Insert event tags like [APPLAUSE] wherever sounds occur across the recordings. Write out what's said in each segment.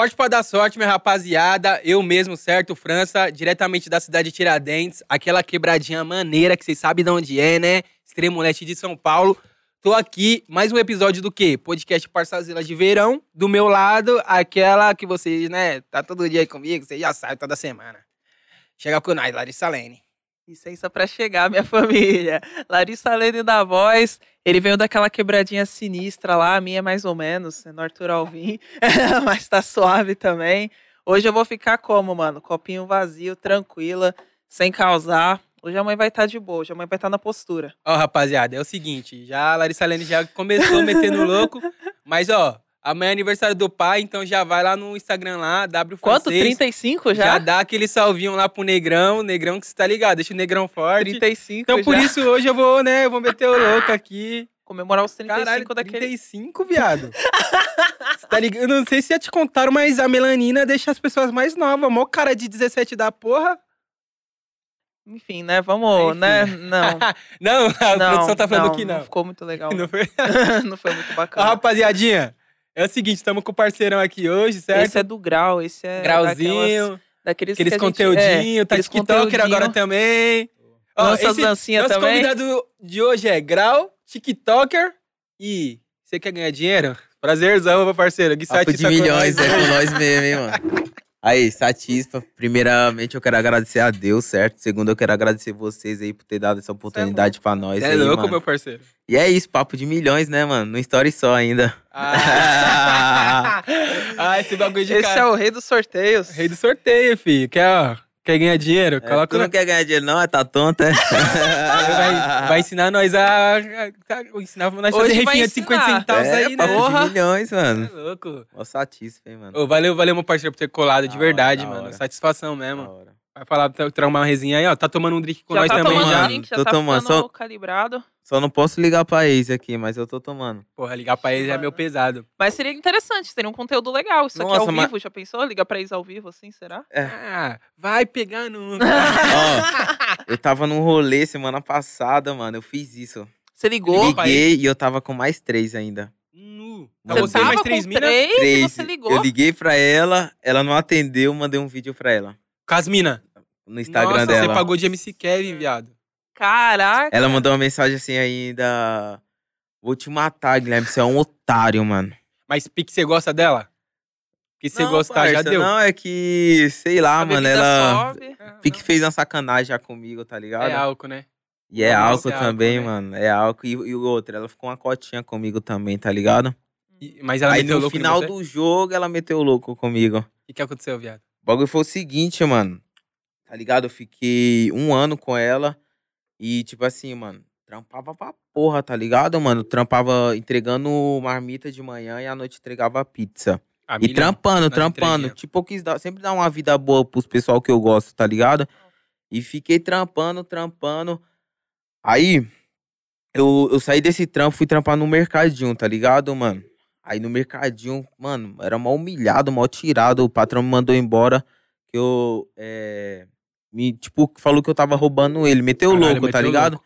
Forte pra dar sorte, minha rapaziada. Eu mesmo, certo? França, diretamente da cidade de Tiradentes. Aquela quebradinha maneira que vocês sabem de onde é, né? Extremo Leste de São Paulo. Tô aqui, mais um episódio do quê? Podcast Parçazela de Verão. Do meu lado, aquela que vocês, né, tá todo dia aí comigo, vocês já sabem, toda semana. Chega com nós, Larissa Lene. Licença pra chegar, minha [LAUGHS] família. Larissa Lene da voz. Ele veio daquela quebradinha sinistra lá, a minha é mais ou menos, é no Arthur Alvim, [LAUGHS] mas tá suave também. Hoje eu vou ficar como, mano? Copinho vazio, tranquila, sem causar. Hoje a mãe vai estar tá de boa, hoje a mãe vai estar tá na postura. Ó, rapaziada, é o seguinte, já a Larissa Lene já começou metendo louco, [LAUGHS] mas ó, amanhã é aniversário do pai, então já vai lá no Instagram lá, W Quanto? 35 já? Já dá aquele salvinho lá pro Negrão, Negrão que você tá ligado, deixa o Negrão forte. 35 Então por já. isso hoje eu vou, né, eu vou meter o louco aqui. Comemorar os 35 Caralho, daquele... 35, viado. [LAUGHS] Você tá ligado? Eu não sei se já te contaram, mas a melanina deixa as pessoas mais novas. Mó cara de 17 da porra. Enfim, né? Vamos, Enfim. né? Não. [LAUGHS] não, a não, produção tá falando que Não não. ficou muito legal. [LAUGHS] Não foi? não foi muito Ó, bacana. rapaziadinha, é o seguinte, estamos com o parceirão aqui hoje, certo? Esse é do grau, esse é Grauzinho, daquelas- daqueles, aqueles que a gente- conteúdinho, é, tá aqueles TikToker agora também. Ó, Lança as esse- dancinhas nosso também. convidado de hoje é Grau, TikToker e você quer ganhar dinheiro? Prazerzão, meu parceiro. Gui Papo de com milhões, nós. é com nós mesmo, hein, mano. [LAUGHS] Aí, Satisfa. Primeiramente, eu quero agradecer a Deus, certo? Segundo, eu quero agradecer vocês aí por ter dado essa oportunidade pra nós é aí, louco, mano. meu parceiro. E é isso, papo de milhões, né, mano? No story só ainda. Ah, [LAUGHS] [LAUGHS] ah esse bagulho de Esse cara. é o rei dos sorteios. Rei do sorteio, filho. Quer, ó, quer ganhar dinheiro? É, Coloca tu não quer ganhar dinheiro, não? É tá tonto, é? vai, vai ensinar nós a. ensinar nós a fazer rifinha de 50 ensinar. centavos é, aí, né? Porra. de milhões, mano. É louco. Hein, mano. Ô, valeu, valeu, meu parceiro, por ter colado de Da verdade, hora, da mano. hora. Satisfação Da mesmo. hora. Vai falar, tra- tramar uma resinha aí, ó. Tá tomando um drink com já nós tá também tomando já. drink, já Tô tá tomando, só- calibrado. Só não posso ligar pra ex aqui, mas eu tô tomando. Porra, ligar pra já é meio Mano. pesado. Mas seria interessante, seria um conteúdo legal. Isso aqui Nossa, ao mas- vivo, já pensou? Ligar pra ex ao vivo, assim, será? Ah, vai pegar no. [LAUGHS] Ó, eu tava num rolê semana passada, mano. Eu fiz isso. Você ligou? Liguei e eu tava com mais três ainda. Nu. Tá Tá Você tava mais com três minas? três e Três. você ligou? Eu liguei pra ela, ela não atendeu, mandei um vídeo pra ela. Casmina. No Instagram Nossa, dela. você pagou de MC Kevin, viado. Caraca. Ela mandou uma mensagem assim ainda. Vou te matar, Guilherme. Você é um otário, mano. Mas pique, você gosta dela? Que você Não, gostar já parça, deu. Não, é que, sei lá, A mano, ela. sobe. Pique fez uma sacanagem já comigo, tá ligado? É álcool, né? E é álcool é álcool, também, né? mano. É álcool. E, e o outro, ela ficou uma cotinha comigo também, tá ligado? E- Mas ela Aí meteu no louco final do jogo, ela meteu o louco comigo. O que, que aconteceu, viado? Bagulho foi o seguinte, mano. Tá ligado? Eu fiquei um ano com ela e, tipo assim, mano, trampava pra porra, tá ligado, mano? Trampava entregando marmita de manhã e à noite entregava pizza. A E trampando, trampando. Tipo, eu quis dar, sempre dar uma vida boa pros pessoal que eu gosto, tá ligado? E fiquei trampando, trampando. Aí, eu, eu saí desse trampo, fui trampar no mercadinho, tá ligado, mano? Aí no mercadinho, mano, era mal humilhado, mal tirado. O patrão me mandou embora. Que eu. É, me, tipo, falou que eu tava roubando ele. Meteu o Caralho, louco, tá meteu ligado? louco.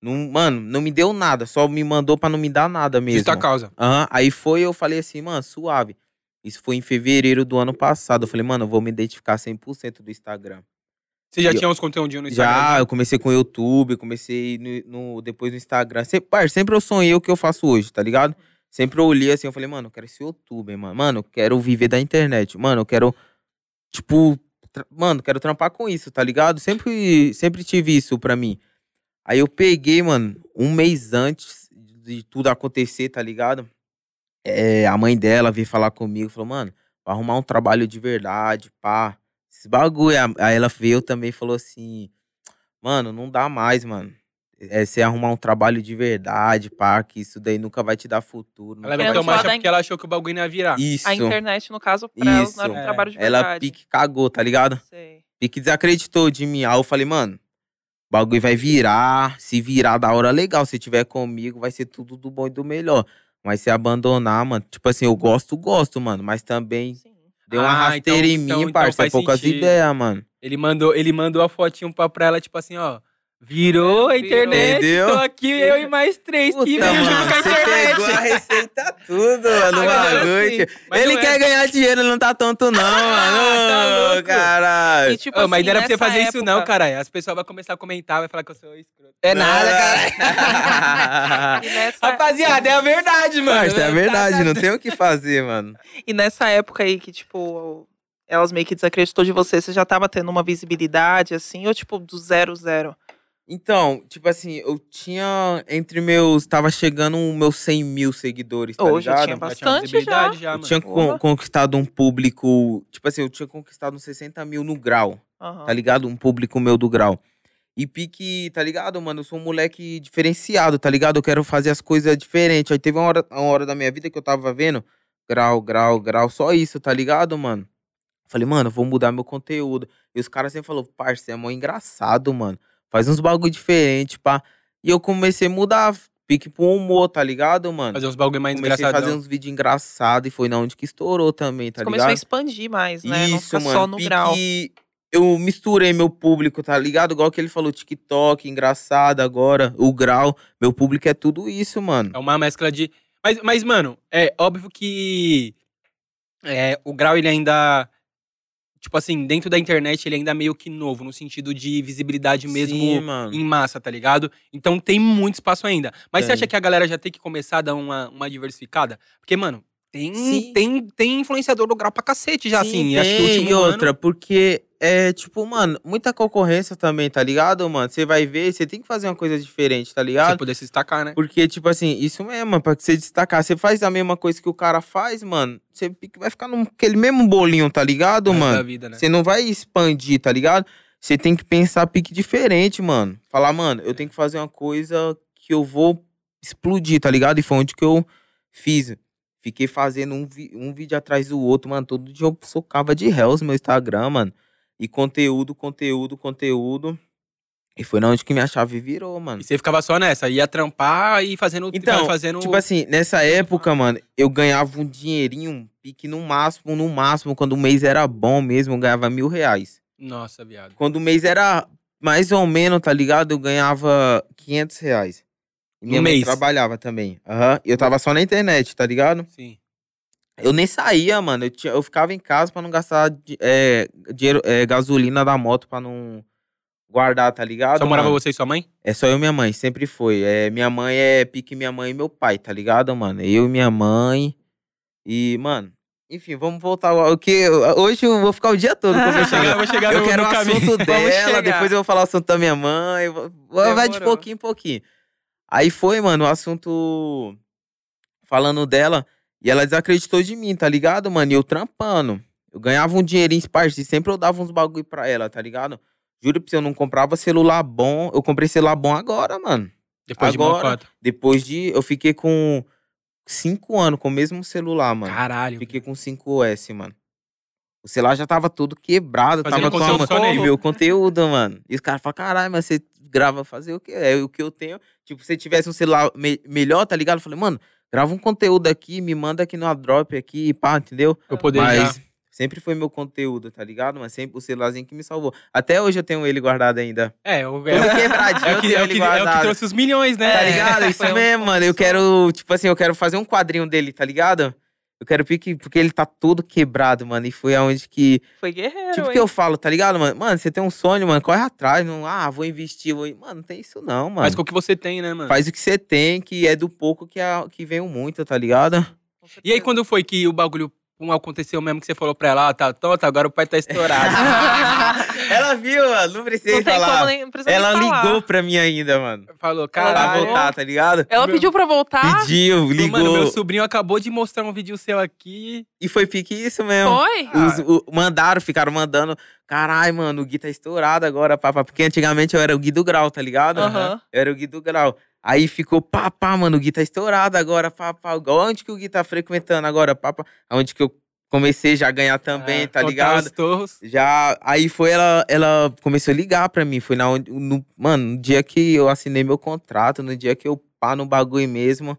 Não, mano, não me deu nada. Só me mandou pra não me dar nada mesmo. Justa causa. Aham, aí foi, eu falei assim, mano, suave. Isso foi em fevereiro do ano passado. Eu falei, mano, eu vou me identificar 100% do Instagram. Você já E eu- tinha uns conteúdinhos no Instagram? Já, eu comecei com o YouTube, comecei no, no- depois no Instagram. Sempre, par, sempre eu sonhei o que eu faço hoje, tá ligado? Sempre eu olhei assim, eu falei, mano, eu quero ser youtuber, mano. Mano, eu quero viver da internet. Mano, eu quero, tipo, mano, quero trampar com isso, tá ligado? Sempre, sempre tive isso pra mim. Aí eu peguei, mano, um mês antes de tudo acontecer, tá ligado? É, a mãe dela veio falar comigo, falou, mano, vai arrumar um trabalho de verdade, pá. Esse bagulho. Aí ela veio também e falou assim, mano, não dá mais, mano. É você arrumar um trabalho de verdade, pá, que isso daí nunca vai te dar futuro. Ela meteu marcha porque ela achou que o bagulho não ia virar. Isso, A internet, no caso, pra isso. não era um É. trabalho de ela verdade. pique cagou, tá ligado? Sei. Pique desacreditou de mim. Aí eu falei, mano, o bagulho vai virar. Se virar da hora, legal. Se tiver comigo, vai ser tudo do bom e do melhor. Mas se abandonar, mano, tipo assim, eu gosto, gosto, mano. Mas também Sim. deu uma Ah, rasteira então- em então- mim, então parça. faz poucas ideias, mano. Ele mandou, ele mandou a fotinho pra, pra ela, tipo assim, ó. Virou a internet. Entendeu? Tô aqui eu e mais três que Puta, veio junto mano, com a você internet. pegou a receita tudo, mano, o Agora bagulho. sim. Mas Ele não é. quer ganhar dinheiro, ele não tá tonto não, [LAUGHS] mano. tá Ô, louco. Caralho. E, tipo mas assim, não era pra você fazer isso, não, época- caralho. As pessoas vão começar a comentar, vai falar que eu sou escroto. É nada, caralho. [LAUGHS] Nessa, Rapaziada, é a verdade, mano. Mas é verdade, Tá- não tem o que fazer, mano. e nessa época aí que, tipo, elas meio que desacreditou de você, você já tava tendo uma visibilidade, assim, ou tipo, do zero, zero? Então, tipo assim, eu tinha entre meus. Tava chegando os meus 100 mil seguidores, tá já ligado? tinha Já bastante visibilidade já, Eu tinha con- conquistado um público. Tipo assim, eu tinha conquistado uns 60 mil no grau, Aham. tá ligado? Um público meu do grau. E pique, tá ligado, mano? Eu sou um moleque diferenciado, tá ligado? Eu quero fazer as coisas diferentes. Aí teve uma hora, uma hora da minha vida que eu tava vendo grau, grau, grau, só isso, tá ligado, mano? Falei, mano, eu vou mudar meu conteúdo. E os caras sempre falaram, parça, você é mó engraçado, mano. Faz uns bagulho diferente, pá. E eu comecei a mudar, pique pro humor, tá ligado, mano? Fazer uns bagulho mais Comecei a fazer uns vídeos engraçados e foi na onde que estourou também, tá Você começou a ligado? expandir mais, né? Não Isso, mano. só no pique grau. Eu misturei meu público, tá ligado? Igual que ele falou, TikTok, engraçado agora, o grau. Meu público é tudo isso, mano. É uma mescla de. Mas, mas mano, é óbvio que é, o grau ele ainda. Tipo assim, dentro da internet ele ainda é meio que novo, no sentido de visibilidade mesmo Sim, em massa, tá ligado? Então tem muito espaço ainda. Mas você acha que a galera já tem que começar a dar uma, uma diversificada? Porque, mano, tem, Sim. tem, tem influenciador do grau pra cacete já, Sim, assim. tem, Acho que o último e outra, ano- porque é tipo, mano, muita concorrência também, tá ligado, mano? Você vai ver, você tem que fazer uma coisa diferente, tá você ligado? poder se destacar, né? Porque, tipo assim, isso mesmo, pra você destacar. Você faz a mesma coisa que o cara faz, mano, você vai ficar naquele mesmo bolinho, tá ligado, resto mano? Da vida, né? Você não vai expandir, tá ligado? Você tem que pensar pique diferente, mano. Falar, mano, eu tenho que fazer uma coisa que eu vou explodir, tá ligado? E foi onde que eu fiz. Fiquei fazendo um, um vídeo atrás do outro, mano. Todo dia eu socava de réus no meu Instagram, mano. E conteúdo, conteúdo, conteúdo. E foi na onde que minha chave virou, mano. E você ficava só nessa, ia trampar e fazendo. Então, fazendo... Tipo assim, nessa época, mano, eu ganhava um dinheirinho, um pique no máximo, no máximo, quando o mês era bom mesmo, eu ganhava mil reais. Nossa, viado. Quando o mês era mais ou menos, tá ligado? Eu ganhava 500 reais. E minha No mãe mês? trabalhava também. Aham. E eu tava só na internet, tá ligado? Sim. Eu nem saía, mano. Eu, tinha, eu ficava em casa pra não gastar é, dinheiro, é, gasolina da moto pra não guardar, tá ligado? Só morava mano? você e sua mãe? É só eu e minha mãe, sempre foi. É, minha mãe é pique minha mãe e meu pai, tá ligado, mano? Eu e minha mãe. E, mano, enfim, vamos voltar ao ao que. Hoje eu vou ficar o dia todo [LAUGHS] conversando. Vou chegar eu quero o caminho. assunto [LAUGHS] dela, depois eu vou falar o assunto da minha mãe. vou- Vai de pouquinho em pouquinho. Aí foi, mano, o assunto falando dela. E ela desacreditou de mim, tá ligado, mano? E eu trampando. Eu ganhava um dinheirinho esparso e sempre eu dava uns bagulho pra ela, tá ligado? Juro pra você, eu não comprava celular bom. Eu comprei celular bom agora, mano. Depois de Agora- mocota. Depois de. Eu fiquei com cinco anos com o mesmo celular, mano. Caralho. Fiquei com 5S, mano. O celular já tava todo quebrado, Fazendo tava com só nele. meu conteúdo, mano. E os caras falam, caralho, mas você grava fazer o quê? É o que eu tenho. Tipo, se tivesse um celular me- melhor, tá ligado? Eu falei, mano, grava um conteúdo aqui, me manda aqui no drop aqui, pá, entendeu? Eu poder Mas sempre foi meu conteúdo, tá ligado? Mas sempre o celularzinho que me salvou. Até hoje eu tenho ele guardado ainda. É, o, Todo é, quebradinho, é eu o que, tenho é, o que, é o que guardado. trouxe os milhões, né? Tá É, ligado? Isso mesmo, mano. Eu quero, tipo assim, eu quero fazer um quadrinho dele, tá ligado? Eu quero pique, porque ele tá todo quebrado, mano. E foi aonde que. Foi guerreiro, Tipo hein? que eu falo, tá ligado, mano? Mano, você tem um sonho, mano, corre atrás. Não, ah, vou investir. Vou... Mano, não tem isso não, mano. Mas com o que você tem, né, mano? Faz o que você tem, que é do pouco que, a, que vem o muito, tá ligado? E aí, quando foi que o bagulho aconteceu mesmo que você falou pra ela, ah, tá tonta, agora o pai tá estourado. [LAUGHS] Ela viu, mano. Não precisei Não falar. nem, não precisa Ela falar. ligou pra mim ainda, mano. Falou, Pra caralho. voltar, tá ligado? Ela pediu pra voltar? Pediu, ligou. Mano, meu sobrinho acabou de mostrar um vídeo seu aqui. E foi pique isso mesmo. Foi? Os- o- mandaram, ficaram mandando. Caralho, mano, o Gui tá estourado agora, papá. Porque antigamente eu era o Gui do Grau, tá ligado? Aham. Eu era o Gui do Grau. Aí ficou, papá, mano, o Gui tá estourado agora, papá. Onde que o Gui tá frequentando agora, papá? Onde que eu comecei já a ganhar também, É, tá ligado? Os torros. Já, aí foi ela, ela começou a ligar pra mim. Foi na onde, no, mano, no dia que eu assinei meu contrato, no dia que eu pá no bagulho mesmo.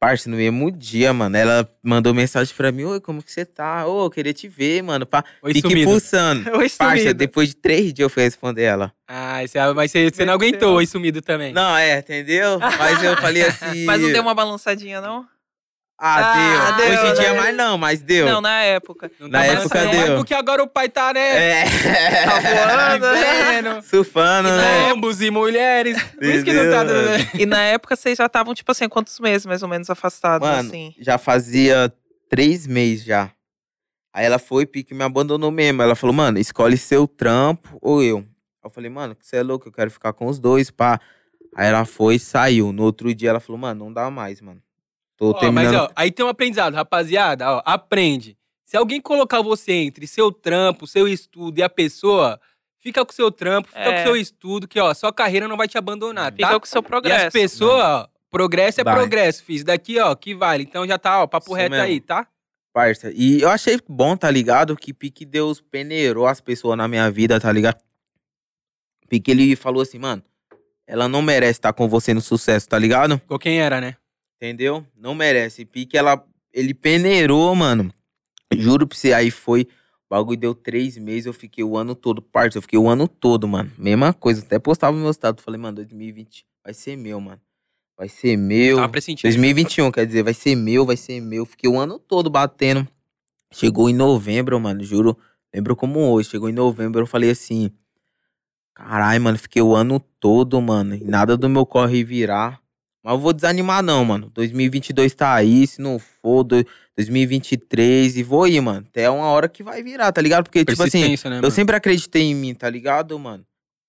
Parça, no mesmo dia, mano, ela mandou mensagem pra mim, oi, como que você tá? Ô, eu queria te ver, mano, pá. Oi, Fique sumido. pulsando. [LAUGHS] Oi, Parça, sumido. depois de três dias eu fui responder ela. Ah, esse- mas você, você não aguentou oi sumido também. Não, é, entendeu? Mas eu falei [LAUGHS] assim... Mas não deu uma balançadinha, não? Ah, Ah, deu. deu, Hoje em dia né? mais não, mas deu. Não, na época. Não Na tá época deu. Porque agora o pai tá, né? É. Tá voando, né? [LAUGHS] Surfando, né? Ambos e mulheres. Por isso que não tá dando. mano? E na época vocês já estavam, tipo assim, quantos meses mais ou menos afastados, Mano, assim? já fazia três meses já. Aí ela foi, pique, me abandonou mesmo. Ela falou, mano, escolhe seu trampo ou eu. Eu falei, mano, que você é louco, eu quero ficar com os dois, pá. Aí ela foi e saiu. No outro dia ela falou, mano, não dá mais, mano. Tô Ó, terminando. mas ó, aí tem um aprendizado, rapaziada. Ó, aprende. Se alguém colocar você entre seu trampo, seu estudo e a pessoa, fica com seu trampo, fica É. com seu estudo, que ó, sua carreira não vai te abandonar, Fica tá? com o seu E progresso. as pessoas, ó, progresso é Vai. progresso, fiz. Daqui, ó, que vale. Então já tá, ó, papo Isso reto mesmo. aí, tá? Parça. E eu achei bom, tá ligado? Que Pique Deus peneirou as pessoas na minha vida, tá ligado? Pique ele falou assim, mano, ela não merece estar com você no sucesso, tá ligado? Igual quem era, né? Entendeu? Não merece. Pique, ela, ele peneirou, mano. Juro pra você, aí foi. O bagulho deu três meses, eu fiquei o ano todo. Parça, eu fiquei o ano todo, mano. Mesma coisa. Até postava no meu estado. Falei, mano, 2020 vai ser meu, mano. Vai ser meu. Tava pressentindo. 2021, quer dizer, vai ser meu, vai ser meu. Fiquei o ano todo batendo. Chegou em novembro, mano, juro. Lembro como hoje. Chegou em novembro, eu falei assim. Caralho, mano, fiquei o ano todo, mano. E nada do meu corre virar. Mas eu vou desanimar, não, mano. 2022 tá aí, se não for, do- 2023. E vou ir, mano. Até uma hora que vai virar, tá ligado? Porque, tipo assim, né, eu sempre acreditei em mim, tá ligado, mano?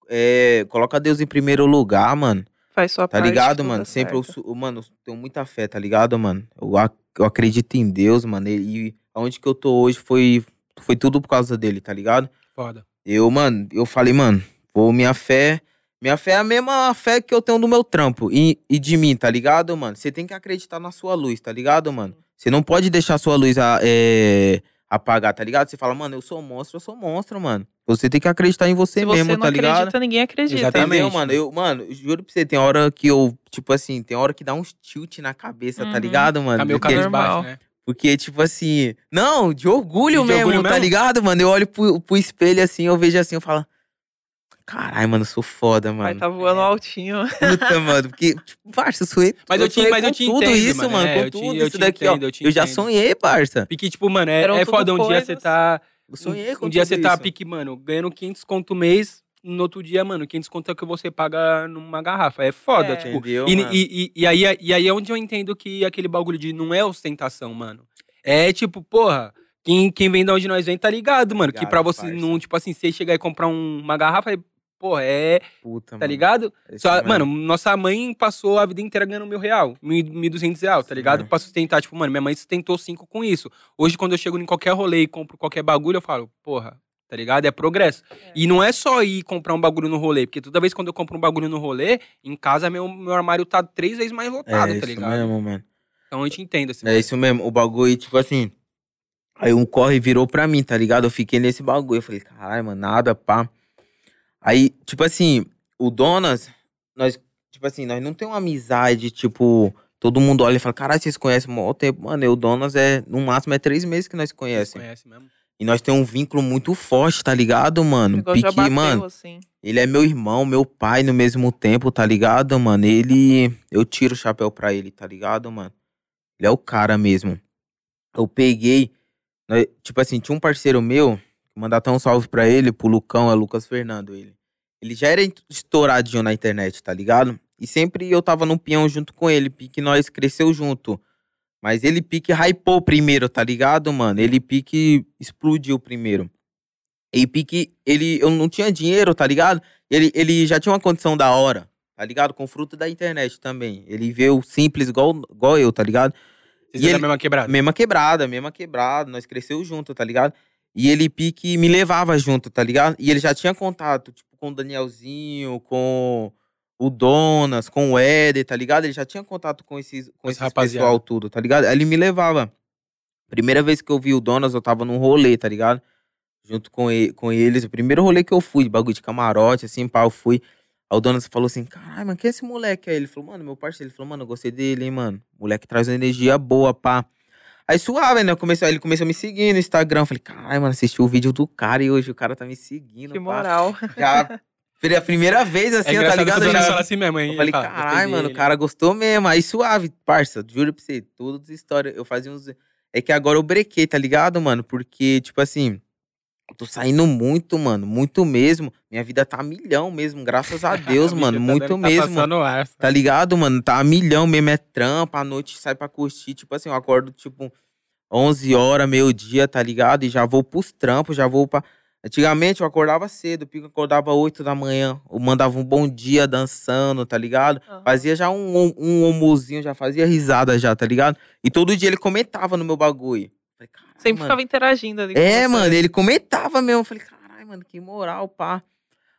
É, coloca Deus em primeiro lugar, mano. Faz sua Tá parte. ligado, tudo mano? Sempre eu, mano, eu tenho muita fé, tá ligado, mano? Eu, ac- eu acredito em Deus, mano. E, e aonde que eu tô hoje foi, foi tudo por causa dele, tá ligado? Foda. Eu, mano, eu falei, mano, vou minha fé. Minha fé é a mesma fé que eu tenho no meu trampo e, e de mim, tá ligado, mano? Você tem que acreditar na sua luz, tá ligado, mano? Você não pode deixar a sua luz a- é, apagar, tá ligado? Você fala, mano, eu sou monstro, eu sou monstro, mano. Você tem que acreditar em você, Se você mesmo, não tá ligado? acredita, ninguém acredita. Exatamente. Entendeu, mano? Eu, mano, eu juro pra você, tem hora que eu, tipo assim, tem hora que dá uns tilt na cabeça, tá Uhum. ligado, mano? Tá meio Porque, normal. né? porque, tipo assim, não, de orgulho De mesmo, orgulho tá mesmo? ligado, mano? Eu olho pro, pro espelho assim, eu vejo assim, eu falo, caralho, mano, eu sou foda, Vai mano. tá voando altinho. Puta, mano, porque, tipo, parça, eu sonhei, Mas eu te- sonhei mas eu com te tudo entendo, isso, mano, é, com eu te- tudo eu isso te daqui, entendo, ó. eu te Eu já sonhei, parça. Porque, tipo, mano, é, Eram é foda. Um dia você tá. Eu sonhei com Um dia você tá pique, mano, ganhando 500 conto mês. No outro dia, mano, 500 conto é o que você paga numa garrafa. É foda, É. tipo. Entendeu, E, mano? e, e, e aí, e aí é onde eu entendo que aquele bagulho de não é ostentação, mano. É tipo, porra, quem, quem vem de onde nós vem tá ligado, mano. que pra você parça. não, tipo assim, você chegar e comprar um- uma garrafa, é, porra, é. Puta, Tá mano. ligado? É isso Só- mesmo. mano, nossa mãe passou a vida inteira ganhando mil real, mil, mil duzentos real, tá Isso ligado? mesmo. Pra sustentar, tipo, mano, minha mãe sustentou cinco com isso. Hoje, quando eu chego em qualquer rolê e compro qualquer bagulho, eu falo, porra, tá ligado? É progresso. E não é só ir comprar um bagulho no rolê, porque toda vez quando eu compro um bagulho no rolê, em casa meu, meu armário tá três vezes mais lotado, é tá isso ligado? mesmo, mano. Então a gente entende assim. É isso mesmo, o bagulho, tipo assim. Aí um corre virou pra mim, tá ligado? Eu fiquei nesse bagulho. Eu falei, caralho, mano, nada, pá. Aí, tipo assim, o Donas, nós, tipo assim, nós não temos uma amizade, tipo, todo mundo olha e fala, caralho, vocês conhecem há tempo. Mano, eu, o Donas, é, no máximo, é três meses que nós conhecemos. conhecem mesmo? E nós temos um vínculo muito forte, tá ligado, mano? Pique, bateu, mano, assim. ele é meu irmão, meu pai no mesmo tempo, tá ligado, mano? Ele. Eu tiro o chapéu pra ele, tá ligado, mano? Ele é o cara mesmo. Eu peguei. nós- Tipo assim, tinha um parceiro meu, mandar até um salve pra ele, pro Lucão, é Lucas Fernando, ele. Ele já era estouradinho na internet, tá ligado? E sempre eu tava no peão junto com ele, pique nós cresceu junto. Mas ele pique hypou primeiro, tá ligado, mano? Ele pique explodiu primeiro. E pique, ele, eu não tinha dinheiro, tá ligado? Ele, ele já tinha uma condição da hora, tá ligado? Com fruto da internet também. Ele veio simples igual, igual eu, tá ligado? Vocês E ele- mesma quebrada. Mesma quebrada, mesma quebrada, nós cresceu junto, tá ligado? E ele pique me levava junto, tá ligado? E ele já tinha contato, tipo, com o Danielzinho, com o Donas, com o Éder, tá ligado? Ele já tinha contato com esses, com Com esses rapaziada. pessoal tudo, tá ligado? Aí ele me levava. Primeira vez que eu vi o Donas, eu tava num rolê, tá ligado? Junto com, e- com eles. O primeiro rolê que eu fui, bagulho de camarote, assim, pá, eu fui. Aí o dono falou assim, caralho, mano, quem é esse moleque aí? Ele falou, mano, meu parceiro. Ele falou, mano, eu gostei dele, hein, mano. Moleque traz uma energia boa, pá. Aí suave, né? Começou, aí ele começou a me seguir no Instagram. Eu falei, caralho, mano, assisti o vídeo do cara e hoje o cara tá me seguindo. Que pá." moral. Já, foi a primeira vez, assim, É tá ligado? Donas Já- assim mesmo, hein? eu falei, "Gostei caralho, mano, o dele." cara gostou mesmo. Aí suave, parça, juro pra você, todas as histórias. Eu fazia uns. É que agora eu brequei, tá ligado, mano? Porque, tipo assim, eu tô saindo muito, mano, muito mesmo. Minha vida tá a milhão mesmo, graças a [LAUGHS] Deus, A mano, tá muito tá mesmo. passando o ar, Tá ligado, mano? Tá a milhão mesmo, é trampa, à noite sai pra curtir. Tipo assim, eu acordo, tipo, 11 horas, meio-dia, tá ligado? E já vou pros trampos, já vou pra. Antigamente eu acordava cedo, o pico acordava 8 da manhã. Eu mandava um bom dia dançando, tá ligado? Aham. Fazia já um, um almozinho, já fazia risada já, tá ligado? E todo dia ele comentava no meu bagulho. Sempre mano. ficava interagindo ali. É, mano, ele comentava mesmo. Eu falei, caralho, mano, que moral, pá.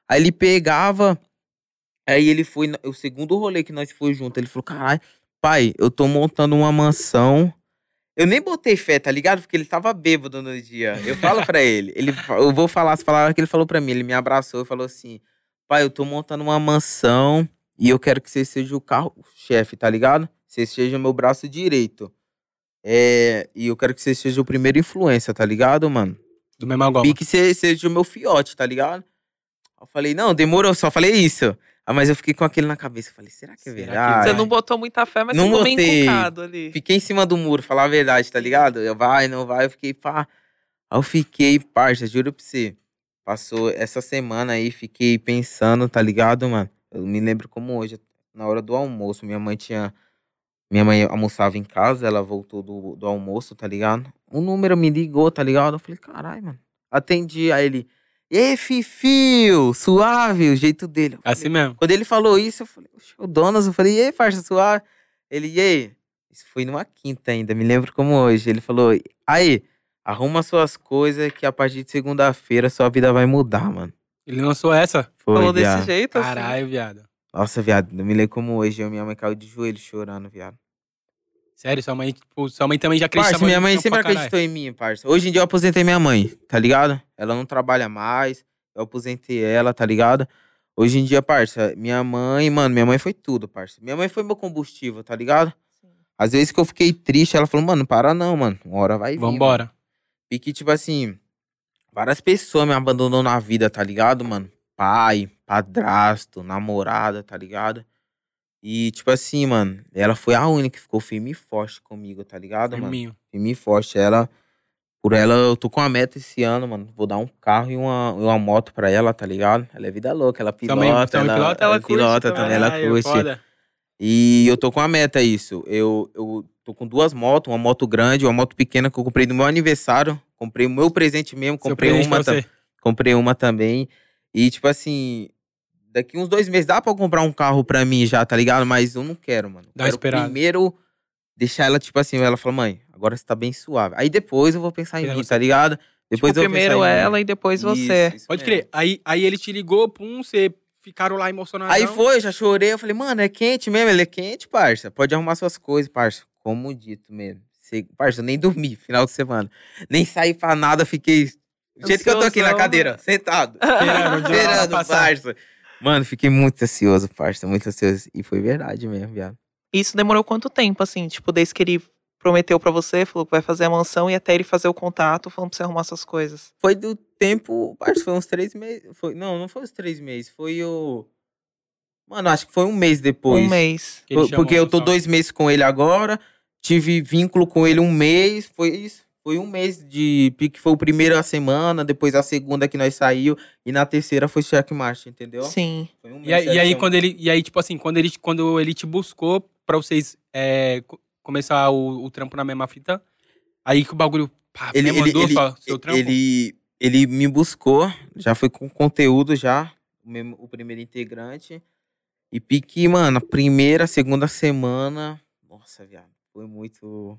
Aí ele pegava. Aí ele foi. O segundo rolê que nós foi junto, ele falou, caralho, pai, eu tô montando uma mansão. Eu nem botei fé, tá ligado? Porque ele tava bêbado no dia. Eu falo pra ele. [LAUGHS] ele eu vou falar as palavras que ele falou pra mim. Ele me abraçou e falou assim: pai, eu tô montando uma mansão e eu quero que você seja o carro-chefe, tá ligado? Você seja o meu braço direito. É, e eu quero que você seja o primeiro influência, tá ligado, mano? Do mesmo goma. Pique se- seja o meu fiote, tá ligado? Eu falei, não, demorou, só falei isso. Ah, mas eu fiquei com aquele na cabeça. Falei, será que é Será que verdade? Você não botou muita fé, mas Não bem botei. encucado ali. Fiquei em cima do muro, falar a verdade, tá ligado? Eu vai, não vai, eu fiquei, pá. Aí eu fiquei, parça, juro pra você. Passou essa semana aí, fiquei pensando, tá ligado, mano? Eu me lembro como hoje, na hora do almoço, minha mãe tinha. Minha mãe almoçava em casa, ela voltou do, do almoço, tá ligado? Um número me ligou, tá ligado? Eu falei, caralho, mano. Atendi, aí ele. Ê, Fifio, suave, o jeito dele. Assim falei, mesmo. quando ele falou isso, eu falei, "Oxe, o Donas, eu falei, e aí, parça, suave? Ele, e aí? Isso foi numa quinta ainda, me lembro como hoje. Ele falou, aí, arruma suas coisas que a partir de segunda-feira sua vida vai mudar, mano. Ele lançou essa. Foi, Falou viado. desse jeito, assim. Caralho, viado. Nossa, viado, eu me lembro como hoje, eu, minha mãe caiu de joelho chorando, viado. Sério, sua mãe, tipo, sua mãe também já Parça, acreditava minha mãe sempre acreditou em mim, parça. Hoje em dia eu aposentei minha mãe, tá ligado? Ela não trabalha mais, eu aposentei ela, tá ligado? Hoje em dia, parça, minha mãe, mano, minha mãe foi tudo, parça. Minha mãe foi meu combustível, tá ligado? Às vezes que eu fiquei triste, ela falou, mano, para não, mano. Uma hora vai vir. mano." Vambora. E que, tipo assim, várias pessoas me abandonou na vida, tá ligado, mano? Pai, padrasto, namorada, tá ligado? E, tipo assim, mano, ela foi a única que ficou firme e forte comigo, tá ligado, mano? Firminho. Firme e forte. Ela, por ela, eu tô com uma meta esse ano, mano. Vou dar um carro e uma, uma moto pra ela, tá ligado? Ela é vida louca, ela pilota. Também- também ela, pilota? Ela ela curte pilota também. ela Caralho, curte. foda. E eu tô com a meta isso. Eu, eu tô com duas motos, uma moto grande, uma moto pequena que eu comprei no meu aniversário. Comprei o meu presente mesmo, comprei presente uma, comprei uma também. E tipo assim, daqui uns dois meses dá pra eu comprar um carro pra mim já, tá ligado? Mas eu não quero, mano. Dá quero primeiro deixar ela tipo assim, ela fala: "Mãe, agora você tá bem suave". Aí depois eu vou pensar em mim, tá ligado? Depois tipo, eu vou primeiro pensar em mim. ela e depois você. Isso, isso Pode mesmo. crer. Aí, aí ele te ligou, pum, você ficaram lá emocionados. Aí foi, eu já chorei. Eu falei, mano, é quente mesmo? Ele é quente, parça. Pode arrumar suas coisas, parça. Como dito mesmo. Cê, parça, eu nem dormi [LAUGHS] final de semana. Nem saí pra nada, fiquei. Do jeito que eu tô aqui na cadeira, né? sentado. [LAUGHS] Esperando parça. Mano, fiquei muito ansioso, parça. Muito ansioso. E foi verdade mesmo, viado. Isso demorou quanto tempo, assim? Tipo, desde que ele prometeu pra você, falou que vai fazer a mansão e até ele fazer o contato, falando pra você arrumar suas coisas. Foi do tempo. Parça, foi uns três meses. Foi, não, não foi uns três meses. Foi o. Mano, acho que foi um mês depois. Um mês. Chamou Porque eu tô dois meses com ele agora. Tive vínculo com ele um mês. Foi isso. Foi um mês de pique. Foi o primeiro a semana, depois a segunda que nós saiu. E na terceira foi checkmate, entendeu? Sim. Foi um E aí, e aí quando ele, e aí, tipo assim, quando ele, quando ele te buscou pra vocês é, co- começar o, o trampo na mesma fita, aí que o bagulho pá, ele, ele, ele, mandou ele, só seu trampo? ele, ele me buscou. Já foi com conteúdo já. O, mesmo- o primeiro integrante. E pique, mano, primeira, segunda semana. Nossa, viado. Foi muito.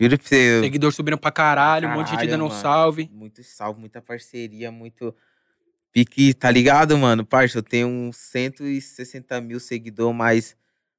Juro pra você. Seguidor subindo pra caralho, um monte de gente Caralho, dando um salve. Muito salve, muita parceria, muito. Pique, tá ligado, mano? Parça, eu tenho uns 160 mil seguidores, mas.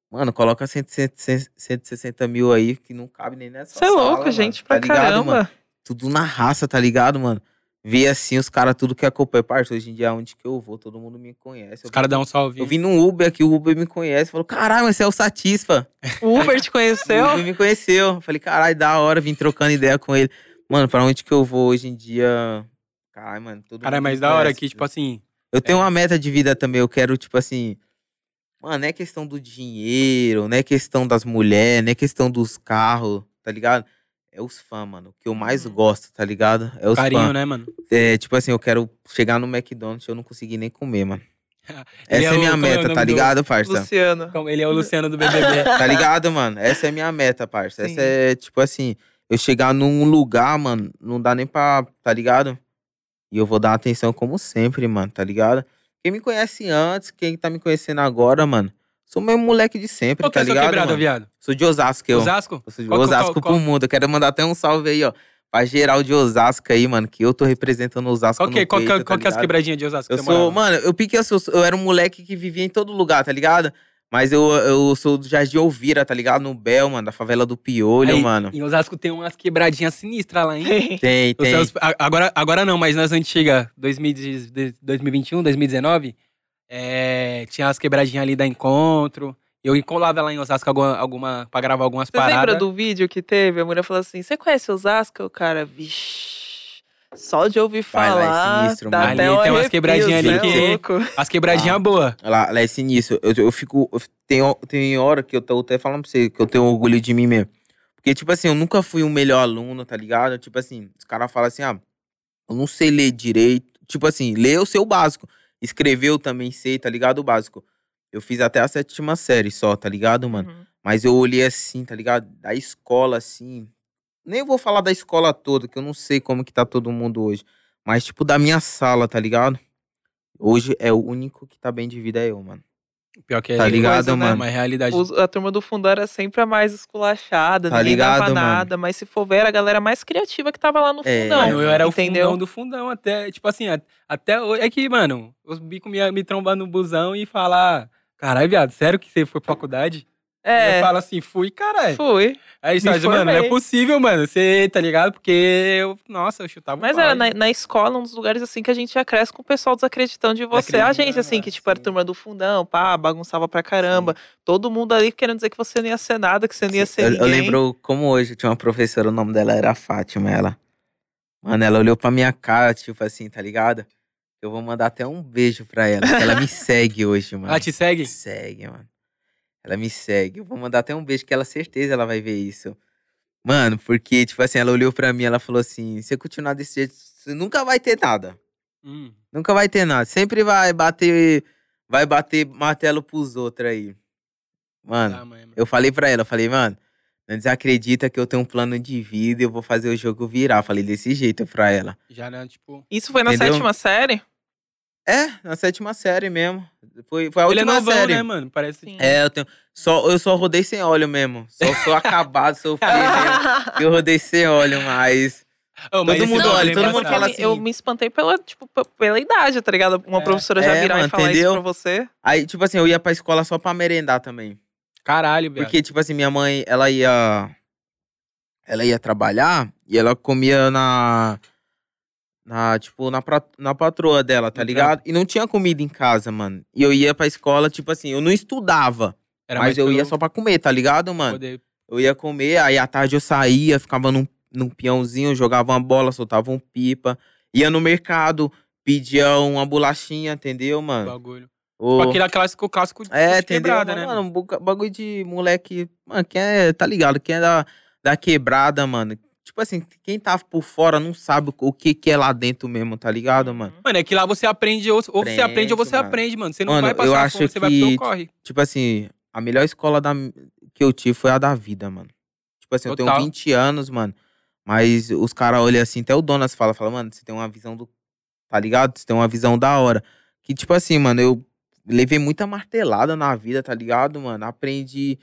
Mano, coloca 100, 100, 160 mil aí, que não cabe nem nessa Você é louco, mano, gente, tá pra ligado, caramba. mano? Tudo na raça, tá ligado, mano? Ver assim os caras tudo que acompanha. Parça, hoje em dia, onde que eu vou, todo mundo me conhece. Os caras dão um salve. Eu vim no Uber aqui, o Uber me conhece. Falou, caralho, mas você é o Satisfa. O Uber te O conheceu? Uber me conheceu. Falei, caralho, da hora, vim trocando ideia com ele. Mano, pra onde que eu vou hoje em dia? Caralho, mano, todo Cara, é me da hora que, tipo assim. Eu tenho uma meta de vida também, eu quero, tipo assim. Mano, não é questão do dinheiro, não é questão das mulheres, não é questão dos carros, tá ligado? É os fãs, mano. O que eu mais Uhum. gosto, tá ligado? É os Carinho, fãs. né, mano? É, tipo assim, eu quero chegar no McDonald's e eu não conseguir nem comer, mano. [LAUGHS] Essa é é, o- minha como é o meta, nome tá do- ligado, parça? Luciano. Como Ele é o Luciano do BBB. [LAUGHS] Tá ligado, mano? Essa é a minha meta, parça. Sim. Essa é, tipo assim, eu chegar num lugar, mano, não dá nem pra, tá ligado? E eu vou dar atenção como sempre, mano, tá ligado? Quem me conhece antes, quem tá me conhecendo agora, mano, sou o mesmo moleque de sempre, Qual que tá é sua ligado, quebrada, mano? viado? Sou de Osasco, eu. Osasco? Eu sou de Qual- qual- Osasco qual- pro mundo. Eu quero mandar até um salve aí, ó. Pra geral de Osasco aí, mano, que eu tô representando Osasco Qual que, é- no qual, que, é- peito, qual tá que é as quebradinhas de Osasco? Eu que você sou, mano, eu pique, eu, sou, eu era um moleque que vivia em todo lugar, tá ligado? Mas eu, eu sou do Jardim Ouvira, tá ligado? No Bel, mano, da favela do Piolho, Aí, mano. Em Osasco tem umas quebradinhas sinistras lá, hein? [LAUGHS] Tem, tem. seus- agora, agora não, mas nas antigas, 2000 de- 2021, 2019, é, tinha as quebradinhas ali da Encontro. Eu colava lá em Osasco alguma, alguma, pra gravar algumas Você lembra paradas. do vídeo que teve? A mulher falou assim: Você conhece Osasco? O cara, vixi. Só de ouvir Vai lá, é falar. sinistro, dá mano. até Ali tem umas quebradinhas ali é que- louco. As quebradinhas Ah. boas. Lá, lá é sinistro. Eu, eu fico. eu tenho, tem hora que eu tô até falando pra você que eu tenho orgulho de mim mesmo. Porque, tipo assim, eu nunca fui o melhor aluno, tá ligado? Tipo assim, os caras falam assim, ah, eu não sei ler direito. Tipo assim, ler sei o básico. Escrever eu também sei, tá ligado? O básico. Eu fiz até a sétima série só, tá ligado, mano? Uhum. Mas eu olhei assim, tá ligado? Da escola, assim. Nem vou falar da escola toda, que eu não sei como que tá todo mundo hoje. Mas, tipo, da minha sala, tá ligado? Hoje é o único que tá bem de vida é eu, mano. Pior que é Tá coisa, ligado, né? mano? Uma realidade. Os- a turma do fundo era sempre a mais esculachada, Tá ninguém dava ligado, mano? nada, mas se for ver, era a galera mais criativa que tava lá no É, fundão. Mano, eu era entendeu? o fundão do fundão até, tipo assim, até hoje. É que, mano, os bicos me, me trombam no busão e falar, caralho, viado, sério que você foi pra faculdade? É, Eu falo assim, fui, caralho. fui. Aí você fala, mano, não é possível, mano, você, tá ligado? Porque eu, nossa, eu chutava Mas pau, era na, na escola, um dos lugares assim que a gente já cresce com o pessoal desacreditando de você. A gente, assim, que tipo, era sim. turma do fundão, pá, bagunçava pra caramba. Todo mundo ali querendo dizer que você não ia ser nada, que você não ia ser eu, ninguém. eu lembro como hoje, eu tinha uma professora, o nome dela era Fátima, ela. Mano, ela olhou pra minha cara, tipo assim, tá ligado? Eu vou mandar até um beijo pra ela, que ela me [LAUGHS] segue hoje, mano. Ela te segue? segue, mano. Ela me segue. Eu vou mandar até um beijo, que ela certeza ela vai ver isso. Mano, porque, tipo assim, ela olhou pra mim ela falou assim: se eu continuar desse jeito, você nunca vai ter nada. Hum. Nunca vai ter nada. Sempre vai bater. Vai bater martelo pros outros aí. Mano, Tá, mãe, mano. eu falei pra ela, eu falei, mano, não desacredita que eu tenho um plano de vida e eu vou fazer o jogo virar. Falei desse jeito pra ela. Já, né, tipo... Isso foi na Entendeu? sétima série? É, na sétima série mesmo. Foi, foi a Ele é última novão, série. né, mano? Parece... Sim. É, eu tenho. Só, eu só rodei sem óleo mesmo. Só sou acabado, sou feio mesmo. [LAUGHS] Eu rodei sem óleo, mas. Ô, mas Todo mundo olha, é todo mundo fala eu, assim- eu me espantei pela, tipo, pela idade, tá ligado? Uma É. professora já É, virar mano, e falar entendeu? isso pra você. Aí, tipo assim, eu ia pra escola só pra merendar também. Caralho, velho. Porque, tipo assim, minha mãe, ela ia. Ela ia trabalhar e ela comia na. Na, tipo, na, pra- na patroa dela, tá No ligado? E não tinha comida em casa, mano. E eu ia pra escola, tipo assim, eu não estudava. Era mas eu ia só pra comer, tá ligado, mano? poder- Eu ia comer, aí à tarde eu saía, ficava num, num peãozinho, jogava uma bola, soltava um pipa. Ia no mercado, pedia uma bolachinha, entendeu, mano? bagulho. Ou- Tipo, aquele clássico, clássico de É, quebrada, mano, né? mano, bagulho de moleque. Mano, quem é. Tá ligado? Quem é da, da quebrada, mano. Tipo assim, quem tá por fora não sabe o que, que é lá dentro mesmo, tá ligado, mano? Mano, é que lá você aprende, ou, ou você aprende ou você Aprende, mano. aprende, mano. Você não Mano, vai passar eu fome, acho você vai pro que- corre. Tipo assim, a melhor escola da, que eu tive foi a da vida, mano. Tipo assim, eu Total. tenho 20 anos, mano. Mas os caras olham assim, até o Donas fala, fala, mano, você tem uma visão do. Tá ligado? Você tem uma visão da hora. Que, tipo assim, mano, eu levei muita martelada na vida, tá ligado, mano? Aprendi.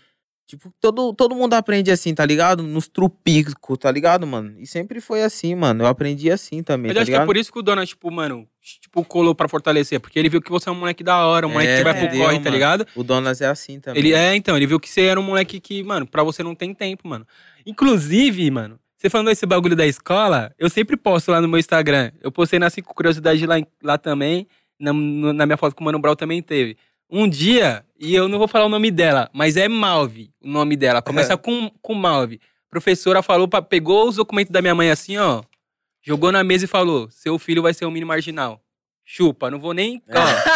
Tipo, todo, todo mundo aprende assim, tá ligado? Nos trupicos, tá ligado, mano? E sempre foi assim, mano. Eu aprendi assim também, Mas tá acho que é ligado? por isso que o Dona, tipo, mano, tipo, colou pra fortalecer. Porque ele viu que você é um moleque da hora, um moleque É, que vai pro entendeu, corre, tá mano? ligado? O Donas é assim também. Ele é, então, ele viu que você era um moleque que, mano, pra você não tem tempo, mano. Inclusive, mano, você falando esse bagulho da escola, eu sempre posto lá no meu Instagram. Eu postei nas cinco curiosidades lá, lá também. Na, na minha foto com o Mano Brown também teve. Um dia, e eu não vou falar o nome dela, mas é Malve o nome dela. Começa com, com Malve. Professora falou, pra, pegou os documentos da minha mãe assim, ó. Jogou na mesa e falou: seu filho vai ser um mini marginal. Chupa, não vou nem. Ó,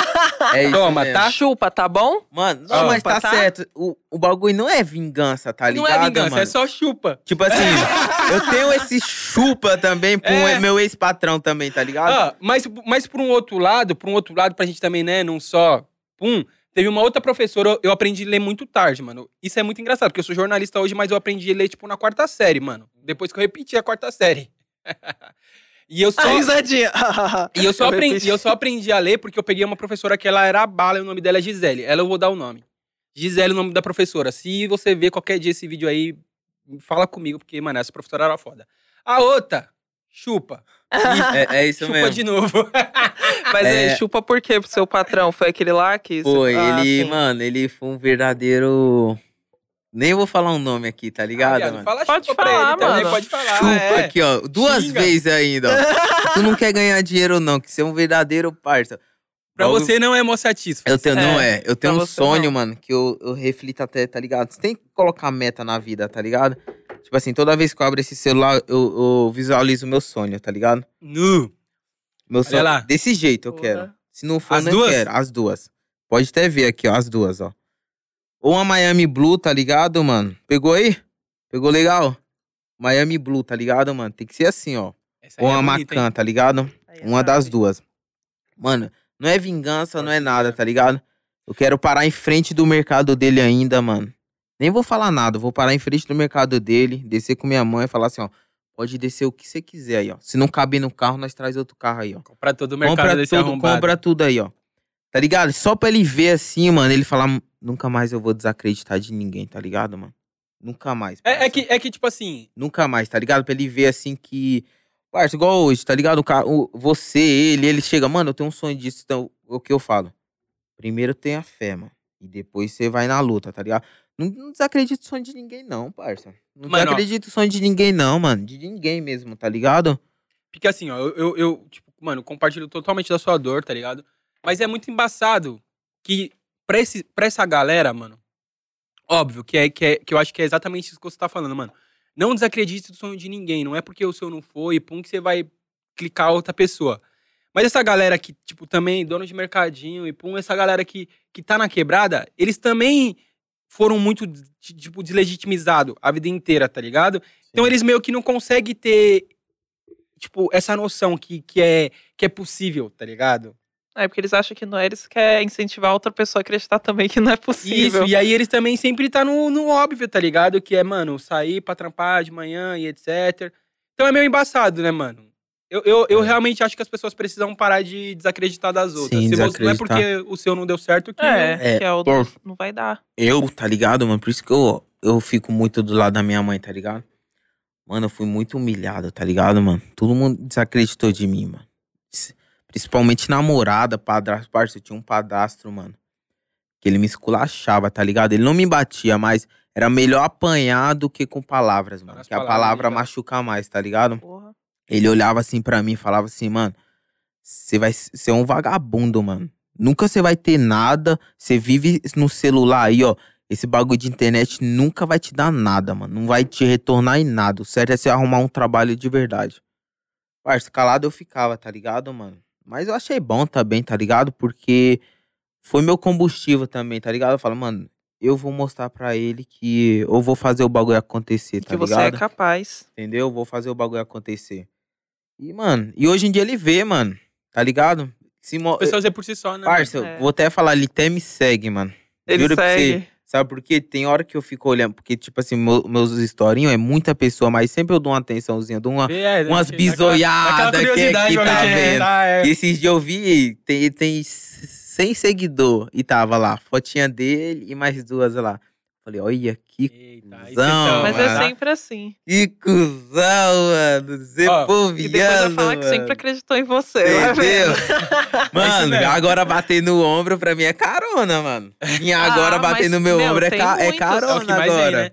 [LAUGHS] É isso Toma, mesmo. tá? Chupa, tá bom? Mano, não, Ó. mas tá, Tá? certo. O, o bagulho não é vingança, tá não ligado, é vingança, mano? é só chupa. Tipo assim, [LAUGHS] eu tenho esse chupa também com É. o meu ex-patrão também, tá ligado? Ah, mas, mas por um outro lado, por um outro lado, pra gente também, né, não só. Pum, teve uma outra professora, eu aprendi a ler muito tarde, mano. Isso é muito engraçado, porque eu sou jornalista hoje, mas eu aprendi a ler, tipo, na quarta série, mano. Depois que eu repeti a quarta série. [LAUGHS] e eu só. A risadinha. [LAUGHS] E eu só, Eu aprendi, repeti. eu só aprendi a ler porque eu peguei uma professora que ela era a bala e o nome dela é Gisele. Ela eu vou dar o nome. Gisele é o nome da professora. Se você ver qualquer dia esse vídeo aí, fala comigo, porque, mano, essa professora era foda. A outra, chupa. É, é [LAUGHS] isso chupa mesmo. de novo. [LAUGHS] Mas É. chupa por quê pro seu patrão? Foi aquele lá que... Foi, Ah, ele, sim. mano, ele foi um verdadeiro. Nem vou falar um nome aqui, tá ligado, Ah, viado, mano? Fala Pode chupa pra falar, ele também, mano. pode falar. Chupa é. aqui, ó. Duas Xinga. vezes ainda, ó. tu não quer ganhar dinheiro, não, que você é um verdadeiro parça. Pra Bagulho- você não é mó satisfeito. Eu tenho, não É, é. Eu tenho pra um sonho, não. mano, que eu, eu reflito até, tá ligado? Você tem que colocar meta na vida, tá ligado? Tipo assim, toda vez que eu abro esse celular, eu, eu visualizo o meu sonho, tá ligado? Nu. Meu sonho. lá. Desse jeito eu Porra. quero. Se não for, As não duas? quero. As duas. Pode até ver aqui, ó, as duas, ó. Ou a Miami Blue, tá ligado, mano? Pegou aí? Pegou legal? Miami Blue, tá ligado, mano? Tem que ser assim, ó. Essa aí Ou é a bonita, hein? Macan, tá ligado? Aí, Uma das sabe? duas. Mano, não é vingança, não é nada, tá ligado? Eu quero parar em frente do mercado dele ainda, mano. Nem vou falar nada, vou parar em frente do mercado dele, descer com minha mãe e falar assim, ó. Pode descer o que você quiser aí, ó. Se não caber no carro, nós traz outro carro aí, ó. Comprar todo o mercado Compra desse tudo, arrombado. compra tudo aí, ó. Tá ligado? Só pra ele ver assim, mano, ele falar, nunca mais eu vou desacreditar de ninguém, tá ligado, mano? Nunca mais. É, é que, é que, tipo assim, Nunca mais, tá ligado? Pra ele ver assim que. Parça, igual hoje, tá ligado? O cara, o- você, ele, ele chega, mano, eu tenho um sonho disso. Então, o que eu falo? Primeiro tenha fé, mano. E depois você vai na luta, tá ligado? Não, não desacredita o sonho de ninguém, não, parça. Não Mano, ó. desacredita o sonho de ninguém, não, mano. De ninguém mesmo, tá ligado? Porque assim, ó, eu, eu, eu, tipo, mano, compartilho totalmente da sua dor, tá ligado? Mas é muito embaçado que pra, esse, pra essa galera, mano, óbvio que, é, que, é, que eu acho que é exatamente isso que você tá falando, mano. Não desacredite do sonho de ninguém. Não é porque o seu não foi, pum, que você vai clicar outra pessoa. Mas essa galera que, tipo, também, dono de mercadinho e pum, essa galera que, que tá na quebrada, eles também foram muito, tipo, deslegitimizados a vida inteira, tá ligado? Então eles meio que não conseguem ter, tipo, essa noção que, que, é, que é possível, tá ligado? É, porque eles acham que não é, eles querem incentivar outra pessoa a acreditar também que não é possível. Isso, e aí eles também sempre tá no, no óbvio, tá ligado? Que é, mano, sair pra trampar de manhã e etc. Então é meio embaçado, né, mano? Eu, eu, eu É. realmente acho que as pessoas precisam parar de desacreditar das outras. Sim, Se você, não é porque o seu não deu certo que. É, É, que é o pô. não vai dar. Eu, tá ligado, mano? Por isso que eu, eu fico muito do lado da minha mãe, tá ligado? Mano, eu fui muito humilhado, tá ligado, mano? Todo mundo desacreditou de mim, mano. Principalmente namorada, padrasto. Parça, eu tinha um padastro, mano. Que ele me esculachava, tá ligado? Ele não me batia, mas era melhor apanhar do que com palavras, mano. Que a palavra né? machuca mais, tá ligado? Porra. Ele olhava assim pra mim e falava assim, mano, você vai ser um vagabundo, mano. Nunca você vai ter nada, você vive no celular aí, ó. Esse bagulho de internet nunca vai te dar nada, mano. Não vai te retornar em nada. O certo é você arrumar um trabalho de verdade. Parça, calado eu ficava, tá ligado, mano? Mas eu achei bom também, tá ligado? Porque foi meu combustível também, tá ligado? Eu falo, mano, eu vou mostrar pra ele que eu vou fazer o bagulho acontecer, tá que você ligado? é capaz. Entendeu? Vou fazer o bagulho acontecer. E, mano, e hoje em dia ele vê, mano. Tá ligado? Se mo... As pessoas é por si só, né? Parça, É. vou até falar, ele até me segue, mano. Ele Juro pra segue. você. Sabe por quê? Tem hora que eu fico olhando, porque, tipo assim, meu- meus historinhos é muita pessoa, mas sempre eu dou uma atençãozinha, dou uma. É, umas daquela- bizoiadas daquela que- que pra tá é, vendo. tá, é. E esses dias eu vi, tem, tem 100 seguidor e tava lá, fotinha dele e mais duas lá. Falei, olha que Eita, aí Cuzão, Mas mano. é sempre assim. Que cuzão, mano. Zé Ó, E depois vai Poviano, falar que sempre acreditou em você. Entendeu? [LAUGHS] Mano, mesmo. agora bater no ombro pra mim é carona, mano. E agora Ah, bater mas, no meu meu, ombro é, ca- é muitos. É o que carona mais vem, agora. né?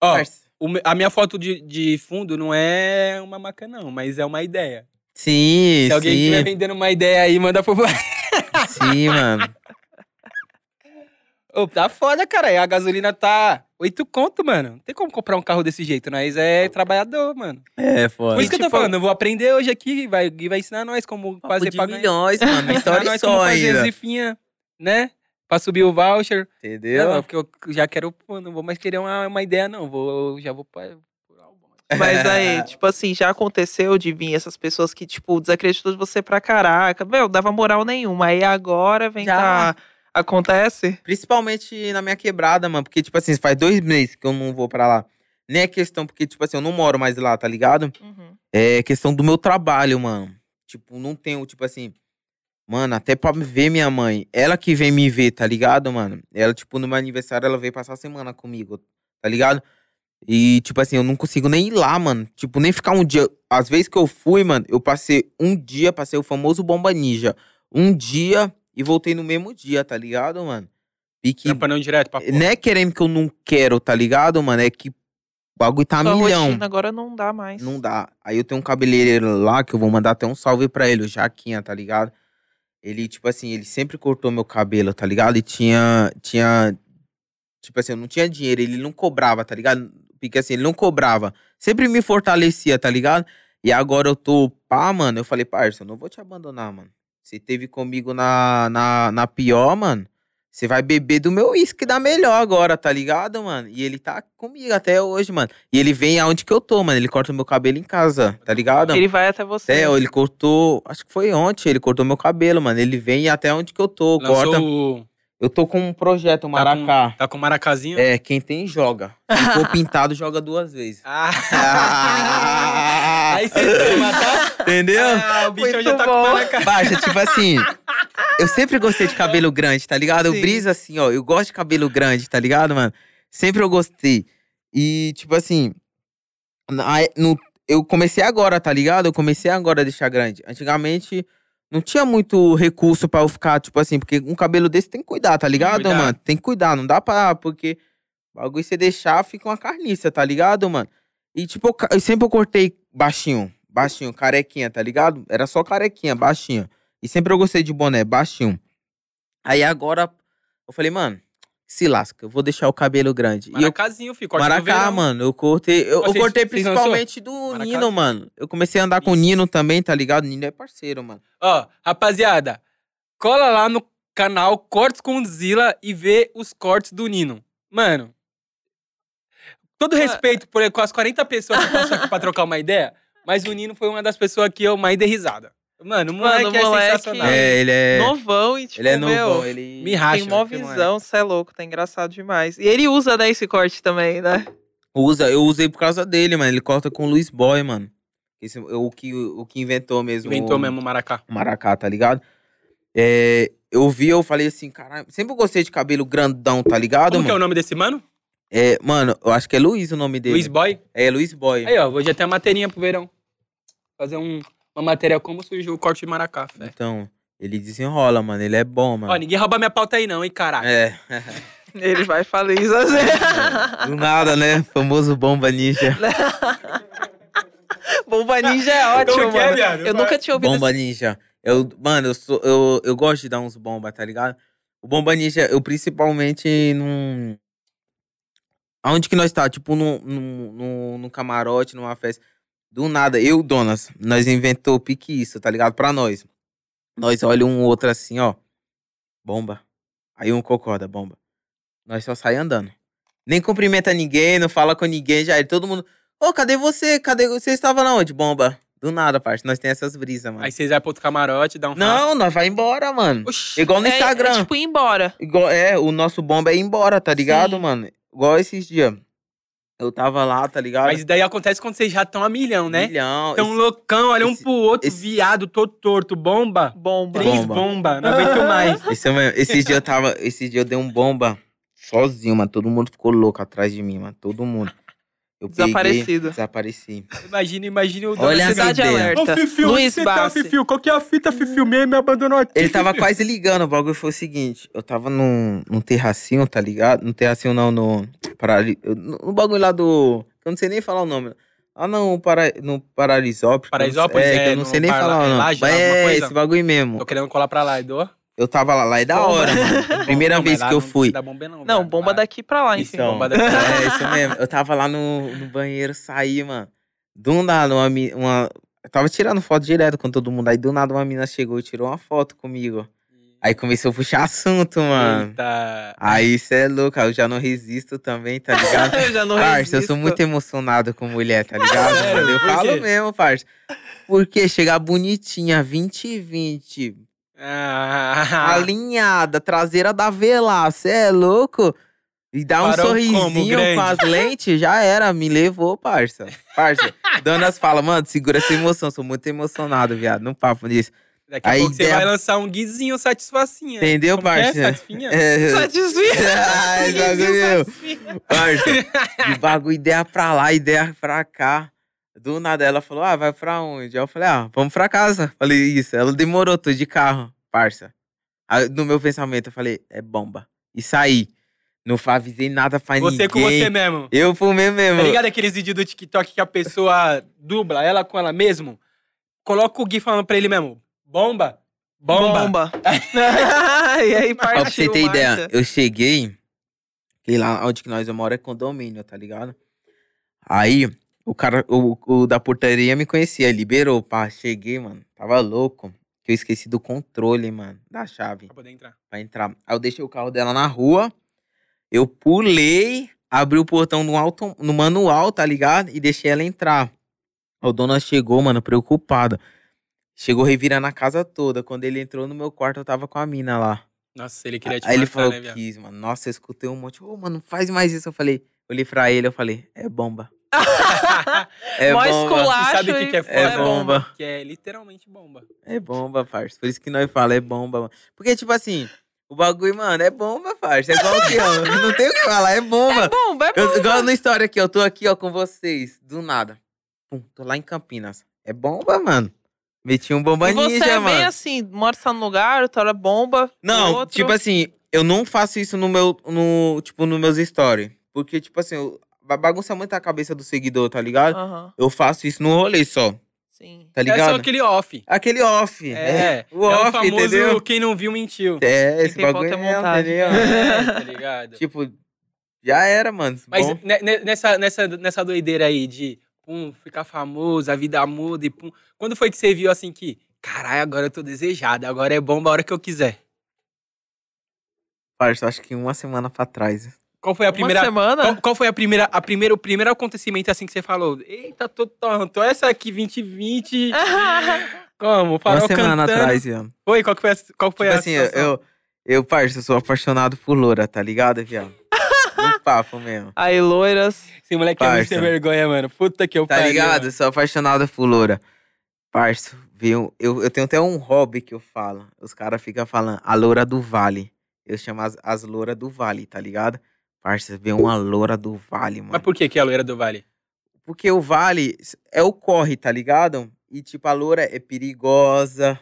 Ó, Parça. o me- a minha foto de, de fundo não é uma maca, não, mas é uma ideia. Sim, Se alguém sim. estiver vendendo uma ideia aí, manda por Sim, mano. Ô, tá foda, cara. E a gasolina tá 8 conto, mano. Não tem como comprar um carro desse jeito. Nós é trabalhador, mano. É, foda. Por isso que eu tô tipo- falando, eu vou aprender hoje aqui vai, e vai ensinar nós como Papo fazer de pra ganhar. milhões, mano. Vai ensinar história nós como só fazer ainda. zifinha, né? Pra subir o voucher. Entendeu? Não, porque eu já quero, pô, não vou mais querer uma, uma ideia, não. Vou, já vou pra. Mas aí, [LAUGHS] tipo assim, já aconteceu de vir essas pessoas que, tipo, desacreditou de você pra caraca. Meu, dava moral nenhuma. Aí agora vem Já. cá. Acontece? Principalmente na minha quebrada, mano. Porque, tipo assim, faz dois meses que eu não vou pra lá. Nem é questão, porque, tipo assim, eu não moro mais lá, tá ligado? É questão do meu trabalho, mano. Tipo, não tenho, tipo assim. Mano, até pra ver minha mãe. Ela que vem me ver, tá ligado, mano? Ela, tipo, no meu aniversário, ela veio passar a semana comigo, tá ligado? E, tipo assim, eu não consigo nem ir lá, mano. Tipo, nem ficar um dia. Às vezes que eu fui, mano, eu passei um dia, passei o famoso Bomba Ninja. Um dia e voltei no mesmo dia, tá ligado, mano? Pique. Trampando direto pra Não é querendo que eu não quero, tá ligado, mano? É que o bagulho tá Sua milhão. agora não dá mais. Não dá. Aí eu tenho um cabeleireiro lá que eu vou mandar até um salve pra ele, o Jaquinha, tá ligado? Ele, tipo assim, ele sempre cortou meu cabelo, tá ligado? E tinha. Tinha. Tipo assim, eu não tinha dinheiro, ele não cobrava, tá ligado? Porque assim, ele não cobrava. Sempre me fortalecia, tá ligado? E agora eu tô, pá, mano. Eu falei, parça, eu não vou te abandonar, mano. Você teve comigo na, na, na pior, mano. Você vai beber do meu uísque da melhor agora, tá ligado, mano? E ele tá comigo até hoje, mano. E ele vem aonde que eu tô, mano. Ele corta meu cabelo em casa, tá ligado? Ele vai até você. É, ele cortou, acho que foi ontem, ele cortou meu cabelo, mano. Ele vem até onde que eu tô, corta. Lançou o. Eu tô com um projeto, um Tá com- maracá. Tá com o maracazinho? É, quem tem, joga. Se for pintado, joga duas vezes. [LAUGHS] Ah. Aí você toma, tá? Entendeu? Ah, o bichão Muito já tá com bom. o maracá. Baixa, tipo assim. Eu sempre gostei de cabelo [LAUGHS] grande, tá ligado? Eu Sim. briso assim, ó. Eu gosto de cabelo grande, tá ligado, mano? Sempre eu gostei. E, tipo assim. na- no- eu comecei agora, tá ligado? Eu comecei agora a deixar grande. Antigamente. Não tinha muito recurso pra eu ficar, tipo assim, porque um cabelo desse tem que cuidar, tá ligado, cuidar. mano? Tem que cuidar, não dá pra. Porque o bagulho você deixar fica uma carniça, tá ligado, mano? E tipo, eu eu sempre eu cortei baixinho, baixinho, carequinha, tá ligado? Era só carequinha, baixinho. E sempre eu gostei de boné, baixinho. Aí agora eu falei, mano, se lasca, eu vou deixar o cabelo grande. Maracazinho, filho. corta no Maracá, mano, eu cortei. Eu, eu cortei principalmente do Maracá? Nino, mano. Eu comecei a andar com o Nino também, tá ligado? Nino é parceiro, mano. Ó, rapaziada, cola lá no canal Cortes com Zila e vê os cortes do Nino. Mano, todo respeito por com as 40 pessoas que passam aqui pra trocar uma ideia, mas o Nino foi uma das pessoas que eu mais dei risada. Mano, o moleque Mano, é o moleque- sensacional. É, ele é. Novão e, tipo, ele é meu, novão, ele. me racha. tem mó que mano. visão, cê é louco, tá engraçado demais. E ele usa, né, esse corte também, né? Usa, eu usei por causa dele, mano. Ele corta com o Luiz Boy, mano. Esse, o, que, o que inventou mesmo. Inventou o, mesmo o Maracá. o Maracá, tá ligado? É, eu vi, eu falei assim, caralho. Sempre eu gostei de cabelo grandão, tá ligado, Como que é o mano? nome desse mano? É, mano, eu acho que é Luiz o nome dele. Luiz Boy? É, Luiz Boy. Aí, ó, hoje até a materinha pro verão. Fazer um- uma matéria como surgiu o corte de Maracá, fé. Então, ele desenrola, mano. Ele é bom, mano. Ó, ninguém rouba minha pauta aí não, hein, caralho. É. [LAUGHS] Ele vai falar isso assim. Do nada, né? Famoso bomba ninja. [LAUGHS] Bomba Ninja é ótimo, Como que é, mano. viado? Eu nunca tinha ouvido Bomba ninja. Eu, mano, eu, sou, eu, eu gosto de dar uns bomba, tá ligado? O bomba ninja, eu principalmente num. Aonde que nós tá? Tipo, num, num, num, num camarote, numa festa. Do nada, eu, donas, nós inventou pique isso, tá ligado? Pra nós. Nós olha um outro assim, ó. Bomba. Aí um concorda, bomba. Nós só sai andando. Nem cumprimenta ninguém, não fala com ninguém, já é todo mundo. Ô, cadê você? Cadê você? estava na onde? Bomba. Do nada, parte. Nós tem essas brisas, mano. Aí vocês vão pro outro camarote, dá um Não, nós vai embora, mano. Oxi. Igual no É- Instagram. É, tipo, ir embora. Igual, é, o nosso bomba é ir embora, tá ligado, Sim. mano? Igual esses dias. Eu tava lá, tá ligado? Mas daí acontece quando vocês já estão a milhão, né? Milhão. Tão esse- loucão, olha um esse- pro outro, esse- viado, todo torto, bomba. Bomba. Três Bomba. bomba, não aguento mais. [LAUGHS] Esse, é mesmo. esse dia eu tava. Esse dia eu dei um bomba sozinho, mano. Todo mundo ficou louco atrás de mim, mano. Todo mundo. Eu peguei, Desaparecido. desapareci. Imagina, imagina o Olha da Cidade. Alerta. Ô, Luiz você tá, Bassi. Fifiu? Qual que é a fita, Fifiu? Me, me abandonou aqui. Ele tava quase ligando. O bagulho foi o seguinte: eu tava num, num terracinho, tá ligado? No terracinho não, no. Para, no, no bagulho lá do. eu não sei nem falar o nome. Ah, não, para, no Paraisópolis. Paraisópolis, é, que é, eu não no sei nem falar o é nome. É, esse bagulho mesmo. Tô querendo colar pra lá, Edu. Eu tava lá, lá é da hora, mano. [LAUGHS] Primeira Não, vez que eu não fui. dar bomba, não. Não, bomba daqui pra lá, enfim. Então, bomba daqui. é isso mesmo. Eu tava lá no, no banheiro, saí, mano. Do nada, uma, uma. Eu tava tirando foto direto com todo mundo. Aí do nada uma mina chegou e tirou uma foto comigo. Aí começou a puxar assunto, mano. Eita. Aí cê é louco, eu já não resisto também, tá ligado? [LAUGHS] eu já não Parça, eu sou muito emocionado com mulher, tá ligado? [LAUGHS] Sério? Eu falo mesmo, parça. Porque chegar bonitinha, 20 e 20, Ah, alinhada, traseira da Velar, cê é louco? E dar um como, sorrisinho com as lentes, já era, me levou, parça. Parça, [LAUGHS] Donas fala, mano, segura essa emoção, sou muito emocionado, viado, no papo disso. Daqui a Aí pouco você ideia- vai lançar um guizinho satisfacinha. Entendeu, Como é? parça? Satisfinha? É, Satisfeito. Ai, bagulho. Parça, de bagulho, ideia pra lá, ideia pra cá. Do nada ela falou, ah, vai pra onde? Aí eu falei, ah, vamos pra casa. Falei, isso. Ela demorou, tô de carro, parça. Aí, no meu pensamento, eu falei, é bomba. E saí. Não avisei nada pra Você ninguém. com você mesmo. Eu fumei mesmo. Tá ligado aqueles vídeos do TikTok que a pessoa dubla ela com ela mesmo? Coloca o Gui falando pra ele mesmo. Bomba? Bomba. Bomba. [LAUGHS] e aí Ó, pra partiu, você ter ideia, eu cheguei, que lá onde que nós vamos é condomínio, tá ligado? Aí, o cara, o, o da portaria me conhecia, liberou, pá, cheguei, mano, tava louco, que eu esqueci do controle, mano, da chave, Pra poder entrar. pra entrar. Aí eu deixei o carro dela na rua, eu pulei, abri o portão no, auto, no manual, tá ligado? E deixei ela entrar. O dona chegou, mano, preocupada. Chegou revirando a casa toda. Quando ele entrou no meu quarto, eu tava com a mina lá. Nossa, ele queria te Aí ele falou né, quis, mano. Nossa, eu escutei um monte. Ô, mano, faz mais isso. Eu falei, olhei pra ele, eu falei, é bomba. [LAUGHS] É Mó bomba. esculacho Você sabe o que que é É foda? bomba. Que é literalmente bomba. É bomba, parça. Por isso que nós falamos, é bomba, mano. Porque, tipo assim, o bagulho, mano, é bomba, parça. É igual aqui, [LAUGHS] ó. Não tem o que falar, é bomba. É bomba, é Eu, bomba. igual na história aqui, ó. Eu tô aqui, ó, com vocês. Do nada. Pum, tô lá em Campinas. É bomba, mano. Meti um bomba E você ninja, é mano. bem assim, mora só no lugar, outra hora é bomba. Não, outro. tipo assim, eu não faço isso no meu, no, tipo, nos meus stories. Porque, tipo assim, eu, bagunça muito a cabeça do seguidor, tá ligado? Aham, Eu faço isso no rolê só, sim. tá É ligado? só aquele off. Aquele off. É, o é off, o famoso entendeu? quem não viu mentiu. É, esse tem bagulho falta é é, montagem. entendeu? [LAUGHS] É, tá ligado? tipo, já era, mano. Mas Bom, ne- ne- nessa, nessa, nessa doideira aí de pum, ficar famoso, a vida muda e pum. Quando foi que você viu assim que, caralho, agora eu tô desejado, agora é bomba a hora que eu quiser? parça, acho que uma semana pra trás. Qual foi a primeira. Uma semana? Qual, qual foi a primeira, a primeira, o primeiro acontecimento assim que você falou? Eita, tô tonto, essa aqui 2020. [LAUGHS] Como? Uma Farol semana cantando. atrás, viado. Foi? Qual que foi a, qual foi Tipo a assim, eu, situação? eu, eu, parça, sou apaixonado por loura, tá ligado, viado? [LAUGHS] No papo mesmo. Aí, loiras. Esse moleque é muito sem vergonha, mano. Puta que eu Tá pariu, ligado? mano. Sou apaixonado por loura. Parça, viu? Eu, eu tenho até um hobby que eu falo. Os caras ficam falando, a loura do vale. Eu chamo as, as louras do vale, tá ligado? Parça, vê uma loura do vale, mano. Mas por que que é a loira do Vale? Porque o vale é o corre, tá ligado? E tipo, a loura é perigosa.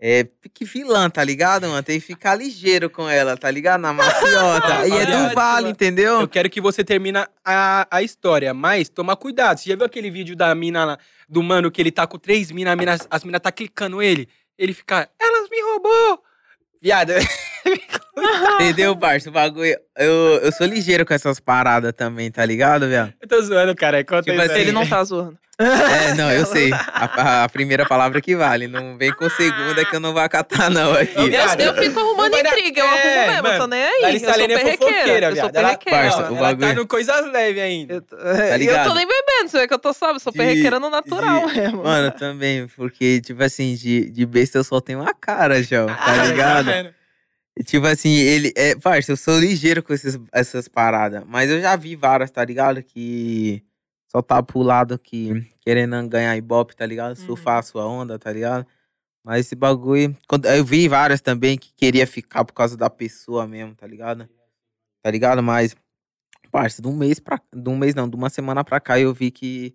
É que vilã, tá ligado, mano? Tem que ficar ligeiro com ela, tá ligado? Na maciota. [LAUGHS] e é do vale, entendeu? Eu quero que você termine a, a história, mas toma cuidado. Você já viu aquele vídeo da mina lá, do mano que ele tá com três minas, mina- as minas tá clicando ele? Ele fica, elas me roubou! Viado, [LAUGHS] [LAUGHS] Entendeu, parça? O bagulho. Eu, eu sou ligeiro com essas paradas também, tá ligado, velho? eu tô zoando, cara. Conta Tipo assim, Ele não tá zoando. É, não, eu [LAUGHS] sei. A, a primeira palavra que vale. Não vem com segunda que eu não vou acatar, não, aqui. Eu, Viado, eu fico arrumando não intriga, eu É, arrumo mesmo, eu tô mano, nem aí. Eu sou é perrequeira, fofoqueira, eu sou. Ela- perrequeira. Parça, Ela o tá bagulho- no coisas leves ainda. Eu, tô- eu Tá ligado? tô nem bebendo, você vê que eu tô sóbrio, sou De- perrequeira no natural de- mesmo. Mano, também, porque, tipo assim, de, de besta eu só tenho uma cara, João, tá Ah, ligado? vendo? Tipo assim, ele. É, parça, eu sou ligeiro com esses, essas paradas. Mas eu já vi várias, tá ligado? Que só tá pro lado que querendo ganhar ibope, tá ligado? Uhum. Surfar a sua onda, tá ligado? Mas esse bagulho. quando- eu vi várias também que queria ficar por causa da pessoa mesmo, tá ligado? Tá ligado? Mas, parça, de um mês pra. De um mês não, de uma semana pra cá eu vi que.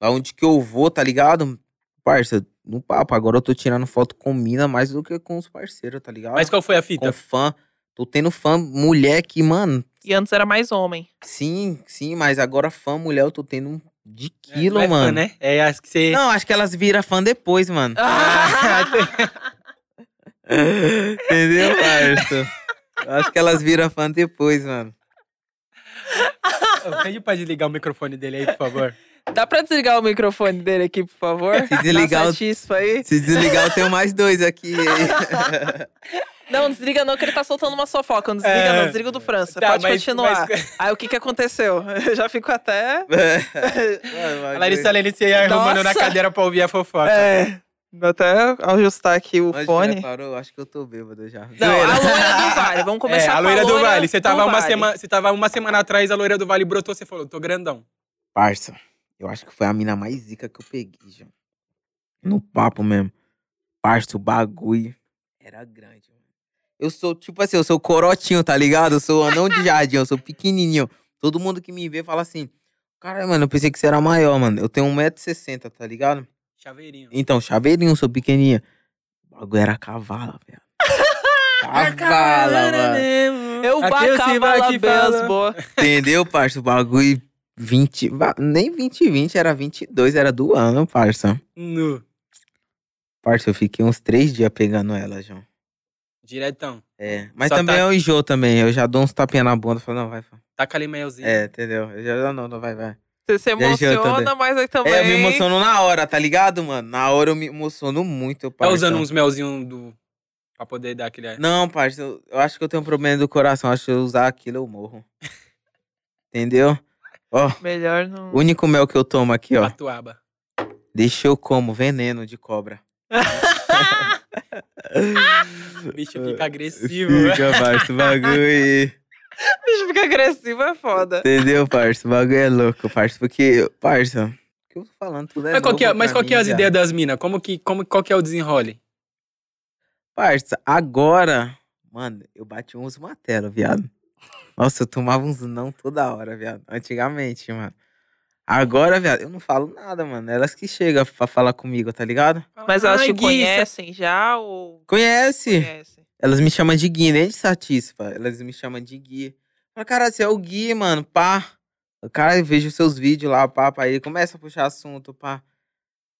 Aonde que eu vou, tá ligado? Parça, no papo. Agora eu tô tirando foto com mina mais do que com os parceiros, tá ligado? Mas qual foi a fita? com fã. Tô tendo fã mulher que, mano, E antes era mais homem. Sim, sim, mas agora fã mulher eu tô tendo um de quilo, não é fã, mano. né? É, acho que você. Não, acho que elas viram fã depois, mano. [LAUGHS] [LAUGHS] Entendeu, parça? Acho que elas viram fã depois, mano. Pede pra desligar o microfone dele aí, por favor. Dá pra desligar o microfone dele aqui, por favor? Se desligar o- satisfa aí. Se desligar, eu tenho mais dois aqui. [LAUGHS] Não, desliga não, que ele tá soltando uma fofoca. Não desliga É. não, desliga do França. Tá, Pode mas- continuar. mas- [LAUGHS] Aí o que que aconteceu? Eu já fico até... [LAUGHS] A Larissa Lene se arrumando na Nossa. cadeira pra ouvir a fofoca. É, vou até ajustar aqui o Mas já fone. parou? Acho que eu tô bêbado já. Não, a loira do Vale. Vamos começar É, a com loira do Vale. Você tava, do uma Vale. semana, você tava uma semana atrás, a loira do Vale brotou, você falou, tô grandão. Parça, eu acho que foi a mina mais zica que eu peguei, já. No papo mesmo. Parça, o bagulho era grande, mano. Eu sou, tipo assim, eu sou corotinho, tá ligado? Eu sou anão de jardim, eu sou pequenininho. Todo mundo que me vê fala assim, caralho, mano, eu pensei que você era maior, mano. Eu tenho 1,60m, tá ligado? Chaveirinho. Então, chaveirinho, sou pequenininha. O bagulho era cavala, velho. [LAUGHS] Cavala, mano. Aqui eu aqui, fala. mesmo. Entendeu, parça? O bagulho 20. va- Nem 20, 20, era 22, era do ano, parça. Nu. Parça, eu fiquei uns três dias pegando ela, João. Diretão. É. Mas Só também tá- é o enjoo também. Eu já dou uns tapinha na bunda. Falo, não, vai. Taca ali melzinho. É, entendeu? Eu já não, não, vai, vai. Você se emociona, mas aí também... É, eu me emociono na hora, tá ligado, mano? Na hora eu me emociono muito, Tá parça. usando uns melzinhos do... pra poder dar aquele... Não, parça, eu, eu acho que eu tenho um problema do coração. Acho que se eu usar aquilo eu morro. [LAUGHS] entendeu? Ó, Melhor não... o único mel que eu tomo aqui, ó. Patuaba. Deixa eu como veneno de cobra. O [LAUGHS] bicho fica agressivo. Fica, parça, o bagulho. O [LAUGHS] bicho fica agressivo, é foda. Entendeu, parça? O bagulho é louco, parça. Porque, parça, o que eu tô falando tudo é mas qual que é, novo mas pra qual que é mim, as ideias das minas? Como que, como, qual que é o desenrole? Parça, agora, mano, eu bati uns martelos, viado. Nossa, eu tomava uns não toda hora, viado. Antigamente, mano. Agora, viado, eu não falo nada, mano. Elas que chegam pra falar comigo, tá ligado? Mas elas Ai, te Gui, conhecem já ou... Conhece? Conhecem? Elas me chamam de Gui, nem de Satisfa. Elas me chamam de Gui. Fala, cara, você é o Gui, mano, pá. O cara, eu vejo seus vídeos lá, pá, pá. Aí começa a puxar assunto, pá.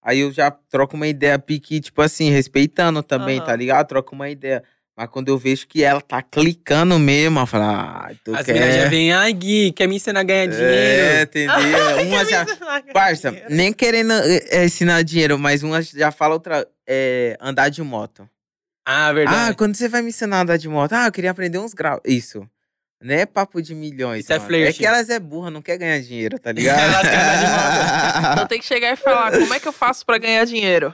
Aí eu já troco uma ideia pique, tipo assim, respeitando também, Aham. tá ligado? Troco uma ideia. Mas quando eu vejo que ela tá clicando mesmo, eu falo, ah, tu As quer... já vêm, ai Gui, quer me ensinar a ganhar É, dinheiro? entendeu? [LAUGHS] uma já... Parça, nem querendo é, ensinar dinheiro, mas uma já fala outra... É, andar de moto. Ah, Ah, verdade. quando você vai me ensinar a andar de moto? Ah, eu queria aprender uns graus. Isso. Não é papo de milhões. Isso é mano. flerte. que elas é burra, não quer ganhar dinheiro, tá [LAUGHS] ligado? Elas querem andar [LAUGHS] Então tem que chegar e falar, como é que eu faço pra ganhar dinheiro?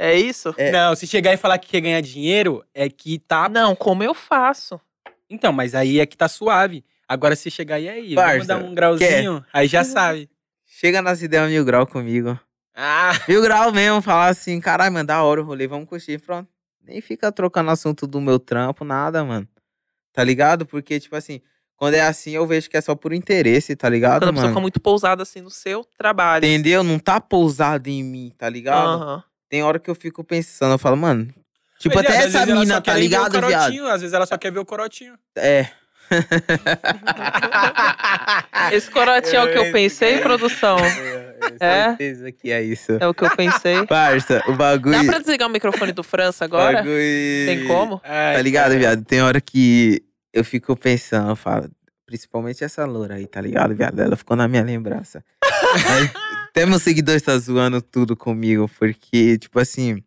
É isso? É. Não, se chegar e falar que quer ganhar dinheiro, é que tá. Não, como eu faço? Então, mas aí é que tá suave. Agora se chegar e aí, Parça, vamos dar um grauzinho, aí já sabe. [LAUGHS] Chega nas ideias mil grau comigo. Ah, Mil grau mesmo, falar assim, caralho, mano, da hora o rolê, vamos curtir, pronto. Nem fica trocando assunto do meu trampo, nada, mano. Tá ligado? Porque, tipo assim, quando é assim, eu vejo que é só por interesse, tá ligado, Quando a pessoa mano? fica muito pousada assim no seu trabalho. Entendeu? Não tá pousado em mim, tá ligado? Aham. Tem hora que eu fico pensando, eu falo, mano. Tipo, Mas, até essa mina, tá ligado, viado? corotinho, Às vezes ela só quer ver o corotinho. É. [LAUGHS] Esse corotinho é o que eu pensei, produção. [LAUGHS] É? certeza que é isso. É o que eu pensei. Parça, o bagulho. Dá pra desligar o microfone do França agora? bagulho... Tem como? Ai, Tá ligado, cara. viado? Tem hora que eu fico pensando, eu falo, principalmente essa loura aí, tá ligado, viado? Ela ficou na minha lembrança. [LAUGHS] Mas até meus seguidores tá zoando tudo comigo, porque, tipo assim,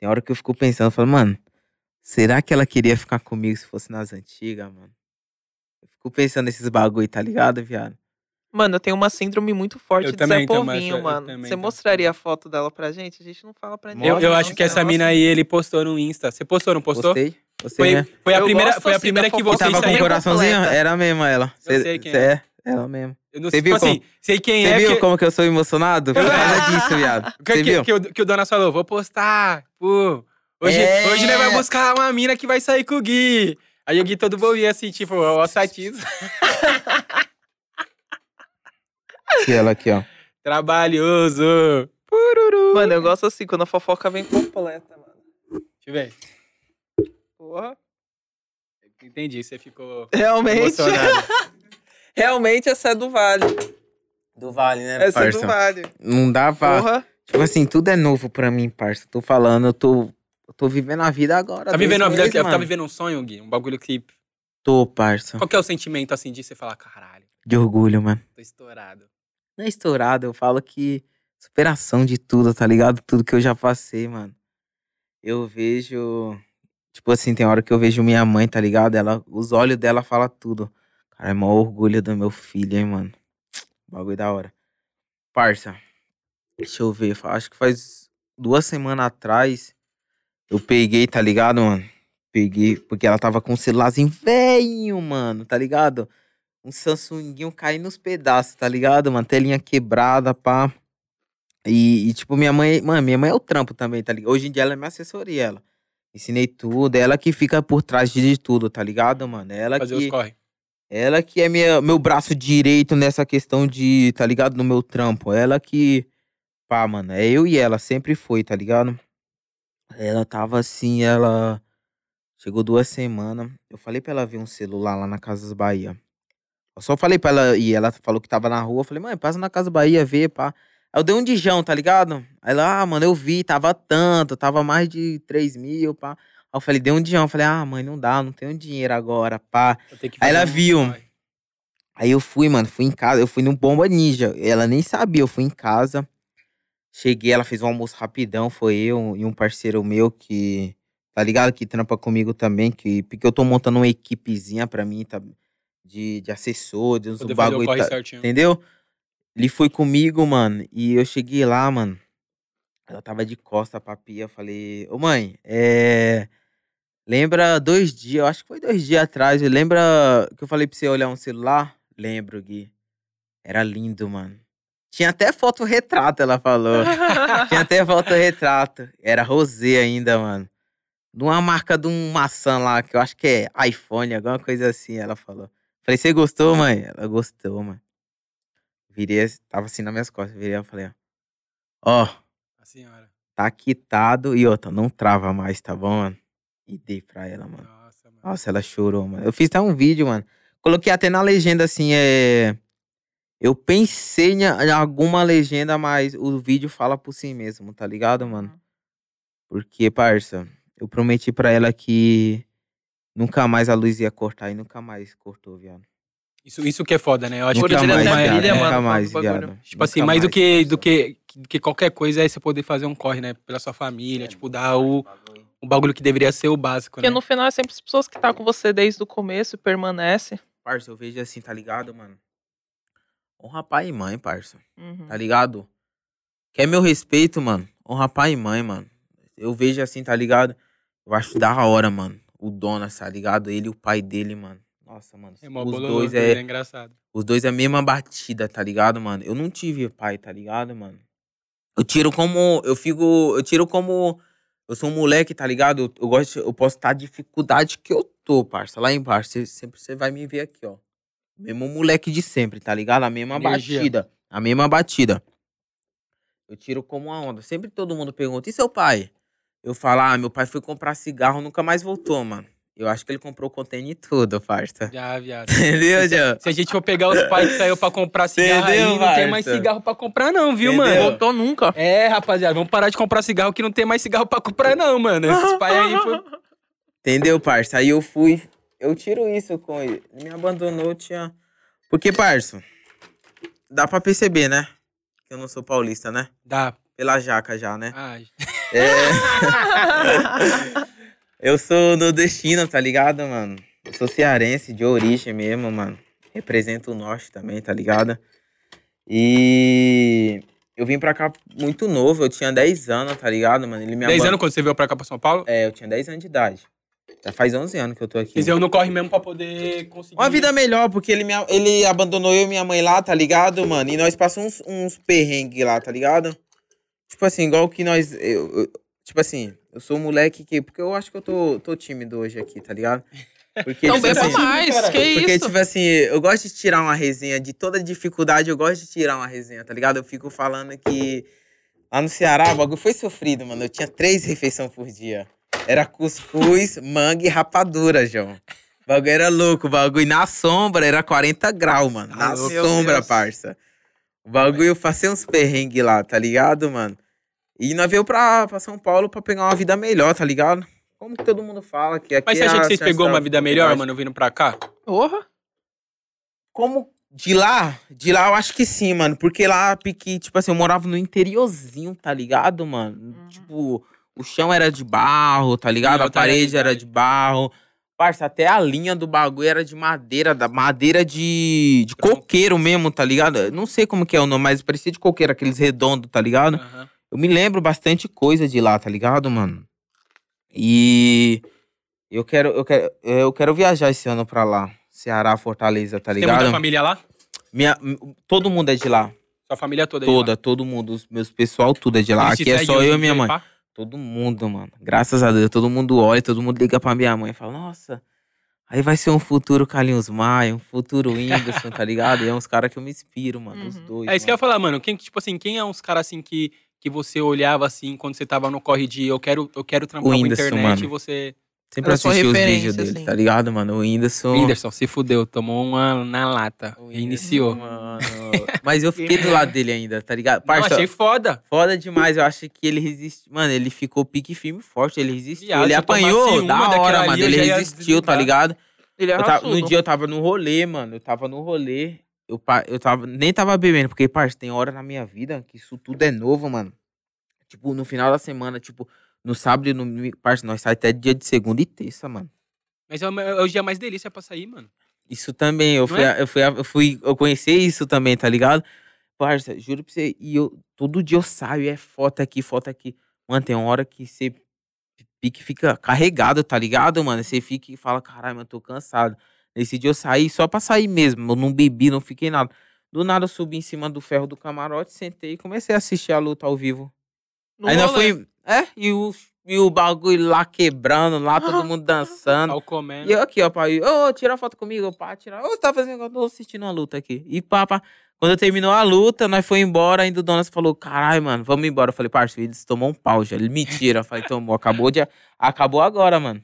tem hora que eu fico pensando, eu falo, mano, será que ela queria ficar comigo se fosse nas antigas, mano? Eu fico pensando nesses bagulho, tá ligado, viado? Mano, eu tenho uma síndrome muito forte Eu de também Zé Povinho, eu- eu mano. também Você mostraria a foto dela pra gente? A gente não fala pra ninguém. Eu, eu acho que essa nossa. mina aí, ele postou no Insta. Você postou, não postou? Gostei? Gostei, Foi, né? foi a Eu primeira, gosto foi a assim primeira da que você Tava com o coraçãozinho? completa. Era mesmo ela. Eu Cê- sei quem cê é. Ela mesmo. Eu não Você sei, viu tipo assim, sei quem Você é. viu porque- como que eu sou emocionado? Por [LAUGHS] causa disso, viado. que, Você que, viu? que, o, que o Donas falou, vou postar. Pô, hoje, É. hoje nós vai buscar uma mina que vai sair com o Gui. Aí o Gui todo bobinho assim, tipo, ó, satisfa. Aqui, [LAUGHS] ela aqui, ó. Trabalhoso. Pururu. Mano, eu gosto assim, quando a fofoca vem completa, mano. Deixa eu ver. Porra. Entendi, você ficou Realmente, emocionado. [LAUGHS] realmente essa é do Vale. Do Vale, né, Essa é do parça? Vale. Não dá pra... Porra. Tipo assim, tudo é novo pra mim, parça. Tô falando, eu tô... Eu tô vivendo a vida agora. Tá vivendo a vida que tá vivendo um sonho, Gui? Um bagulho que. Tô, parça. Qual que é o sentimento assim de você falar, caralho, De orgulho, mano. tô estourado? Não é estourado, eu falo que superação de tudo, tá ligado? Tudo que eu já passei, mano. Eu vejo. Tipo assim, tem hora que eu vejo minha mãe, tá ligado? Ela, os olhos dela falam tudo. Cara, é maior orgulho do meu filho, hein, mano. Bagulho da hora. Parça, deixa eu ver. Acho que faz duas semanas atrás eu peguei, tá ligado, mano? Peguei, porque ela tava com um celularzinho velho, mano, tá ligado? um Samsunguinho caindo nos pedaços, tá ligado, mano? Telinha quebrada, pá. E, e, tipo, minha mãe, mano, minha mãe é o trampo também, tá ligado? Hoje em dia ela é minha assessoria, ela. Ensinei tudo, ela que fica por trás de tudo, tá ligado, mano? Ela Fazer que, os corre. Ela que é minha, meu braço direito nessa questão de, tá ligado? No meu trampo. Ela que, pá, mano, é eu e ela, sempre foi, tá ligado? Ela tava assim, ela. Chegou duas semanas. Eu falei pra ela ver um celular lá na Casas Bahia. Eu só falei pra ela e ela falou que tava na rua. Eu falei, mãe, passa na Casa Bahia, vê, pá. Aí eu dei um dijão, tá ligado? Aí ela, ah, mano, eu vi, tava tanto, tava mais de 3 mil, pá. Aí eu falei, dei um dijão. Eu falei, ah, mãe, não dá, não tenho dinheiro agora, pá. Aí ela um viu. Aí eu fui, mano, fui em casa, eu fui no Bomba Ninja. Ela nem sabia, eu fui em casa. Cheguei, ela fez um almoço rapidão, foi eu e um parceiro meu que, tá ligado? Que trampa comigo também, que, porque eu tô montando uma equipezinha pra mim, tá? De, de assessores, Poder um fazer o bagulho, tá, certinho. entendeu? Ele foi comigo, mano, e eu cheguei lá, mano. Ela tava de costa pra pia, eu falei, ô mãe, é... Lembra dois dias, eu acho que foi dois dias atrás, lembra que eu falei pra você olhar um celular? Lembro, Gui. Era lindo, mano. Tinha até foto retrato, ela falou. [LAUGHS] Tinha até foto retrato. Era rosé ainda, mano. De uma marca de um maçã lá, que eu acho que é iPhone, alguma coisa assim, ela falou. Falei, você gostou, mãe? Ela gostou, mano. Virei, tava assim nas minhas costas, virei e falei, ó. Ó, A senhora. tá quitado e outra, não trava mais, tá bom, mano? E dei pra ela, mano. Nossa, mano. Nossa, ela chorou, mano. Eu fiz até um vídeo, mano. Coloquei até na legenda assim, é. Eu pensei em alguma legenda, mas o vídeo fala por si mesmo, tá ligado, mano? Porque, parça, eu prometi pra ela que nunca mais a luz ia cortar e nunca mais cortou, viado. Isso, isso que é foda, né? Eu acho Nunca que Orgulho mais, da viado. família, Nunca mano, mais, viado. Tipo assim, Nunca mais do mais, que, do, que, do que qualquer coisa é você poder fazer um corre, né? Pela sua família, tipo, dar o, o bagulho que deveria ser o básico, Porque né? no final é sempre as pessoas que tá com você desde o começo e permanece. Parça, eu vejo assim, tá ligado, mano? Honra pai e mãe, parça. Uhum. tá ligado? Quer meu respeito, mano? Honra pai e mãe, mano. Eu vejo assim, tá ligado? Eu acho da hora, mano. O Donas, tá ligado? Ele e o pai dele, mano. Nossa, mano. É os dois é é, engraçado. os dois é a mesma batida, tá ligado, mano? Eu não tive pai, tá ligado, mano? Eu tiro como eu fico, eu tiro como eu sou um moleque, tá ligado? Eu, eu gosto, eu posso estar a dificuldade que eu tô, parça. Lá embaixo, você, sempre você vai me ver aqui, ó. Mesmo moleque de sempre, tá ligado? A mesma Energia. batida. A mesma batida. Eu tiro como uma onda. Sempre todo mundo pergunta: e seu pai? Eu falo: ah, meu pai foi comprar cigarro, nunca mais voltou, mano. Eu acho que ele comprou container e tudo, parça. Já, viado. [LAUGHS] Entendeu, Joe? Se a gente for pegar os pais que saiu pra comprar cigarro aí, Entendeu, não tem mais cigarro pra comprar não, viu, Entendeu? mano? Voltou nunca. É, rapaziada, vamos parar de comprar cigarro que não tem mais cigarro pra comprar não, mano. Esses pais aí foi... [LAUGHS] Entendeu, parça? Aí eu fui. Eu tiro isso com ele. Ele me abandonou, tinha. Porque, parça, dá pra perceber, né? Que eu não sou paulista, né? Dá. Pela jaca já, né? Ah, É. [LAUGHS] eu sou nordestino, tá ligado, mano? Eu sou cearense de origem mesmo, mano. Represento o norte também, tá ligado? E eu vim pra cá muito novo, eu tinha 10 anos, tá ligado, mano? Ele me 10 aban- anos quando você veio pra cá pra São Paulo? É, eu tinha 10 anos de idade. Já faz 11 anos que eu tô aqui. Dizer, eu não corre mesmo pra poder conseguir... Uma vida melhor, porque ele, me, ele abandonou eu e minha mãe lá, tá ligado, mano? E nós passamos uns, uns perrengues lá, tá ligado? Tipo assim, igual que nós. eu- eu- tipo assim, eu sou um moleque que. Porque eu acho que eu tô, tô tímido hoje aqui, tá ligado? Porque, Então tipo beba assim, mais, cara. que porque, isso? tipo assim, eu gosto de tirar uma resenha de toda dificuldade, eu gosto de tirar uma resenha, tá ligado? Eu fico falando que lá no Ceará o bagulho foi sofrido, mano. Eu tinha três refeições por dia. Era cuscuz, manga e rapadura, João. O bagulho era louco, o bagulho na sombra era 40 graus, mano. Na Ah, meu sombra, parça. O bagulho eu passei uns perrengues lá, tá ligado, mano? E nós veio pra, pra São Paulo pra pegar uma vida melhor, tá ligado? Como que todo mundo fala que aqui Mas você é acha a que vocês pegou uma vida melhor, mano, vindo pra cá? Porra. Como de lá, de lá eu acho que sim, mano. Porque lá, pique, tipo assim, eu morava no interiorzinho, tá ligado, mano? Uhum. Tipo, o chão era de barro, tá ligado? Sim, A outra parede era realidade. de barro. Parça, até a linha do bagulho era de madeira, da madeira de, de coqueiro mesmo, tá ligado? Eu Não sei como que é o nome, mas parecia de coqueiro, aqueles redondos, tá ligado? Aham. Eu me lembro bastante coisa de lá, tá ligado, mano? E eu quero, eu quero, eu quero viajar esse ano pra lá. Ceará, Fortaleza, tá Tem muita ligado? família lá? Minha, todo mundo é de lá. Sua família toda lá? Toda, todo mundo. Os meus pessoal, tudo é de lá. Eles Aqui é só eu e minha mãe. pá? Todo mundo, mano. Graças a Deus, todo mundo olha, todo mundo liga pra minha mãe e fala, nossa, aí vai ser um futuro Carlinhos Maia, um futuro Whindersson, tá ligado? E é uns caras que eu me inspiro, mano, os Uhum. dois. É isso que eu ia mano. falar, mano. Quem, tipo assim, quem é uns caras assim que, que você olhava assim quando você tava no corre de eu quero, eu quero trampar Whindersson, internet mano. e você. Sempre Era sua assisti os vídeos dele, assim. tá ligado, mano? O Whindersson... Whindersson, se fudeu, tomou uma na lata. o. Whindersson, mano. Mas eu fiquei do [LAUGHS] lado dele ainda, tá ligado? Não, Parça, achei foda. Foda demais, eu acho que ele resiste. Mano, ele ficou pique firme forte, ele resistiu. Viado, ele apanhou da hora, mano. Ele resistiu, tá ligado? Tava- no dia eu tava no rolê, mano. Eu tava no rolê. Eu, eu tava, nem tava bebendo, porque, parça, tem hora na minha vida que isso tudo é novo, mano. Tipo, no final da semana, tipo, no sábado e no domingo, parça, nós sai até dia de segunda e terça, mano. Mas é o, é o dia mais delícia pra sair, mano. Isso também, eu fui, é? eu fui, eu fui, eu conheci isso também, tá ligado? Parça, juro pra você, e eu, todo dia eu saio, é foto aqui, foto aqui. Mano, tem uma hora que você pique fica carregado, tá ligado, mano? Você fica e fala, caralho, mano, tô cansado. Nesse dia eu saí só pra sair mesmo, eu não bebi, não fiquei nada. Do nada eu subi em cima do ferro do camarote, sentei e comecei a assistir a luta ao vivo. No Aí nós rolê. foi, é, e o, e o bagulho lá quebrando, lá [LAUGHS] todo mundo dançando. Ao comendo. E eu aqui, ó, pai, ô, tira foto comigo, pá, tira. Ô, tá fazendo, eu tô assistindo uma luta aqui. E pá, pá. Quando terminou a luta, nós foi embora, ainda o Donas falou, caralho, mano, vamos embora. Eu falei, parceiro, eles tomou um pau já. Ele, mentira. Eu falei, tomou, acabou de. Acabou agora, mano.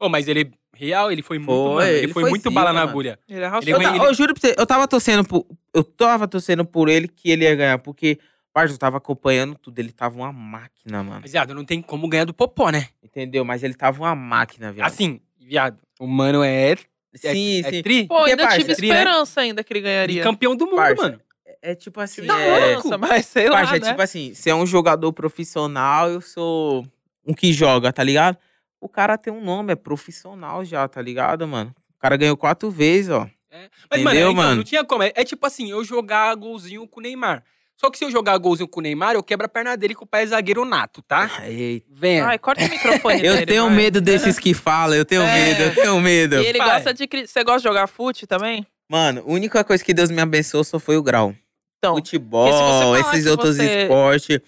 Ô, mas ele, real, ele foi muito, Foi. Ele, ele foi, foi muito zica, bala na mano. agulha. Ele é Ele raçudo. Eu, ta- eu juro pra você, eu tava torcendo por. Eu tava torcendo por ele que ele ia ganhar, porque, parceiro, eu tava acompanhando tudo. Ele tava uma máquina, mano. Mas, viado, não tem como ganhar do Popó, né? Entendeu? Mas ele tava uma máquina, viado. Assim, viado, o mano é, sim, é sim. tri. Pô, Porque, ainda parça, tive tri, né? esperança ainda que ele E ganharia. campeão do mundo, Parça, mano. É tipo assim. Tive é... esperança, mas sei lá, Parça, é né? tipo assim, você é um jogador profissional, eu sou um que joga, tá ligado? O cara tem um nome, é profissional já, tá ligado, mano? O cara ganhou quatro vezes, ó. É. Mas, mano, Entendeu, então, mano? não tinha como. É, é tipo assim, eu jogar golzinho com o Neymar. Só que se eu jogar golzinho com o Neymar, eu quebro a perna dele com o pai é zagueiro nato, tá? Eita. Venha. Ai, corta o microfone [LAUGHS] Eu dele, tenho medo desses que falam, eu tenho É. medo, eu tenho medo. E ele Pai. gosta de... Você gosta de jogar fute também? Mano, a única coisa que Deus me abençoou só foi o grau. Então, Futebol, esses outros você- esportes,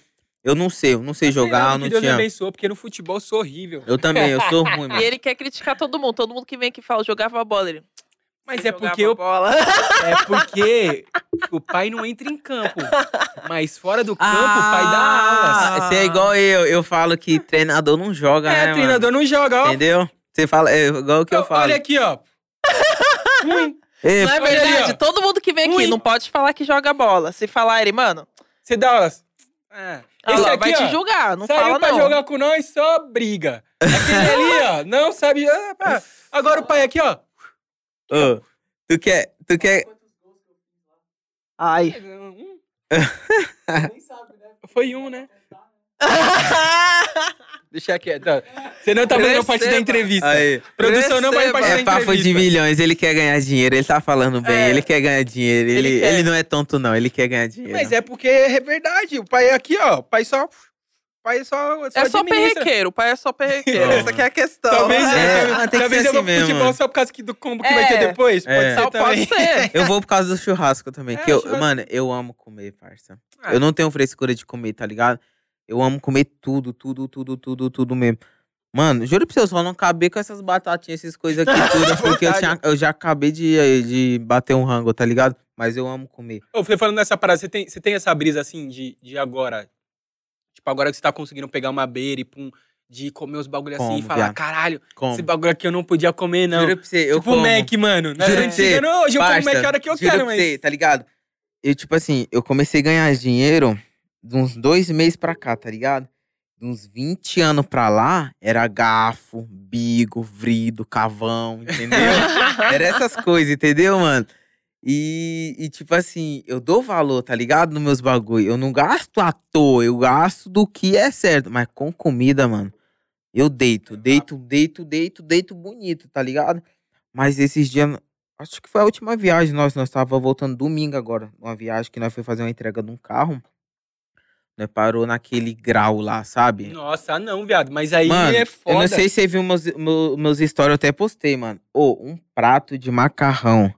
eu não sei, eu não sei jogar, eu que não Deus tinha. abençoe, porque no futebol eu sou horrível. Eu também, eu sou [LAUGHS] ruim, E mano. ele quer criticar todo mundo. Todo mundo que vem aqui fala, jogava bola. Ele, Mas "Você é porque eu bola. É porque o pai não entra em campo. Mas fora do campo, o pai dá Ah, aulas. Você é igual eu, eu falo que [LAUGHS] treinador não joga, É, né, treinador não joga, ó. mano? Entendeu? Você fala, é igual o que eu falo. Olha aqui, ó. [LAUGHS] Ruim. Ei, Não é verdade? ó. todo mundo que vem aqui Ui. não pode falar que joga bola. Se falar ele, mano, Você dá aulas. É. Esse lá, aqui, vai te ó, julgar. Não Saiu fala pra não. jogar com nós, só briga. Aquele ali, ó, [LAUGHS] não sabe. ah, pá. Agora o pai aqui, ó. ô, tu quer, tu quer... Ai. [LAUGHS] Um. Foi um, né? [LAUGHS] Deixa quieto. Você não tá fazendo parte da entrevista. Aí. Produção não faz Receba. parte da É papo de entrevista. milhões, ele quer ganhar dinheiro, ele tá falando bem, É. ele quer ganhar dinheiro, ele, Ele ele, não é tonto não, ele quer ganhar dinheiro. Mas é porque é verdade. O pai é aqui, ó. O pai só. O pai só. É só administra. perrequeiro, o pai é só perrequeiro. Essa aqui é a questão. Talvez, É, talvez- mas tem que talvez ser eu vou assim pro futebol só por causa que do combo que É. vai ter depois. É. Pode ser Só também. pode ser. Eu vou por causa do churrasco também, É, que eu, churrasco. mano, eu amo comer, parça. Ah. Eu não tenho frescura de comer, tá ligado? Eu amo comer tudo, tudo, tudo, tudo, tudo mesmo. Mano, juro pra você, eu só não acabei com essas batatinhas, essas coisas aqui [LAUGHS] todas, porque eu, tinha, eu já acabei de, de bater um rango, tá ligado? Mas eu amo comer. Ô, Fê, falando nessa parada, você tem, você tem essa brisa assim de, de agora? Tipo, agora que você tá conseguindo pegar uma beira e pum, de comer os bagulho assim Como, e falar, viado? caralho, Como? esse bagulho aqui eu não podia comer, não. Juro pra você, eu tipo como. Mac, mano. Na Juro pra você, hoje eu como Mac a hora que eu quero, mas... você, tá ligado? Eu, tipo assim, eu comecei a ganhar dinheiro de uns dois meses pra cá, tá ligado? De uns 20 anos pra lá, era garfo, bigo, vrido, cavão, entendeu? [LAUGHS] era essas coisas, entendeu, mano? E, e, tipo assim, eu dou valor, tá ligado? Nos meus bagulho. Eu não gasto à toa, eu gasto do que é certo. Mas com comida, mano, eu deito, deito, deito, deito, deito bonito, tá ligado? Mas esses dias, acho que foi a última viagem, nós, nós tava voltando domingo agora. Uma viagem que nós foi fazer uma entrega de um carro. Nós parou naquele grau lá, sabe? Nossa, não, viado. Mas aí Mano, é foda. eu não sei se você viu meus, meus, meus stories, eu até postei, mano. Ô, um prato de macarrão,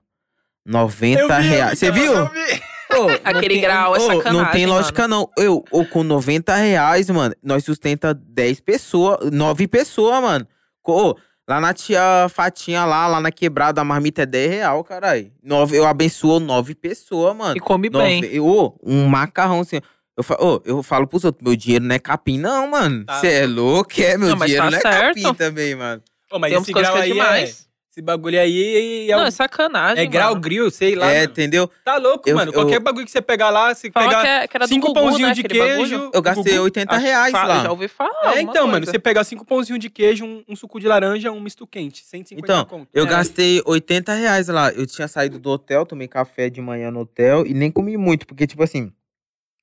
90 Eu vi, reais. Você viu? [LAUGHS] não Aquele tem- grau é ô, Não sacanagem, tem mano. lógica, não. Eu, ou com 90 reais, mano, nós sustenta 10 pessoas, 9 pessoas, mano. Ô, lá na tia Fatinha, lá, lá na quebrada, a marmita é 10 real, caralho. Nove, eu abençoo 9 pessoas, mano. E come bem. Nove- Ô, um macarrão assim. Eu falo, ô, eu falo pros outros, meu dinheiro não é capim, não, mano. Tá Você é louco, é? Meu Não, dinheiro tá não é certo. capim também, mano. Ô, mas Tem esse grau é aí é... demais. Esse bagulho aí é, Não, é sacanagem, é grau mano. grill, sei lá. é, mano. entendeu? Tá louco, Eu- mano. eu- Qualquer bagulho que você pegar lá, se Fala pegar que, é- que cinco Gugu, pãozinhos né, de queijo... bagulho. Eu gastei Gugu- 80 Acho- reais lá. Já ouvi falar. É, então, mano, coisa. você pegar cinco pãozinhos de queijo, um, um suco de laranja, um misto quente, 150 Então, conto. Eu É. gastei 80 reais lá. Eu tinha saído do hotel, tomei café de manhã no hotel e nem comi muito, porque, tipo assim,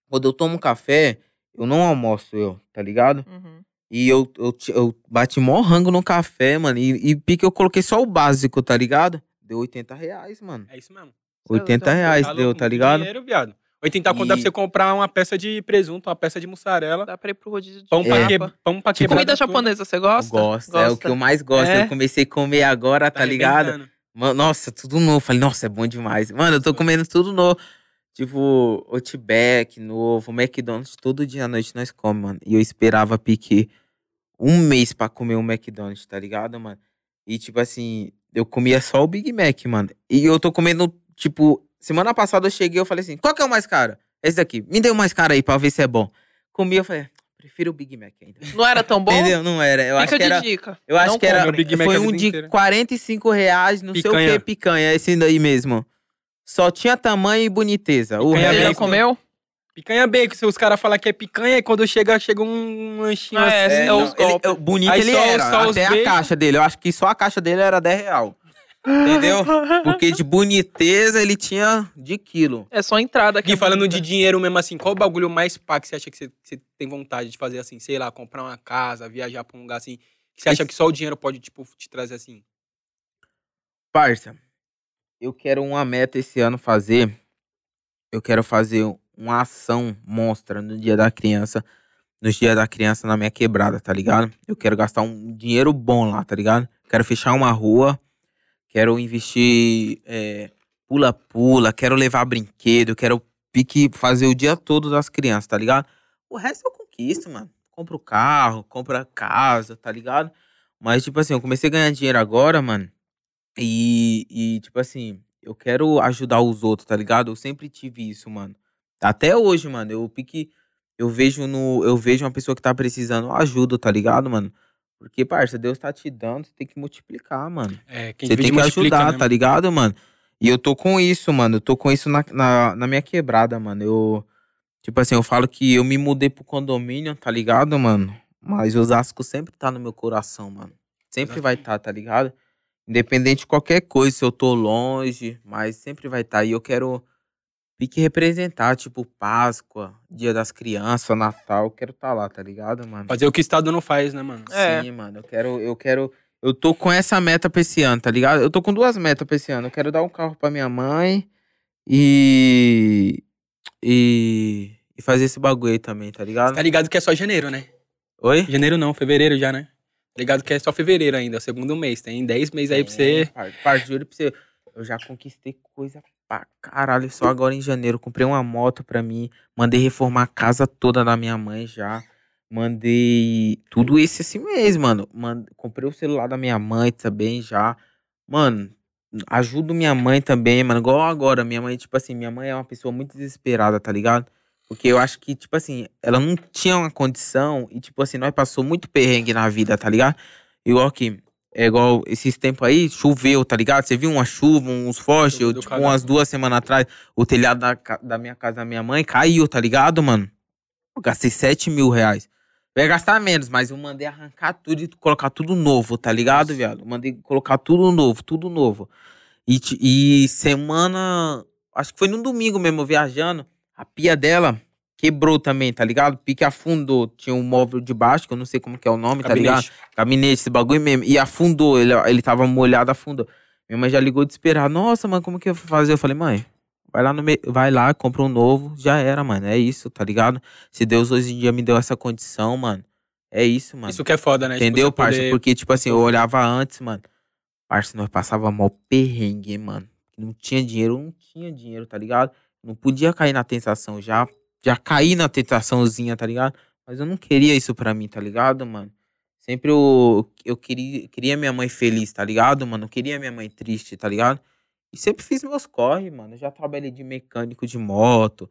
quando eu tomo café, eu não almoço eu, tá ligado? Uhum. E eu, eu, eu bati mó rango no café, mano. E, e pique eu coloquei só o básico, tá ligado? Deu 80 reais, mano. É isso mesmo. 80 então, reais Tá deu, tá ligado? Dinheiro, viado. 80 conto dá pra E- você comprar uma peça de presunto, uma peça de mussarela, Dá pra ir pro rodízio de pão pra, É. que... japa. pão pra Tipo, quebrar. Comida japonesa, você gosta? Gosto, é o que eu mais gosto. É? Eu comecei a comer agora, tá, ligado? Mano, Nossa, tudo novo. Falei, nossa, é bom demais. Mano, eu tô comendo tudo novo. Tipo, Outback novo, McDonald's, todo dia à noite nós comemos, mano. E eu esperava pique um mês pra comer um McDonald's, tá ligado, mano? E tipo assim, eu comia só o Big Mac, mano. E eu tô comendo, tipo, semana passada eu cheguei eu falei assim, qual que é o mais caro? Esse daqui. Me dê o mais caro aí pra ver se é bom. Comi, eu falei, prefiro o Big Mac ainda. Não era tão bom? Entendeu? Não era. Eu acho Fica que era. de dica. Eu acho Não que era. come o Big Mac foi um de inteira. 45 reais, não sei Picanha. o que, picanha. Esse daí mesmo. Só tinha tamanho e boniteza. O Picanha Você já resto. comeu? Picanha bacon, se os caras falam que é picanha, e quando chega, chega um lanchinho Ah, é, assim. é não, os ele- eu- bonito Aí ele só- era. só os até a bacon. caixa dele. Eu acho que só a caixa dele era 10 real. Entendeu? Porque de boniteza ele tinha de quilo. É só entrada aqui. E falando de dinheiro mesmo assim, qual o bagulho mais pá que você acha que você, você tem vontade de fazer assim? Sei lá, comprar uma casa, viajar pra um lugar assim. Que você acha Esse- que só o dinheiro pode, tipo, te trazer assim? Parça, eu quero uma meta esse ano fazer. Eu quero fazer uma ação monstra no dia da criança. Nos dias da criança na minha quebrada, tá ligado? Eu quero gastar um dinheiro bom lá, tá ligado? Quero fechar uma rua. Quero investir é, pula-pula. quero levar brinquedo. Quero pique fazer o dia todo das crianças, tá ligado? O resto eu conquisto, mano. Compro carro, compro a casa, tá ligado? Mas, tipo assim, eu comecei a ganhar dinheiro agora, mano. E, e, tipo assim, eu quero ajudar os outros, tá ligado? Eu sempre tive isso, mano. Até hoje, mano, eu pique. Eu vejo no. Eu vejo uma pessoa que tá precisando, eu ajudo, tá ligado, mano? Porque, parça, Deus tá te dando, você tem que multiplicar, mano. É, quem Você tem que ajudar, né, tá ligado, mano? E eu tô com isso, mano. Eu tô com isso na, na, na minha quebrada, mano. Eu. Tipo assim, eu falo que eu me mudei pro condomínio, tá ligado, mano? Mas Osasco sempre tá no meu coração, mano. Sempre vai estar, tá, tá ligado? Independente de qualquer coisa, se eu tô longe, mas sempre vai estar. E eu quero pique representar, tipo, Páscoa, Dia das Crianças, Natal. Eu quero tá lá, tá ligado, mano? Fazer o que o Estado não faz, né, mano? É. Sim, mano. Eu quero, eu quero. Eu tô com essa meta pra esse ano, tá ligado? Eu tô com duas metas pra esse ano. Eu quero dar um carro pra minha mãe e. E. E fazer esse bagulho aí também, tá ligado? Tá ligado que é só janeiro, né? Oi? Janeiro não, fevereiro já, né? Ligado que é só fevereiro ainda, é o segundo mês. Tem 10 meses aí pra você. Parte, juro pra você. Eu já conquistei coisa pra caralho. Só agora em janeiro. Comprei uma moto pra mim. Mandei reformar a casa toda da minha mãe já. Mandei tudo isso esse mês, mano. Comprei o celular da minha mãe também já. Mano, ajudo minha mãe também, mano. Igual agora, minha mãe, tipo assim, minha mãe é uma pessoa muito desesperada, tá ligado? Porque eu acho que, tipo assim, ela não tinha uma condição e, tipo assim, nós passou muito perrengue na vida, tá ligado? Igual que, é igual esses tempos aí, choveu, tá ligado? Você viu uma chuva, uns fortes, eu, tipo, umas duas semanas atrás, o telhado da, da minha casa da minha mãe caiu, tá ligado, mano? Eu gastei 7 mil reais. Eu ia gastar menos, mas eu mandei arrancar tudo e colocar tudo novo, tá ligado, viado? Eu mandei colocar tudo novo, tudo novo. E, e semana. Acho que foi num domingo mesmo, viajando. A pia dela quebrou também, tá ligado? Pique afundou. Tinha um móvel de baixo, que eu não sei como que é o nome, tá ligado? Gabinete. Gabinete, esse bagulho mesmo. E afundou, ele, ele tava molhado, afundou. Minha mãe já ligou desesperada. Nossa, mano, como que eu vou fazer? Eu falei, mãe, vai lá, no me... vai lá, compra um novo. Já era, mano. É isso, tá ligado? Se Deus hoje em dia me deu essa condição, mano. É isso, mano. Isso que é foda, né? Tipo, Entendeu, você parça? poder- Porque, tipo assim, eu olhava antes, mano. Parça, nós passava mal perrengue, hein, mano. Não tinha dinheiro, não tinha dinheiro, tá ligado? Não podia cair na tentação. Já, já caí na tentaçãozinha, tá ligado? Mas eu não queria isso pra mim, tá ligado, mano? Sempre eu, eu queria, queria minha mãe feliz, tá ligado, mano? Eu queria minha mãe triste, tá ligado? E sempre fiz meus corre, mano. Eu já trabalhei de mecânico de moto.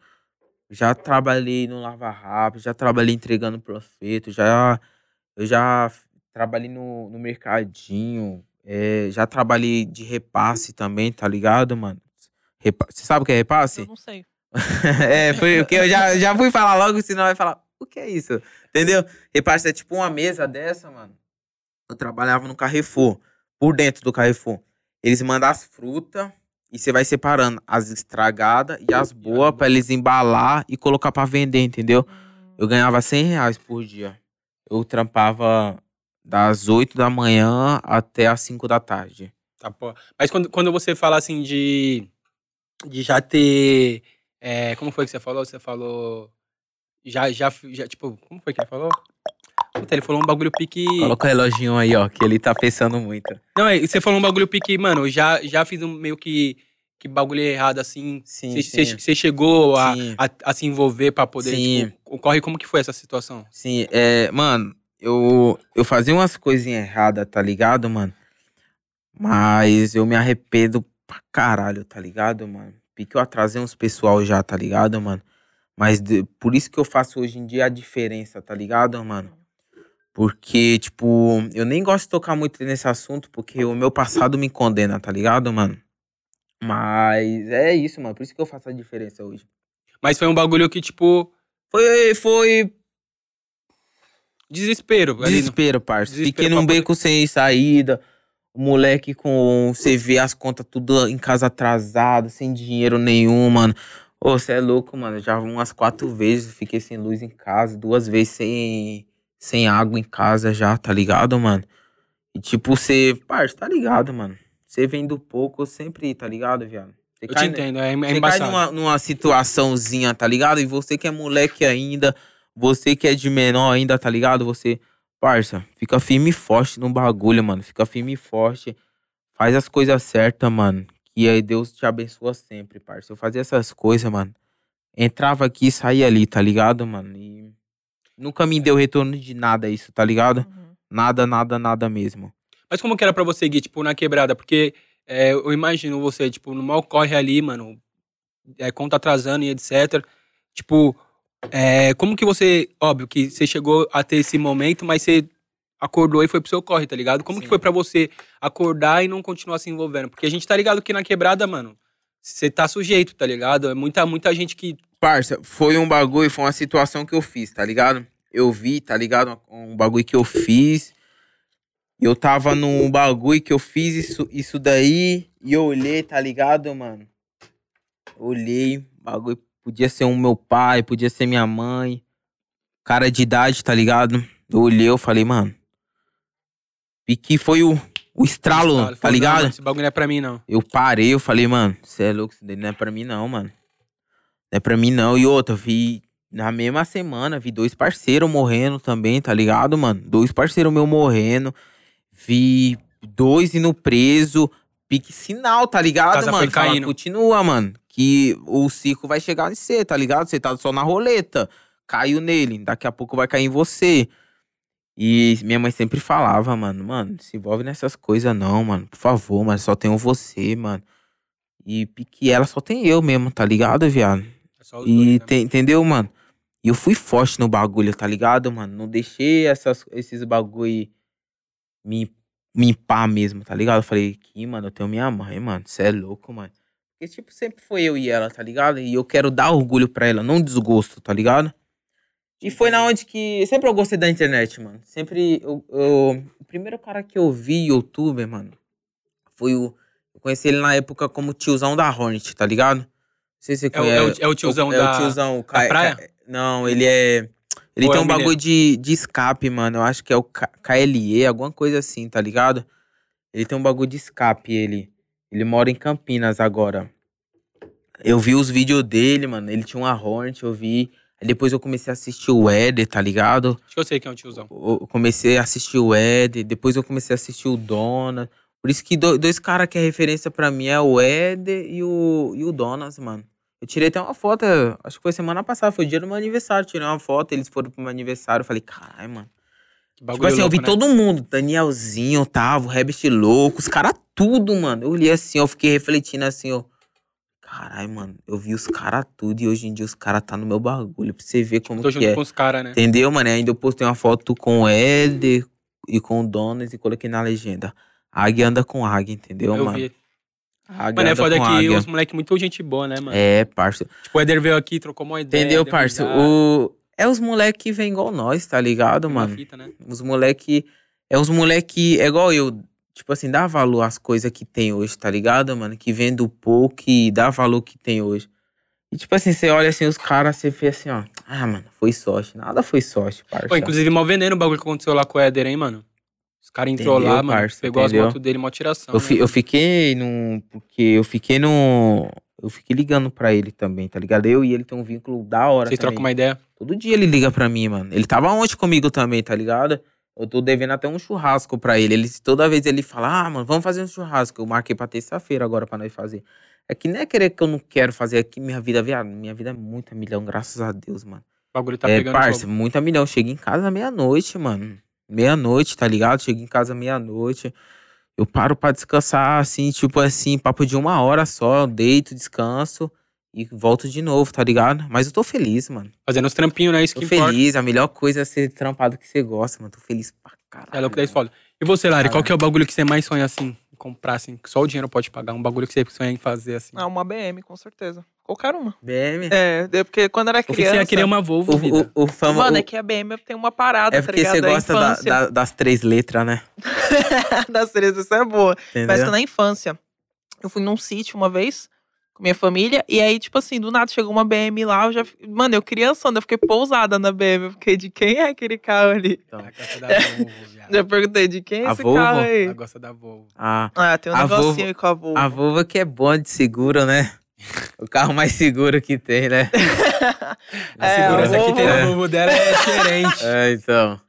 Já trabalhei no Lava Rápido, já trabalhei entregando profeto, já eu já trabalhei no, no mercadinho, é, já trabalhei de repasse também, tá ligado, mano? Repa- Você sabe o que é repasse? Eu não sei. [LAUGHS] é, foi o que eu já, já fui falar logo, senão vai falar, o que é isso? Entendeu? Repasse é tipo uma mesa dessa, mano. Eu trabalhava no Carrefour, por dentro do Carrefour. Eles mandam as frutas e você vai separando as estragadas e as boas pra eles embalar e colocar pra vender, entendeu? Eu ganhava 100 reais por dia. Eu trampava das 8 da manhã até as 5 da tarde. Tá, pô. Mas quando, quando você fala assim de, de já ter. é, como foi que você falou? Você falou. Já, já, já, tipo, como foi que ele falou? Puta, ele falou um bagulho pique. Coloca o reloginho aí, ó, que ele tá pensando muito. Não, é, você falou um bagulho pique, mano, já, já fiz um meio que, que bagulho errado assim. Sim, Você- chegou a, a, a se envolver pra poder. Sim. Tipo, corre como que foi essa situação? Sim, é, mano, eu, eu fazia umas coisinhas erradas, tá ligado, mano? Mas eu me arrependo pra caralho, tá ligado, mano? Porque eu atrasei uns pessoal já, tá ligado, mano? Mas de- por isso que eu faço hoje em dia a diferença, tá ligado, mano? Porque, tipo, eu nem gosto de tocar muito nesse assunto, porque o meu passado me condena, tá ligado, mano? Mas é isso, mano. Por isso que eu faço a diferença hoje. Mas foi um bagulho que, tipo, Foi, foi desespero. Desespero, parça. Fiquei num beco sem saída. O moleque com. Você vê as contas tudo em casa atrasado, sem dinheiro nenhum, mano. Ô, você é louco, mano. Já umas quatro vezes fiquei sem luz em casa, duas vezes sem, sem água em casa já, tá ligado, mano? E tipo, você. Parça, tá ligado, mano? Você vem do pouco sempre, tá ligado, viado? Você Eu te cai- entendo, é, é você cai embaçado. numa, numa situaçãozinha, tá ligado? E você que é moleque ainda, você que é de menor ainda, tá ligado? Você, parça, fica firme e forte no bagulho, mano. Fica firme e forte. Faz as coisas certas, mano. Que aí Deus te abençoa sempre, parça. Eu fazia essas coisas, mano. Entrava aqui e saía ali, tá ligado, mano? E nunca me deu retorno de nada isso, tá ligado? Uhum. Nada, nada, nada mesmo. Mas como que era pra você, Gui, tipo, na quebrada? Porque é, eu imagino você, tipo, no mal corre ali, mano, é, conta atrasando e etc. Tipo, é, como que você, óbvio que você chegou a ter esse momento, mas você acordou e foi pro seu corre, tá ligado? Como que Sim. foi pra você acordar e não continuar se envolvendo? Porque a gente tá ligado que na quebrada, mano, você tá sujeito, tá ligado? É muita, muita gente que... Parça, foi um bagulho, foi uma situação que eu fiz, tá ligado? Eu vi, tá ligado? Um bagulho que eu fiz. Eu tava num bagulho que eu fiz isso, isso daí. E eu olhei, tá ligado, mano? Olhei, bagulho podia ser um meu pai, podia ser minha mãe. Cara de idade, tá ligado? Eu olhei, eu falei, mano. E que foi o, o estralo, Falou, tá ligado? esse bagulho não é pra mim, não. Eu parei, eu falei, mano, você é louco, isso daí não é pra mim não, mano. Não é pra mim não. E outra, vi na mesma semana, vi dois parceiros morrendo também, tá ligado, mano? Dois parceiros meus morrendo. Vi dois indo preso. Pique sinal, tá ligado, Casa mano? foi Fala, continua, mano. Que o ciclo vai chegar em você, tá ligado? Você tá só na roleta. Caiu nele, daqui a pouco vai cair em você. E minha mãe sempre falava, mano, mano, não se envolve nessas coisas não, mano. Por favor, mas só tenho você, mano. E pique ela só tem eu mesmo, tá ligado, viado? só os E dois, né? te- entendeu, mano? E eu fui forte no bagulho, tá ligado, mano? Não deixei essas, esses bagulho me, me pá mesmo, tá ligado? Eu falei, aqui, mano, eu tenho minha mãe, mano. Você é louco, mano. Porque, tipo, sempre foi eu e ela, tá ligado? E eu quero dar orgulho pra ela, não desgosto, tá ligado? E foi na onde que. Sempre eu gostei da internet, mano. Sempre. Eu, eu- o primeiro cara que eu vi youtuber, mano, foi o. Eu conheci ele na época como tiozão da Hornet, tá ligado? Não sei se você É o- é o- conhece. é o tiozão é da- o tiozão, o Ca- praia? Ca- Não, ele é. Ele Ou tem é um o bagulho mineiro? de, de escape, mano. Eu acho que é o K- KLE, alguma coisa assim, tá ligado? Ele tem um bagulho de escape, ele. Ele mora em Campinas agora. Eu vi os vídeos dele, mano. Ele tinha uma Hornet, eu vi. Aí depois eu comecei a assistir o Eder, tá ligado? Acho que eu sei quem é o tiozão. Eu comecei a assistir o Eder, depois eu comecei a assistir o Donas. Por isso que do- dois caras que é referência pra mim é o Eder e o, e o Donas, mano. Eu tirei até uma foto, acho que foi semana passada, foi o dia do meu aniversário. Tirei uma foto, eles foram pro meu aniversário. Eu falei, caralho, mano. Tipo assim, eu vi né? todo mundo. Danielzinho, Otávio, Rebest Louco, os caras tudo, mano. Eu olhei assim, eu fiquei refletindo assim, ó. Caralho, mano, eu vi os caras tudo e hoje em dia os caras tá no meu bagulho. Pra você ver como Tô que junto é. com os caras, né? Entendeu, mano? Ainda eu postei uma foto com o Éder e com o Donas e coloquei na legenda. Águia anda com águia, entendeu, Eu mano? vi. Águia Mano, é foda que os moleque muito gente boa, né, mano? É, parça. Tipo, o Eder veio aqui, trocou uma ideia. Entendeu, deu parça? O... É os moleque que vem igual nós, tá ligado, uma mano? Fita, né? Os moleque. É os moleque. É igual eu. Tipo assim, dá valor às coisas que tem hoje, tá ligado, mano? Que vem do pouco e dá valor que tem hoje. E tipo assim, você olha assim, os caras, você vê assim, ó. Ah, mano, foi sorte. Nada foi sorte, parça. Pô, inclusive, mal veneno o bagulho que aconteceu lá com o Éder, hein, mano? Os caras entrou lá, mano, parça, pegou entendeu? as motos dele, mó tiração. Eu, né, eu mano? fiquei num. Porque eu fiquei no. Eu fiquei ligando pra ele também, tá ligado? Eu e ele tem um vínculo da hora. Vocês trocam uma ideia? Todo dia ele liga pra mim, mano. Ele tava ontem comigo também, tá ligado? Eu tô devendo até um churrasco pra ele. ele. Toda vez ele fala, ah, mano, vamos fazer um churrasco. Eu marquei pra terça-feira agora pra nós fazer. É que nem é querer que eu não quero fazer aqui. Minha vida, viado, minha vida é muita milhão, graças a Deus, mano. O bagulho tá é, pegando parça, muita milhão. Cheguei em casa meia-noite, mano. Meia-noite, tá ligado? Cheguei em casa meia-noite. Eu paro pra descansar, assim, tipo assim, papo de uma hora só. Deito, descanso e volto de novo, tá ligado? Mas eu tô feliz, mano. Fazendo os trampinhos, né? Isso Tô que importa. feliz, a melhor coisa é ser trampado que você gosta, mano. Tô feliz pra caralho. É louco, daí mano. foda. E você, Lari, qual Caralho. que é o bagulho que você mais sonha, assim, comprar, assim, que só o dinheiro pode pagar? Um bagulho que você sonha em fazer, assim? Ah, uma BM, com certeza. Qualquer uma. BM. É, porque quando era criança... você ia querer uma Volvo, O, o, o fama, Mano, o- é que a BM tem uma parada, é tá porque ligado? você gosta da- da- das três letras, né? [LAUGHS] das três, isso é boa. Entendeu? Mas que na infância, eu fui num sítio uma vez com minha família, e aí, tipo assim, do nada chegou uma BM lá, eu já. Mano, eu criançona, eu fiquei pousada na BM. Eu fiquei, de quem é aquele carro ali? Então, da Volvo, [LAUGHS] viado. Já perguntei, de quem é A esse Volvo? carro aí? Ela gosta da Volvo. a, Ah, tem um negocinho Volvo- aí com a Volvo. a Volvo que é bom de seguro, né? [LAUGHS] O carro mais seguro que tem, né? [LAUGHS] A É, segurança que tem na Volvo- Volvo dela é diferente. [LAUGHS] É, então.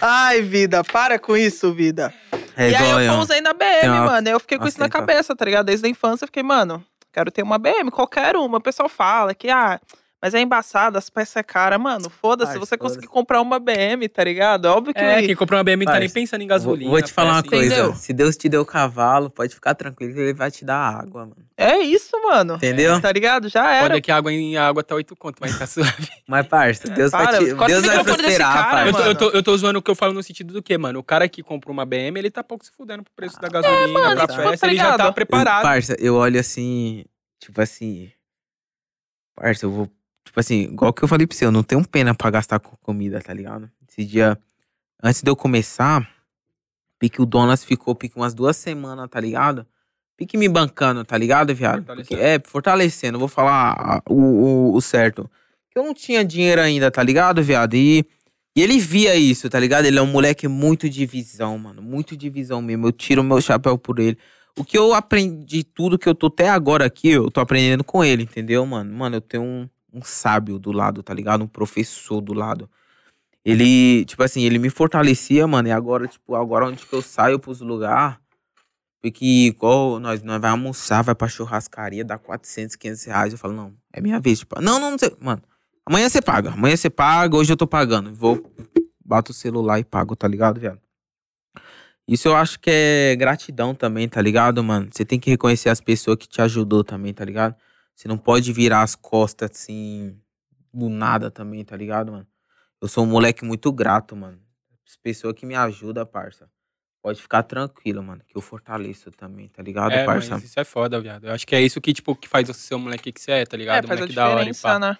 Ai, vida, para com isso, vida. É e aí eu pousei na BM, uma- mano. Eu fiquei com isso na Nossa, cabeça, tá ligado? Desde a infância eu fiquei, mano, quero ter uma BM, qualquer uma. O pessoal fala que, ah, mas é embaçado, as peças é cara. Mano, foda-se, você foda-se. conseguir comprar uma BM, tá ligado? Óbvio que. É, quem comprou uma BM não tá nem pensando em Vou, gasolina. vou te falar uma peça, coisa. Entendeu? Se Deus te deu cavalo, pode ficar tranquilo que ele vai te dar água, mano. É isso, mano. Entendeu? Tá ligado? Já era. Pode é que a água em água tá 8 conto, vai ficar [LAUGHS] suave. Mas, parça, Deus Para, vai te. o Deus vai prosperar, cara, parça. eu, tô, eu, tô, eu tô zoando o que eu falo no sentido do quê, mano? O cara que comprou uma BM, ele tá pouco se fudendo pro preço da gasolina, mano, pra tipo, peça, tá ele já tá preparado. Eu, parça, eu olho assim, tipo assim. Parça, eu vou. Tipo assim, igual que eu falei pra você, eu não tenho pena pra gastar com comida, tá ligado? Esse dia, antes de eu começar, pique o Donas ficou pique umas duas semanas, tá ligado? Pique me bancando, tá ligado, viado? Porque, é, fortalecendo, vou falar o, o, o certo. Que eu não tinha dinheiro ainda, tá ligado, viado? E, e ele via isso, tá ligado? Ele é um moleque muito de visão, mano. Muito de visão mesmo. Eu tiro meu chapéu por ele. O que eu aprendi, tudo que eu tô até agora aqui, eu tô aprendendo com ele, entendeu, mano? Mano, eu tenho um, um sábio do lado, tá ligado? Um professor do lado. Ele, tipo assim, ele me fortalecia, mano. E agora, tipo, agora onde que eu saio pros lugares, porque igual nós, nós vai almoçar, vai pra churrascaria, dá 400, 500 reais. Eu falo, não, é minha vez. Tipo, não, não, não sei. Mano, amanhã você paga. Amanhã você paga, hoje eu tô pagando. Vou, bato o celular e pago, tá ligado, viado? Isso eu acho que é gratidão também, tá ligado, mano? Você tem que reconhecer as pessoas que te ajudou também, tá ligado? Você não pode virar as costas assim, do nada também, tá ligado, mano? Eu sou um moleque muito grato, mano. As pessoas que me ajudam, parça. Pode ficar tranquilo, mano, que eu fortaleço também, tá ligado, É, parça? mas isso é foda, viado. Eu acho que é isso que, tipo, que faz você ser o moleque que você é, tá ligado? É, faz a moleque da hora diferença, né?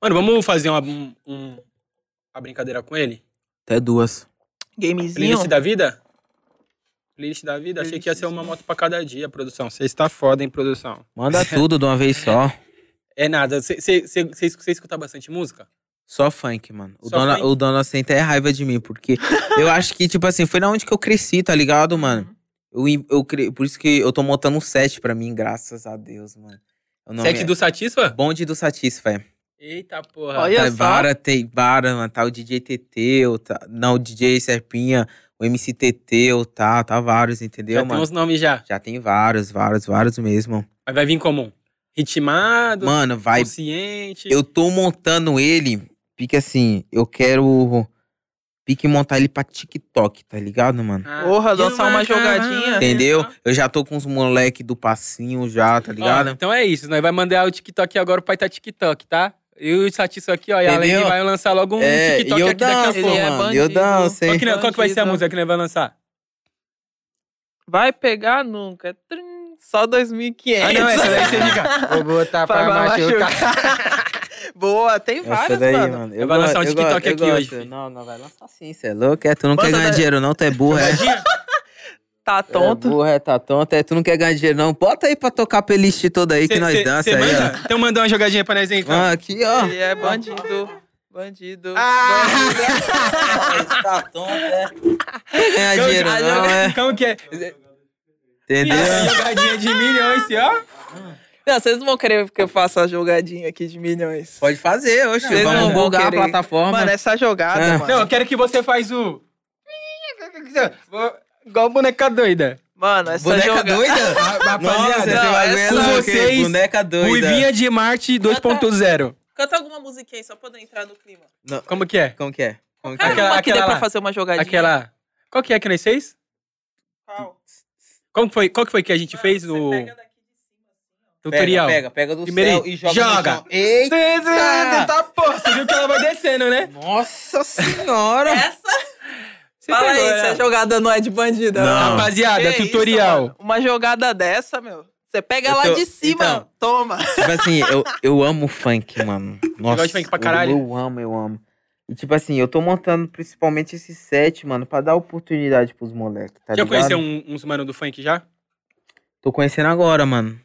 Mano, vamos fazer uma, um, um- uma brincadeira com ele? Até duas. Gamezinho. Playlist da vida? Playlist da vida? Achei que ia ser uma moto pra cada dia, produção. Você está foda, hein, produção? Manda [LAUGHS] tudo de uma vez só. É nada. Você escuta bastante música? Só funk, mano. O Só dona, funk? o dona senta é raiva de mim, porque [LAUGHS] eu acho que, tipo assim, foi na onde que eu cresci, tá ligado, mano? Eu, im- eu, cre- por isso que eu tô montando um set pra mim, graças a Deus, mano. O nome Sete é do Satisfa? Bonde do Satisfy. Eita porra. Olha Tá, só. Vara, tem Vara, mano, tá o DJ TT, tá, não, o DJ Serpinha, o MC TT, o tá, tá vários, entendeu, Já tem mano? uns nomes já. Já tem vários, vários, vários mesmo. Mas vai vir como? Ritmado, Mano, vai. consciente. Eu tô montando ele, pique assim, eu quero. Pique montar ele pra TikTok, tá ligado, mano? Ah, Porra, dançar uma jogadinha. Entendeu? Eu já tô com os moleque do passinho já, tá Ó, ligado? então é isso, nós vai mandar o TikTok agora, o pai tá TikTok, tá? E o Satisfa aqui, ó, e a Entendeu? Lady vai lançar logo um é, TikTok e eu aqui daqui a pouco. Ele é mano. bandido. eu danço, hein? Qual que, qual que vai ser a Bandido. música que nós vai lançar? Vai pegar nunca. Trim, Só 2.500. Ah, não, essa daí você fica. Vou botar [LAUGHS] Pra machucar. [LAUGHS] Boa, tem Essa várias, daí, mano. mano. Eu vou lançar um TikTok eu aqui hoje, gosto. filho. Não, não vai lançar sim, cê é louco, é? Tu não Lança quer ganhar daí. dinheiro não, tu é burro, é? Tá É tonto. é, tá tonto, é? Tu não quer ganhar dinheiro não. Bota aí pra tocar a playlist toda aí que Cê- nós cê- dança cê aí, manda? Então manda uma jogadinha pra nós aí, então. Ah, aqui, ó. Ele é bandido. Bandido. Ah! [LAUGHS] tá tonto, é? Quer ganhar Como- dinheiro a não, joga- é? Como que é? Entendeu? Jogadinha de milhões, assim, ó. Não, vocês não vão querer que eu faça a jogadinha aqui de milhões. Pode fazer, oxe. Vocês não Vamos vão bugar a plataforma. Mano, essa jogada, Ah. mano. Não, eu quero que você faz o... Igual boneca doida. Mano, essa Boneca jogada. doida? [LAUGHS] Rapaziada, essa- louco, com vocês, Boneca doida. Ruivinha de Marte 2.0. Canta alguma musiquinha aí, só pra eu entrar no clima. Não, Como que é? Como que é? Como que é? Aquela- uma que dê aquela pra fazer uma jogadinha. Aquela... Qual que é que nós fez? Qual? Como foi, qual que foi que a gente fez no Você pega daqui de cima, assim, tutorial? Pega, pega, pega do Primeiro céu e joga, joga. no chão. Eita! Tá, porra, você viu que ela vai descendo, né? Nossa senhora! Essa? Você Fala aí, pegou, se né? a jogada não é de bandida. Não. Rapaziada, Que tutorial. isso? Uma jogada dessa, meu. Você pega Eu lá tô- de cima, então. toma. tipo assim, eu, eu amo funk, mano. [LAUGHS] Nossa, gosta de funk pra caralho? Eu, eu amo, eu amo. E tipo assim, eu tô montando principalmente esse set, mano, pra dar oportunidade pros moleques, tá Já ligado? conheceu um- uns mano do funk já? Tô conhecendo agora, mano.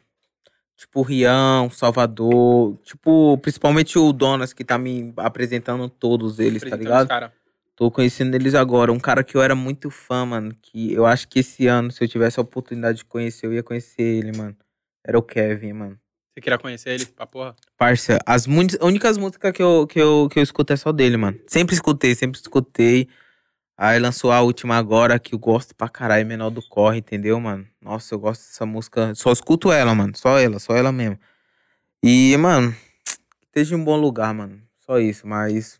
Tipo, Rião, Salvador. Tipo, principalmente o Donas, que tá me apresentando todos eles, tá ligado? os cara. Tô conhecendo eles agora. Um cara que eu era muito fã, mano. Que eu acho que esse ano, se eu tivesse a oportunidade de conhecer, eu ia conhecer ele, mano. Era o Kevin, mano. Você queria conhecer ele pra porra? Parça, as únicas músicas que eu, que, eu, que eu escuto é só dele, mano. Sempre escutei, sempre escutei. Aí lançou a última agora, que eu gosto pra caralho, Menor do Corre, entendeu, mano? Nossa, eu gosto dessa música. Só escuto ela, mano. Só ela, só ela mesmo. E, mano, esteja em um bom lugar, mano. Só isso, mas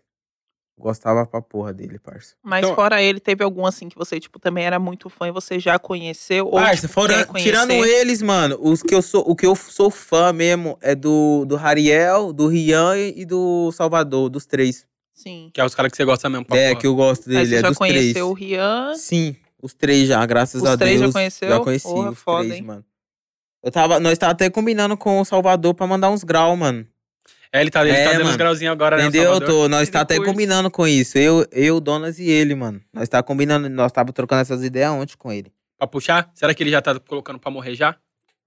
gostava pra porra dele, parça. Mas Então- fora ele, teve algum assim que você, tipo, também era muito fã e você já conheceu? Ou, Parça, tipo, fora- quer conhecer? tirando eles, mano, os que eu sou, o que eu sou fã mesmo é do, do Hariel, do Rian e do Salvador, dos três. Sim. Que é os caras que você gosta mesmo pra é, porra. que eu gosto dele, você é já dos três. conheceu o Rian. Sim, os três já, graças Os a três já Deus. conheceu? Já conheci Porra, os foda, três, hein? mano. Eu tava, nós tava até combinando com o Salvador pra mandar uns grau, mano. É, ele tá, ele É, tá dando uns grauzinhos agora, né? Entendeu? Tô, nós Ele tá até combinando com isso. Eu, eu, Donas e ele, mano. Nós tá combinando, nós tava trocando essas ideias ontem com ele. Pra puxar? Será que ele já tá colocando pra morrer já?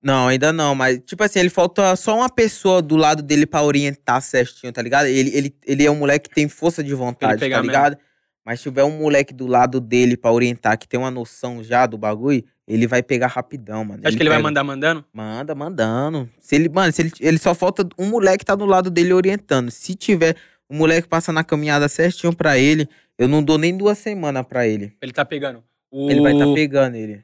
Não, ainda não, mas, tipo assim, ele falta só uma pessoa do lado dele pra orientar certinho, tá ligado? Ele, ele, ele é um moleque que tem força de vontade, tá mesmo. ligado? Mas se tiver um moleque do lado dele pra orientar, que tem uma noção já do bagulho, ele vai pegar rapidão, mano. Acho que ele vai pega- mandar mandando? Manda, mandando. Se ele, mano, se ele, ele só falta um moleque tá do lado dele orientando. Se tiver um moleque passando a caminhada certinho pra ele, eu não dou nem duas semanas pra ele. Ele tá pegando. O... Ele vai tá pegando ele.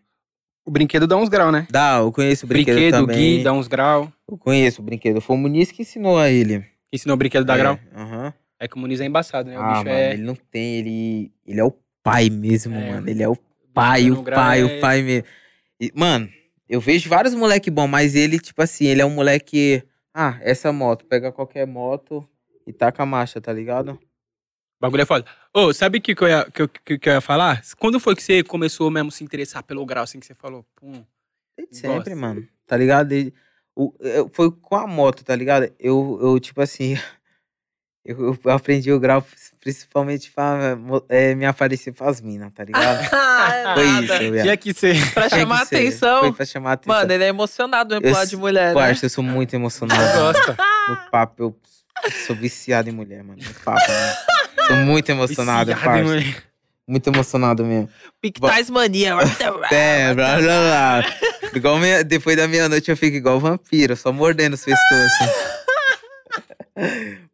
O brinquedo dá uns graus, né? Dá, eu conheço o brinquedo, Brinquedo, também. Gui, dá uns graus. Eu conheço o brinquedo. Foi o Muniz que ensinou a ele. Ensinou o brinquedo da É, grau. Aham. É que o Muniz é embaçado, né? O Ah, bicho mano, é. ele não tem, ele, ele é o pai mesmo, É, mano. Ele é o pai, o pai, é- o pai mesmo. E, mano, eu vejo vários moleque bom, mas ele, tipo assim, ele é um moleque Ah, essa moto. Pega qualquer moto e taca a marcha, tá ligado? O bagulho é foda. Ô, sabe o que, que, eu ia, que, que, que eu ia falar? Quando foi que você começou mesmo a se interessar pelo grau, assim, que você falou? Pum. Desde sempre, mano. Tá ligado? Desde- o, eu- foi com a moto, tá ligado? Eu, eu tipo assim. [LAUGHS] Eu, eu aprendi o grau principalmente pra é, me aparecer pras minas, tá ligado? [LAUGHS] Ah, Foi nada. isso, viado. Tinha que ser. Pra Tinha chamar atenção. Foi pra chamar atenção. Mano, ele é emocionado mesmo Eu pro lado de mulher, né? Parça, eu sou muito emocionado. Gosta. no papo, eu sou viciado em mulher, mano. No papo, mano. Sou muito emocionado, Viciado em parça. mulher. Muito emocionado mesmo. Pictais mania. [LAUGHS] É, blá, blá, blá. Igual meia- depois da meia-noite eu fico igual vampiro, só mordendo os pescoços.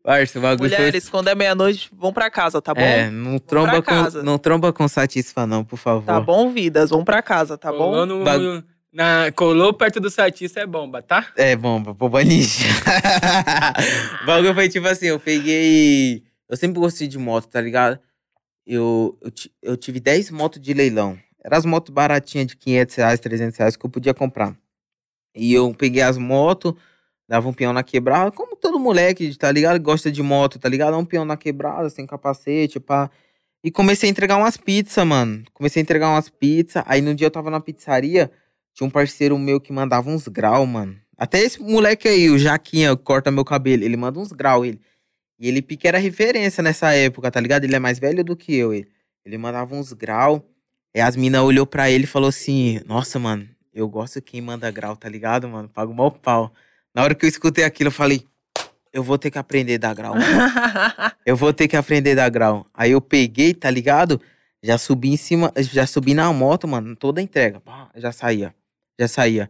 Parça, o bagulho foi- Mulheres, quando é meia-noite, vão pra casa, tá bom? É, não tromba, com, não tromba com satisfa não, por favor. Tá bom, vidas? Vão pra casa, tá bom? Colou, no- Bagu- na, colou perto do Satista é bomba, tá? É, bomba, bomba [LAUGHS] ninja. o bagulho foi tipo assim, eu peguei... Eu sempre gostei de moto, tá ligado? Eu, eu, eu tive 10 motos de leilão. Eram as motos baratinhas de 500 reais, 300 reais que eu podia comprar. E eu peguei as motos, dava um peão na quebrada, como todo moleque, tá ligado? Gosta de moto, tá ligado? Um peão na quebrada, sem capacete, pá. E comecei a entregar umas pizzas, mano. Comecei a entregar umas pizzas. Aí no dia eu tava na pizzaria, tinha um parceiro meu que mandava uns grau, mano. Até esse moleque aí, o Jaquinha, corta meu cabelo, ele manda uns grau, ele. E ele pique era referência nessa época, tá ligado? Ele é mais velho do que eu, ele. Ele mandava uns grau. E as minas olhou pra ele e falou assim: Nossa, mano, eu gosto quem manda grau, tá ligado, mano? Pago mal pau. Na hora que eu escutei aquilo, eu falei: Eu vou ter que aprender a dar grau. [LAUGHS] Eu vou ter que aprender a dar grau. Aí eu peguei, tá ligado? Já subi em cima, já subi na moto, mano, toda a entrega. Já saía. Já saía.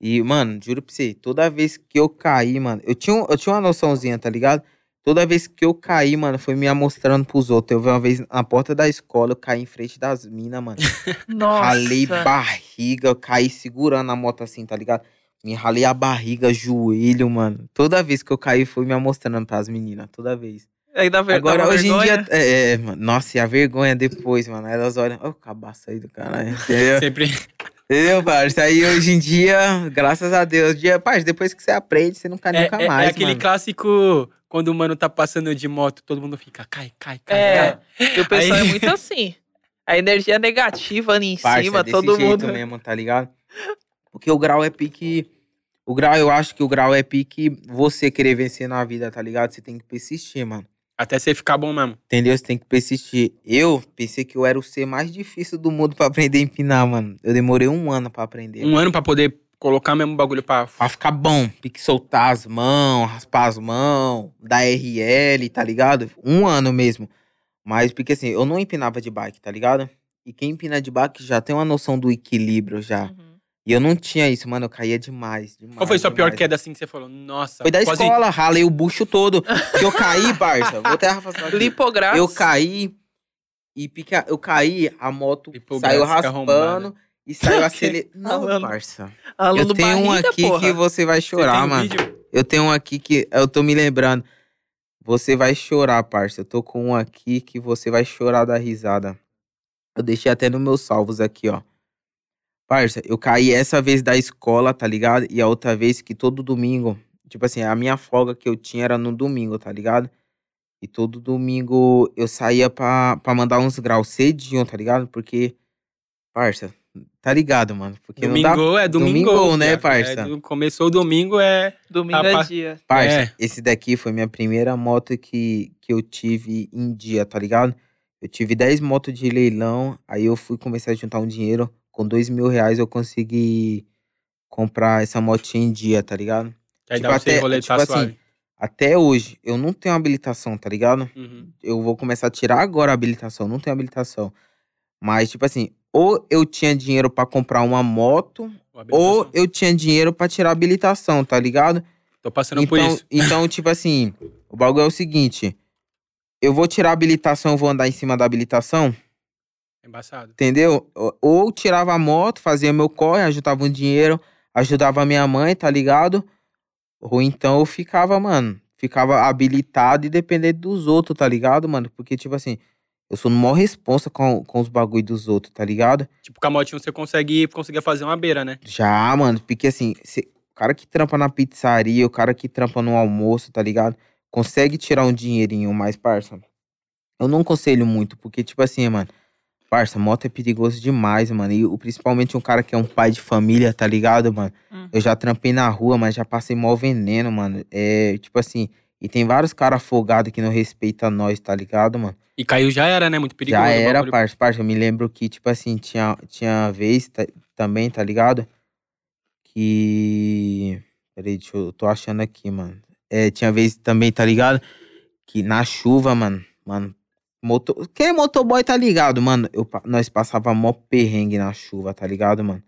E, mano, juro pra você, toda vez que eu caí, mano, eu tinha, eu tinha uma noçãozinha, tá ligado? Toda vez que eu caí, mano, foi me mostrando pros outros. Eu vi uma vez na porta da escola, eu caí em frente das minas, mano. [LAUGHS] Nossa. Ralei barriga, eu caí segurando a moto assim, tá ligado? Me ralei a barriga, joelho, mano. Toda vez que eu caí, foi me mostrando pras meninas, toda vez. Aí dá ver- Agora, hoje em vergonha. dia, é, é, mano, nossa, e a vergonha depois, mano. Elas olham, ô, cabaço aí do caralho, entendeu? Sempre. entendeu, parça? Aí hoje em dia, graças a Deus, dia, parça, depois que você aprende, você não cai É, nunca é- é mais, aquele mano. clássico quando o mano tá passando de moto, todo mundo fica, cai, cai, cai, É, cai. e o pessoal Aí- é muito assim. A energia negativa ali em Parça, cima, é desse todo jeito mundo. mesmo, tá ligado? Porque o grau é pique... O grau, eu acho que o grau é pique você querer vencer na vida, tá ligado? Você tem que persistir, mano. Até você ficar bom mesmo. Entendeu? Você tem que persistir. Eu pensei que eu era o ser mais difícil do mundo pra aprender a empinar, mano. Eu demorei um ano pra aprender. Um ano pra poder colocar mesmo o bagulho pra. Pra ficar bom. Pique soltar as mãos, raspar as mãos, dar RL, tá ligado? Um ano mesmo. Mas porque assim, eu não empinava de bike, tá ligado? E quem empina de bike já tem uma noção do equilíbrio já. Uhum. E eu não tinha isso, mano. Eu caía demais. demais Qual foi sua pior queda assim que você falou? Nossa. Foi da quase- escola, ralei o bucho todo. Que eu caí, [LAUGHS] parça. Vou até. Lipográfico. Eu caí e pique, eu caí, a moto saiu arrombada. raspando e saiu [LAUGHS] acelerando. Não, Aluno- parça. Aluno Eu tenho um barriga, aqui porra. que você vai Você chorar, um mano. vídeo? Eu tenho um aqui que eu tô me lembrando. Você vai chorar, parça. Eu tô com um aqui que você vai chorar da risada. Eu deixei até nos meus salvos aqui, ó. Parça, eu caí essa vez da escola, tá ligado? E a outra vez que todo domingo, tipo assim, a minha folga que eu tinha era no domingo, tá ligado? E todo domingo eu saía pra, pra mandar uns graus cedinho, tá ligado? Porque, parça, tá ligado, mano? Porque não dá. Domingo é domingo. Domingo, né, viado? parça? É, começou o domingo, é. Domingo é dia. Parça, É. esse daqui foi minha primeira moto que, que eu tive em dia, tá ligado? Eu tive 10 motos de leilão, aí eu fui começar a juntar um dinheiro. Com dois mil reais eu consegui comprar essa motinha em dia, tá ligado? Que aí Tipo, dá até- roletar tipo assim, suave. Até hoje, eu não tenho habilitação, tá ligado? Uhum. Eu vou começar a tirar agora a habilitação, não tenho habilitação. Mas, tipo assim, ou eu tinha dinheiro pra comprar uma moto, ou eu tinha dinheiro pra tirar a habilitação, tá ligado? Tô passando por Então, isso. [LAUGHS] então, tipo assim, o bagulho é o seguinte. Eu vou tirar a habilitação, eu vou andar em cima da habilitação, É Embaçado. entendeu? Ou- tirava a moto, fazia meu corre, ajudava um dinheiro, ajudava a minha mãe, tá ligado? Ou então eu ficava, mano, ficava habilitado e dependendo dos outros, tá ligado, mano? Porque, tipo assim, eu sou no maior responsa com, com os bagulho dos outros, tá ligado? Tipo, com a motinha você consegue, conseguia fazer uma beira, né? Já, mano, porque assim, cê- cara que trampa na pizzaria, o cara que trampa no almoço, tá ligado? Consegue tirar um dinheirinho mais, parça. Eu não aconselho muito, porque, tipo assim, mano, parça, moto é perigoso demais, mano. E o- principalmente um cara que é um pai de família, tá ligado, mano? Hum. Eu já trampei na rua, mas já passei mó veneno, mano. É, tipo assim, e tem vários caras afogados que não respeitam nós, tá ligado, mano? E caiu já era, né? Muito perigoso. Já era, parça, parça. Eu me lembro que, tipo assim, tinha, tinha vez ta- também, tá ligado? Que. Peraí, deixa eu. Tô achando aqui, mano. É, tinha vez também, tá ligado? Que na chuva, mano. Mano. Motor... Quem é motoboy tá ligado, mano? Eu, nós passava mó perrengue na chuva, tá ligado, mano?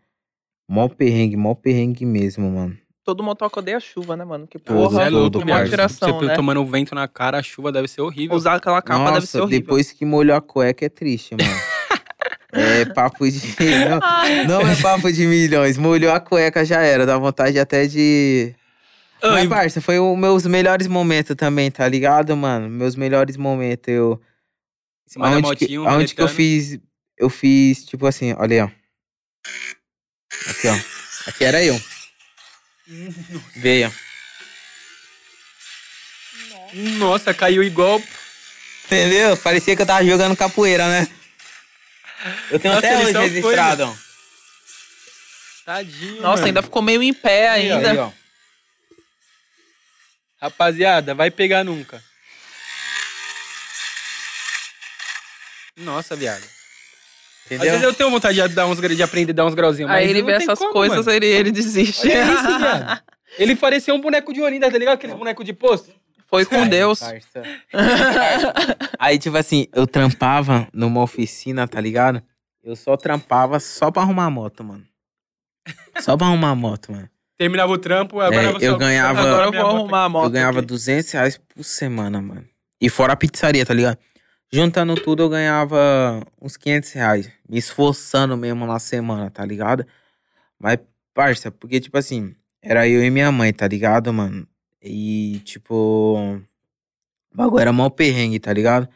Mó perrengue, mó perrengue mesmo, mano. Todo motoca odeia chuva, né, mano? Que Todo, porra, Você é louco, todo, é uma tiração, Você né? tomando vento na cara, a chuva deve ser horrível. Usar aquela capa deve ser Nossa, horrível. depois que molhou a cueca é triste, mano. [LAUGHS] é papo de. Não, Não é papo de milhões. Molhou a cueca, já era. Dá vontade até de. Mas, Ai, parça, foi os meus melhores momentos também, tá ligado, mano? Meus melhores momentos. Eu. Cima da Aonde, que, motinho, aonde que eu fiz. Eu fiz, tipo assim, olha aí, ó. Aqui, ó. Aqui era eu. [LAUGHS] Veio. Nossa, caiu igual. Entendeu? Parecia que eu tava jogando capoeira, né? Eu tenho Nossa, até hoje foi, registrado, ó. Tadinho. Nossa, mano. ainda ficou meio em pé Aí, ó, ainda. aí, ó. Rapaziada, vai pegar nunca. Nossa, viado. Às Entendeu? vezes eu tenho vontade de, dar uns, de aprender a dar uns grauzinhos. Aí mas ele não vê essas como, coisas, mano. ele, ele desiste. Olha isso, [LAUGHS] viado. Ele parecia um boneco de Olinda, tá ligado? Aquele boneco de posto. Foi com Deus. Parça. [LAUGHS] Aí, tipo assim, eu trampava numa oficina, tá ligado? Eu só trampava só pra arrumar moto, mano. Só pra arrumar moto, mano. Terminava o trampo, agora É, você eu ganhava- Agora eu vou arrumar a moto. eu ganhava aqui. 200 reais por semana, mano. E fora a pizzaria, tá ligado? Juntando tudo, eu ganhava uns 500 reais. Me esforçando mesmo na semana, tá ligado? Mas, parça, porque, tipo assim, era eu e minha mãe, tá ligado, mano? E, tipo, o bagulho era mó perrengue, tá ligado?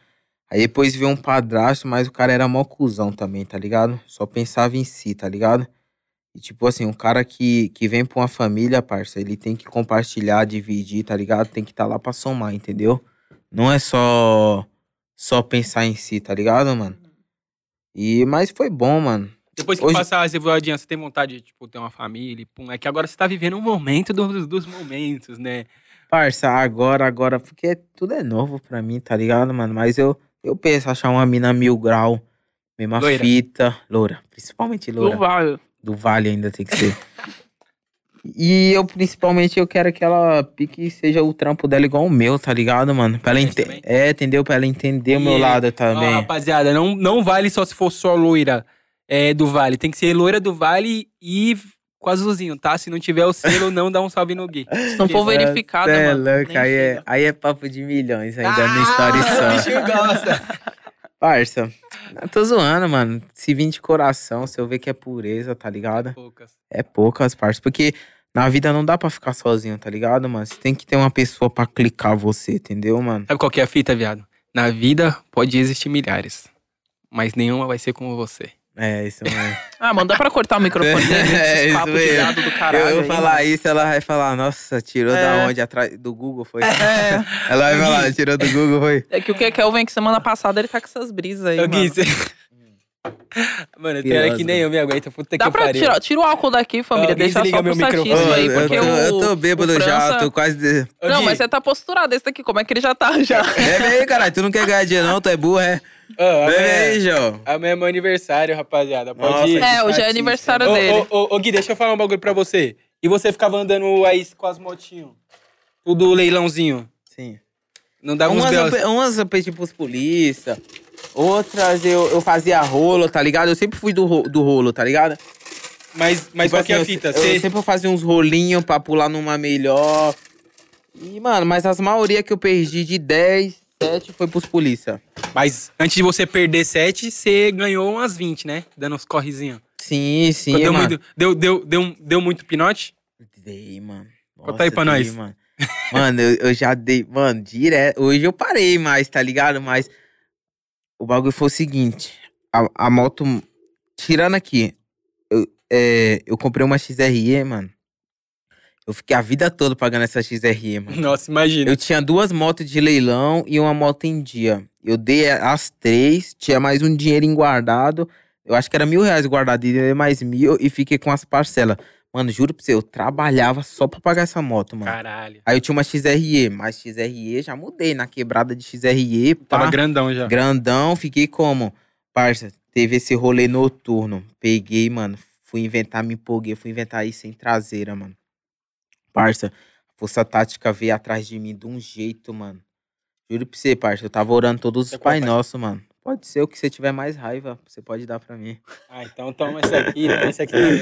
Aí depois veio um padrasto, mas o cara era mó cuzão também, tá ligado? Só pensava em si, tá ligado? E, tipo assim, um cara que, que vem pra uma família, parça, ele tem que compartilhar, dividir, tá ligado? Tem que estar lá pra somar, entendeu? Não é só só pensar em si, tá ligado, mano? E, mas foi bom, mano. Depois que Hoje- passar essa voadinha, você tem vontade de tipo, ter uma família? Pum, é que agora você tá vivendo um momento dos, dos momentos, né? Parça, agora, agora, porque tudo é novo pra mim, tá ligado, mano? Mas eu, eu penso achar uma mina mil grau, mesma Loira. fita, loura, principalmente loura. Do Vale. Do Vale ainda tem que ser. [LAUGHS] e eu, principalmente, eu quero que ela pique seja o trampo dela igual o meu, tá ligado, mano? Pra ela ente-? É, entendeu? Pra ela entender o meu E- lado Ó, também. rapaziada, não, não vale só se for só loira é, do Vale. Tem que ser loira do Vale e com azulzinho, tá? Se não tiver o selo, [LAUGHS] não dá um salve no Gui. Se não for verificado, é mano. aí é, aí é papo de milhões ainda Ah, no story o só. bicho gosta. [LAUGHS] Parça, eu tô zoando, mano. Se vir de coração, se eu ver que é pureza, tá ligado? Poucas. É poucas, parça. Porque na vida não dá pra ficar sozinho, tá ligado, mano? Você tem que ter uma pessoa pra clicar você, entendeu, mano? Sabe qual que é a fita, viado? Na vida pode existir milhares, mas nenhuma vai ser como você. É, isso mesmo. [LAUGHS] Ah, mano, dá pra cortar o microfone [LAUGHS] dele, É, esses isso papos de mesmo. gado do caralho. eu vou aí, falar mano. isso, ela vai falar, nossa, tirou É. da onde? Atrás do Google, foi? É, [LAUGHS] Ela vai falar, tirou do Google, foi? é que o que Kelvin que semana passada ele tá com essas brisas aí, Ô, mano. Gui. Mano, tem hora que Filosa. nem eu me aguento. Puta Dá que pra pariu. tirar, tira o álcool daqui, família, Alguém deixa só meu pro microfone. aí, eu, porque tô, o, eu tô bêbado o já, França- tô quase. De... Não, mas você tá posturado esse daqui, como é que ele já tá [LAUGHS] já? Bebe aí, caralho. Tu não quer ganhar dinheiro, não? Tu é burro, é? ó, Bebe aí, João. Amanhã é meu aniversário, rapaziada. Pode Nossa, ir. É, hoje é aniversário Ô, dele. ô, ô, ô, Gui, deixa eu falar um bagulho pra você. E você ficava andando aí com as motinhos? Tudo leilãozinho. Sim. Não uns Umas, eu, umas eu pedi pros polícia. Outras eu, eu fazia rolo, tá ligado? Eu sempre fui do, do rolo, tá ligado? Mas, mas Tipo qual que é a assim, fita? Eu, Você- eu sempre fazia uns rolinhos pra pular numa melhor. E, mano, mas as maioria que eu perdi de 10, 7 foi pros polícia. Mas antes de você perder 7, você ganhou umas 20, né? Dando uns correzinhos. Sim, sim, deu, mano. muito, deu, deu, deu, deu muito pinote? Dei, mano. Conta aí Nossa, pra dei, nós. Mano, mano eu, eu já dei. Mano, direto. Hoje eu parei mais, tá ligado? Mas o bagulho foi o seguinte: a, a moto. Tirando aqui, eu, é, eu comprei uma XRE, mano. Eu fiquei a vida toda pagando essa XRE, mano. Nossa, imagina. Eu tinha duas motos de leilão e uma moto em dia. Eu dei as três, tinha mais um dinheirinho guardado. Eu acho que era mil reais guardado e dei mais mil e fiquei com as parcelas. Mano, juro pra você, eu trabalhava só pra pagar essa moto, mano. Caralho. Aí eu tinha uma XRE, mas XRE já mudei na quebrada de XRE. Pá, Tava grandão já. grandão, fiquei como? Parça, teve esse rolê noturno. Peguei, mano, fui inventar, me empolguei, fui inventar isso sem traseira, mano. Parça, a força tática veio atrás de mim de um jeito, mano. Juro pra você, parça, eu tava orando todos os Pai pai? Nosso, mano. Pode ser o que você tiver mais raiva, você pode dar pra mim. Ah, então toma esse aqui, toma esse aqui também.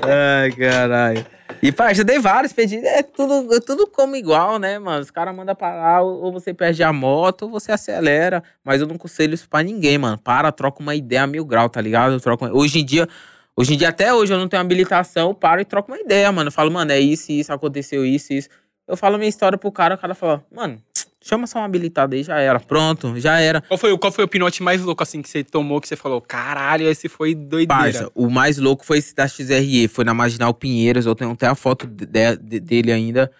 [LAUGHS] Ai, caralho. E, parça, eu dei vários pedidos. É tudo, é tudo como igual, né, mano? Os caras mandam parar, ou ou você perde a moto, ou você acelera. Mas eu não aconselho isso pra ninguém, mano. Para, troca uma ideia a mil grau, tá ligado? Eu troco... Hoje em dia, hoje em dia, até hoje, eu não tenho habilitação, eu paro e troco uma ideia, mano. Eu falo, mano, é isso, isso, aconteceu isso, isso. Eu falo minha história pro cara, o cara fala, mano, chama só um habilitado aí, já era. Pronto, já era. Qual foi, o- qual foi o pinote mais louco assim que você tomou que você falou, caralho, esse foi doideira? Parça, o mais louco foi esse da XRE, foi na Marginal Pinheiros, eu tenho até a foto de- de- dele ainda.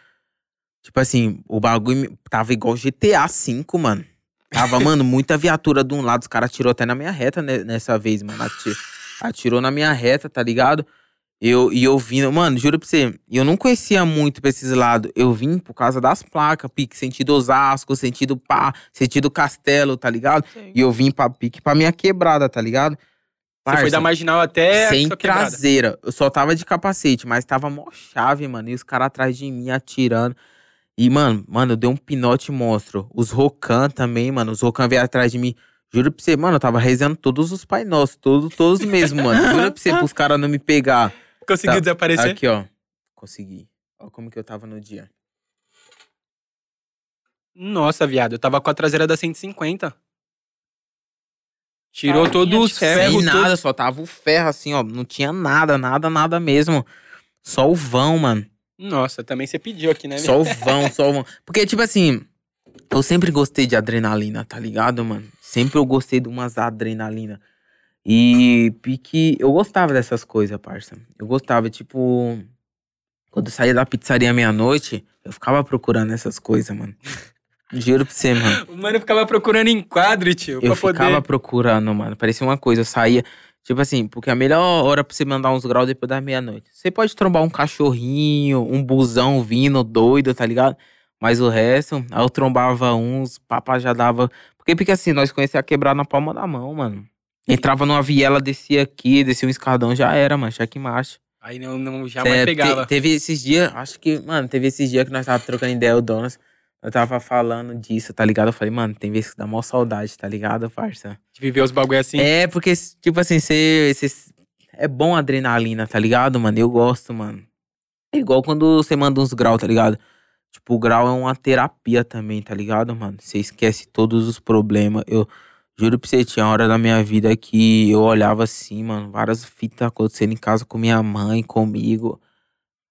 Tipo assim, o bagulho tava igual GTA V, mano. Tava, [LAUGHS] mano, muita viatura de um lado, os caras atirou até na minha reta ne- nessa vez, mano. Ati- Atirou na minha reta, tá ligado? Eu, e eu vim, mano, juro pra você, eu não conhecia muito pra esses lados. Eu vim por causa das placas, pique, sentido Osasco, sentido pá, sentido Castelo, tá ligado? E eu vim pra pique pra minha quebrada, tá ligado? Você foi da marginal até sem traseira. Eu só tava de capacete, mas tava mó chave, mano. E os caras atrás de mim atirando. E, mano, mano, eu dei um pinote monstro. Os Rocan também, mano. Os Rocan veio atrás de mim. Juro pra você, mano, eu tava rezando todos os Pai Nossos, todos, todos mesmo, mano. Juro pra você, pros caras não me pegar. Conseguiu Tá. desaparecer? Aqui, ó. Consegui. Ó como que eu tava no dia. Nossa, viado, eu tava com a traseira da 150. Tirou Carinha todos de os ferro. ferros nada, só tava o ferro assim, ó. Não tinha nada, nada, nada mesmo. Só o vão, mano. Nossa, também você pediu aqui, né? Só o vão, só o [LAUGHS] vão. Porque, tipo assim, eu sempre gostei de adrenalina, tá ligado, mano? Sempre eu gostei de umas adrenalina. E pique, eu gostava dessas coisas, parça. Eu gostava, tipo, quando eu saía da pizzaria meia-noite, eu ficava procurando essas coisas, mano. [LAUGHS] Juro pra você, mano. O mano ficava procurando em quadro, tio, Eu pra poder... ficava procurando, mano. Parecia uma coisa, eu saía. Tipo assim, porque a melhor hora pra você mandar uns graus depois da meia-noite. Você pode trombar um cachorrinho, um busão vindo doido, tá ligado? Mas o resto, aí eu trombava uns, papá já dava. Porque, porque assim, nós conhecíamos a quebrar na palma da mão, mano. Entrava numa viela, descia aqui, descia um escadão, já era, mano. Cheque marcha. Aí não, não jamais É, pegava. te- teve esses dias, acho que, mano, teve esses dias que nós tava trocando ideia, o Donas. Eu tava falando disso, tá ligado? Eu falei, mano, tem vezes que dá mó saudade, tá ligado, parça? De viver os bagulho assim. É, porque, tipo assim, você, você- É bom a adrenalina, tá ligado, mano? Eu gosto, mano. É igual quando você manda uns graus, tá ligado? Tipo, o grau é uma terapia também, tá ligado, mano? Você esquece todos os problemas. Eu juro pra você, tinha hora da minha vida que eu olhava assim, mano, várias fitas acontecendo em casa com minha mãe, comigo.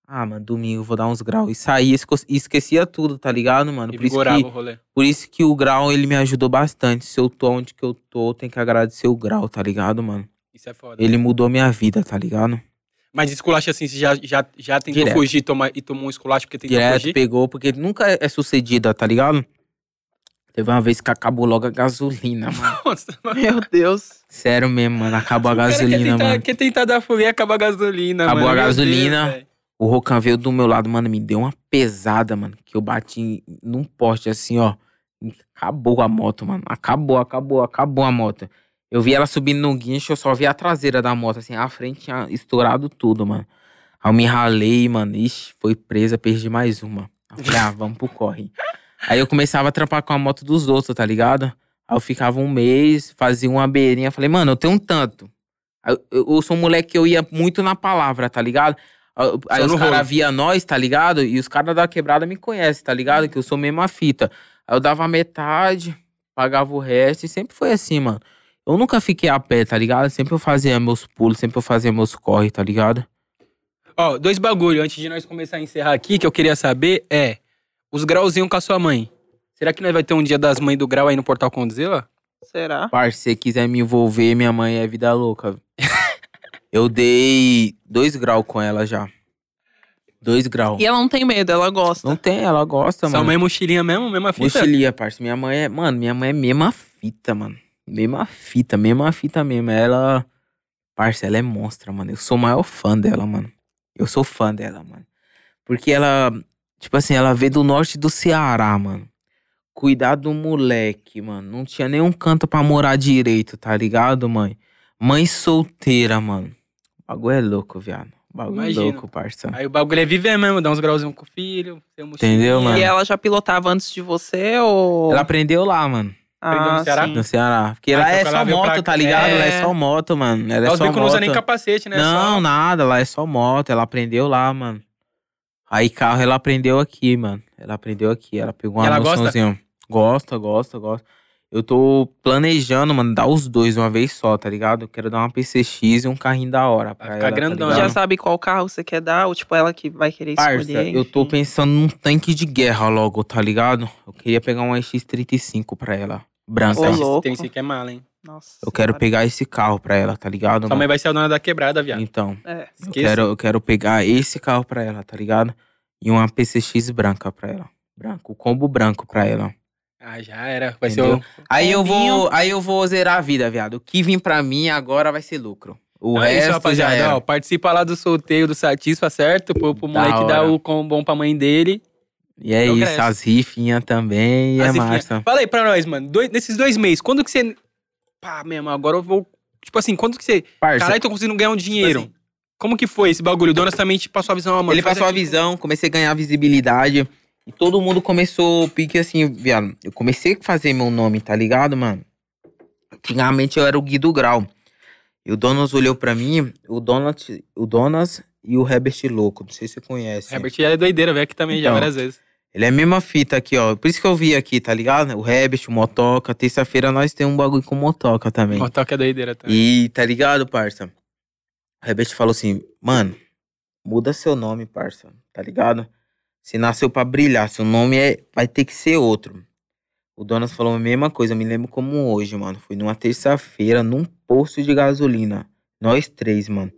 Ah, mano, domingo eu vou dar uns graus. E saía e esquecia tudo, tá ligado, mano? E Por isso vigorava que o rolê. por isso que o grau, ele me ajudou bastante. Se eu tô onde que eu tô, tem que agradecer o grau, tá ligado, mano? Isso é foda. Ele mudou minha vida, tá ligado? Mas esculacho assim, você já, já, já tentou Direto. fugir toma, e tomou um esculacho porque tentou Direto fugir? pegou, porque nunca é sucedida, tá ligado? Teve uma vez que acabou logo a gasolina, mano. [LAUGHS] Nossa, mano. Meu Deus. Sério mesmo, mano. Acabou a gasolina, quer tentar, mano. Quer tentar dar folia e acaba a gasolina, Acabou mano. a Meu gasolina. Deus. O Rocan veio do meu lado, mano, me deu uma pesada, mano. Que eu bati num poste assim, ó. Acabou a moto, mano. Acabou, acabou, acabou a moto. Eu vi ela subindo no guincho, eu só vi a traseira da moto, assim. A frente tinha estourado tudo, mano. Aí eu me ralei, mano. Ixi, foi presa, perdi mais uma. Eu falei, ah, vamos pro corre. [LAUGHS] Aí eu começava a trampar com a moto dos outros, tá ligado? Aí eu ficava um mês, fazia uma beirinha. Falei, mano, eu tenho um tanto. Eu, eu, sou um moleque que eu ia muito na palavra, tá ligado? Aí no os caras via nós, tá ligado? E os caras da quebrada me conhecem, tá ligado? Que eu sou mesmo a fita. Aí eu dava metade, pagava o resto, e sempre foi assim, mano. Eu nunca fiquei a pé, tá ligado? Sempre eu fazia meus pulos, sempre eu fazia meus corre, tá ligado? Ó, dois bagulho antes de nós começar a encerrar aqui que eu queria saber é os grauzinhos com a sua mãe. Será que nós vai ter um dia das mães do grau aí no Portal Condzilla? Será? Parce, se você quiser me envolver, minha mãe é vida louca. [LAUGHS] eu dei dois graus com ela já. Dois graus. E ela não tem medo, ela gosta. Não tem, ela gosta, Sua mano. mãe é mochilinha mesmo, mesma fita? Mochilia, parça. Minha mãe é. Mano, minha mãe é mesma fita, mano. Mesma fita, mesma fita mesmo. Ela. Parça, ela é monstra, mano. Eu sou o maior fã dela, mano. Eu sou fã dela, mano. Porque ela. Tipo assim, ela veio do norte do Ceará, mano. Cuidar do moleque, mano. Não tinha nenhum canto pra morar direito, tá ligado, mãe? Mãe solteira, mano. O bagulho é louco, viado. O bagulho Imagino. é louco, parça. Aí o bagulho é viver mesmo, dar uns grauzinhos com o filho, ser mochilinha. Entendeu, mano? E ela já pilotava antes de você ou. Ela aprendeu lá, mano. aprendeu no Ceará? sim. No Ceará. Porque Ah, lá então é quando só moto, pra- tá ligado? É. Lá é só moto, mano. Ela é Os só bicos não moto. usa nem capacete, né? Não, Só- nada. Lá é só moto. Ela aprendeu lá, mano. Aí carro ela aprendeu aqui, mano. Ela aprendeu aqui. Ela pegou uma ela gosta? noçãozinha. Gosta, gosta, gosta. Eu tô planejando, mano, dar os dois uma vez só, tá ligado? Eu quero dar uma PCX e um carrinho da hora pra Vai ficar ela, grandão, tá Já sabe qual carro você quer dar, ou tipo, ela que vai querer Parça, escolher. eu tô enfim. pensando num tanque de guerra logo, tá ligado? Eu queria pegar uma X35 pra ela. Branca. Ô, Tem- louco. Tem esse que é mala, hein? Nossa. Eu quero senhora. pegar esse carro pra ela, tá ligado? Sua mãe vai ser a dona da quebrada, viado. Então, É. eu quero, eu quero pegar esse carro pra ela, tá ligado? E uma PCX branca pra ela. Branco, o combo branco pra ela. Ah, já era. Vai Entendeu? ser o... Aí eu vou, aí eu vou zerar a vida, viado. O que vir pra mim agora vai ser lucro. O Então é resto isso, já rapaziada. era. Ó, participa lá do sorteio do Satisfa, certo? Pro, pro Da moleque dar o com bom pra mãe dele. E é isso, as rifinhas também e As é rifinhas. massa. Fala aí pra nós, mano. Dois- nesses dois meses, quando que você. Pá, mesmo, agora eu vou. Tipo assim, quando que você. Parça, Caralho, tô conseguindo ganhar um dinheiro. assim, Como que foi esse bagulho? O Donas também te passou a visão, mano. ele passou a visão, comecei a ganhar visibilidade. E todo mundo começou, pique assim, viado. Eu comecei a fazer meu nome, tá ligado, mano? Antigamente eu era o Guido Grau. E o Donas olhou pra mim, o Donas, o Donas e o Herbert Louco. Não sei se você conhece. Herbert é doideira, veio aqui também já Então. várias vezes. Ele é a mesma fita aqui, ó. Por isso que eu vi aqui, tá ligado? O Herbert, o Motoca. Terça-feira nós temos um bagulho com Motoca também. Motoca é doideira também. E tá ligado, parça? O Herbert falou assim, mano, muda seu nome, parça. Tá ligado? Você nasceu pra brilhar, seu nome é, vai ter que ser outro. O Donas falou a mesma coisa, eu me lembro como hoje, mano. Foi numa terça-feira, num posto de gasolina. Nós três, mano.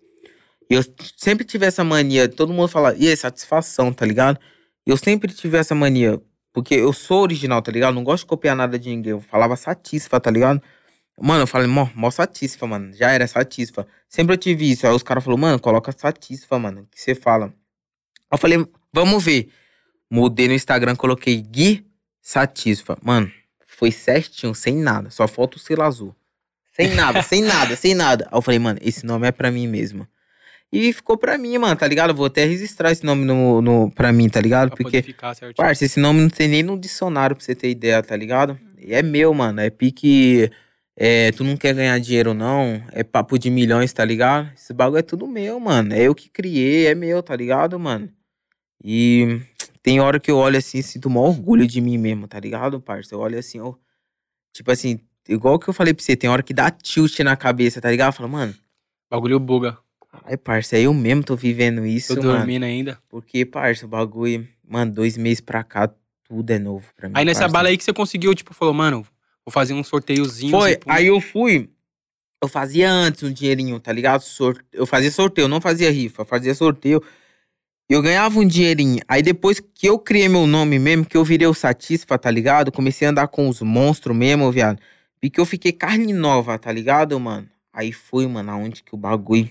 E eu sempre tive essa mania, todo mundo fala, e aí, satisfação, tá ligado? Eu sempre tive essa mania, porque eu sou original, tá ligado? Não gosto de copiar nada de ninguém. Eu falava satisfa, tá ligado? Mano, eu falei, mó, mó satisfa, mano. Já era satisfa. Sempre eu tive isso. Aí os caras falaram, mano, coloca satisfa, mano. que você fala? Eu falei, vamos ver. Mudei no Instagram, coloquei Gui Satisfa. Mano, foi certinho, sem nada. Só falta o selo azul. Sem nada, sem nada, sem nada. Aí eu falei, mano, esse nome é pra mim mesmo. E ficou pra mim, mano, tá ligado? Eu Vou até registrar esse nome no, no, pra mim, tá ligado? Pra Porque ficar certinho. Parça, esse nome não tem nem no dicionário pra você ter ideia, tá ligado? E é meu, mano. É pique. É, tu não quer ganhar dinheiro, não. É papo de milhões, tá ligado? Esse bagulho é tudo meu, mano. É eu que criei, é meu, tá ligado, mano? E tem hora que eu olho assim e sinto o maior orgulho de mim mesmo, tá ligado, parça? Eu olho assim, ó. Tipo assim, igual que eu falei pra você, tem hora que dá tilt na cabeça, tá ligado? Eu falo, mano, Bagulho buga. Ai, parça, eu mesmo tô vivendo isso, Tô mano. dormindo ainda. Porque, parça, o bagulho, mano, dois meses pra cá, tudo é novo pra mim. Aí nessa parça. bala aí que você conseguiu, tipo, falou, mano, vou fazer um sorteiozinho. Foi, pum. aí eu fui. Eu fazia antes um dinheirinho, tá ligado? Sor- Eu fazia sorteio, não fazia rifa, fazia sorteio. Eu ganhava um dinheirinho. Aí depois que eu criei meu nome mesmo, que eu virei o Satisfa, tá ligado? Comecei a andar com os monstros mesmo, viado. E que eu fiquei carne nova, tá ligado, mano? Aí foi, mano, aonde que o bagulho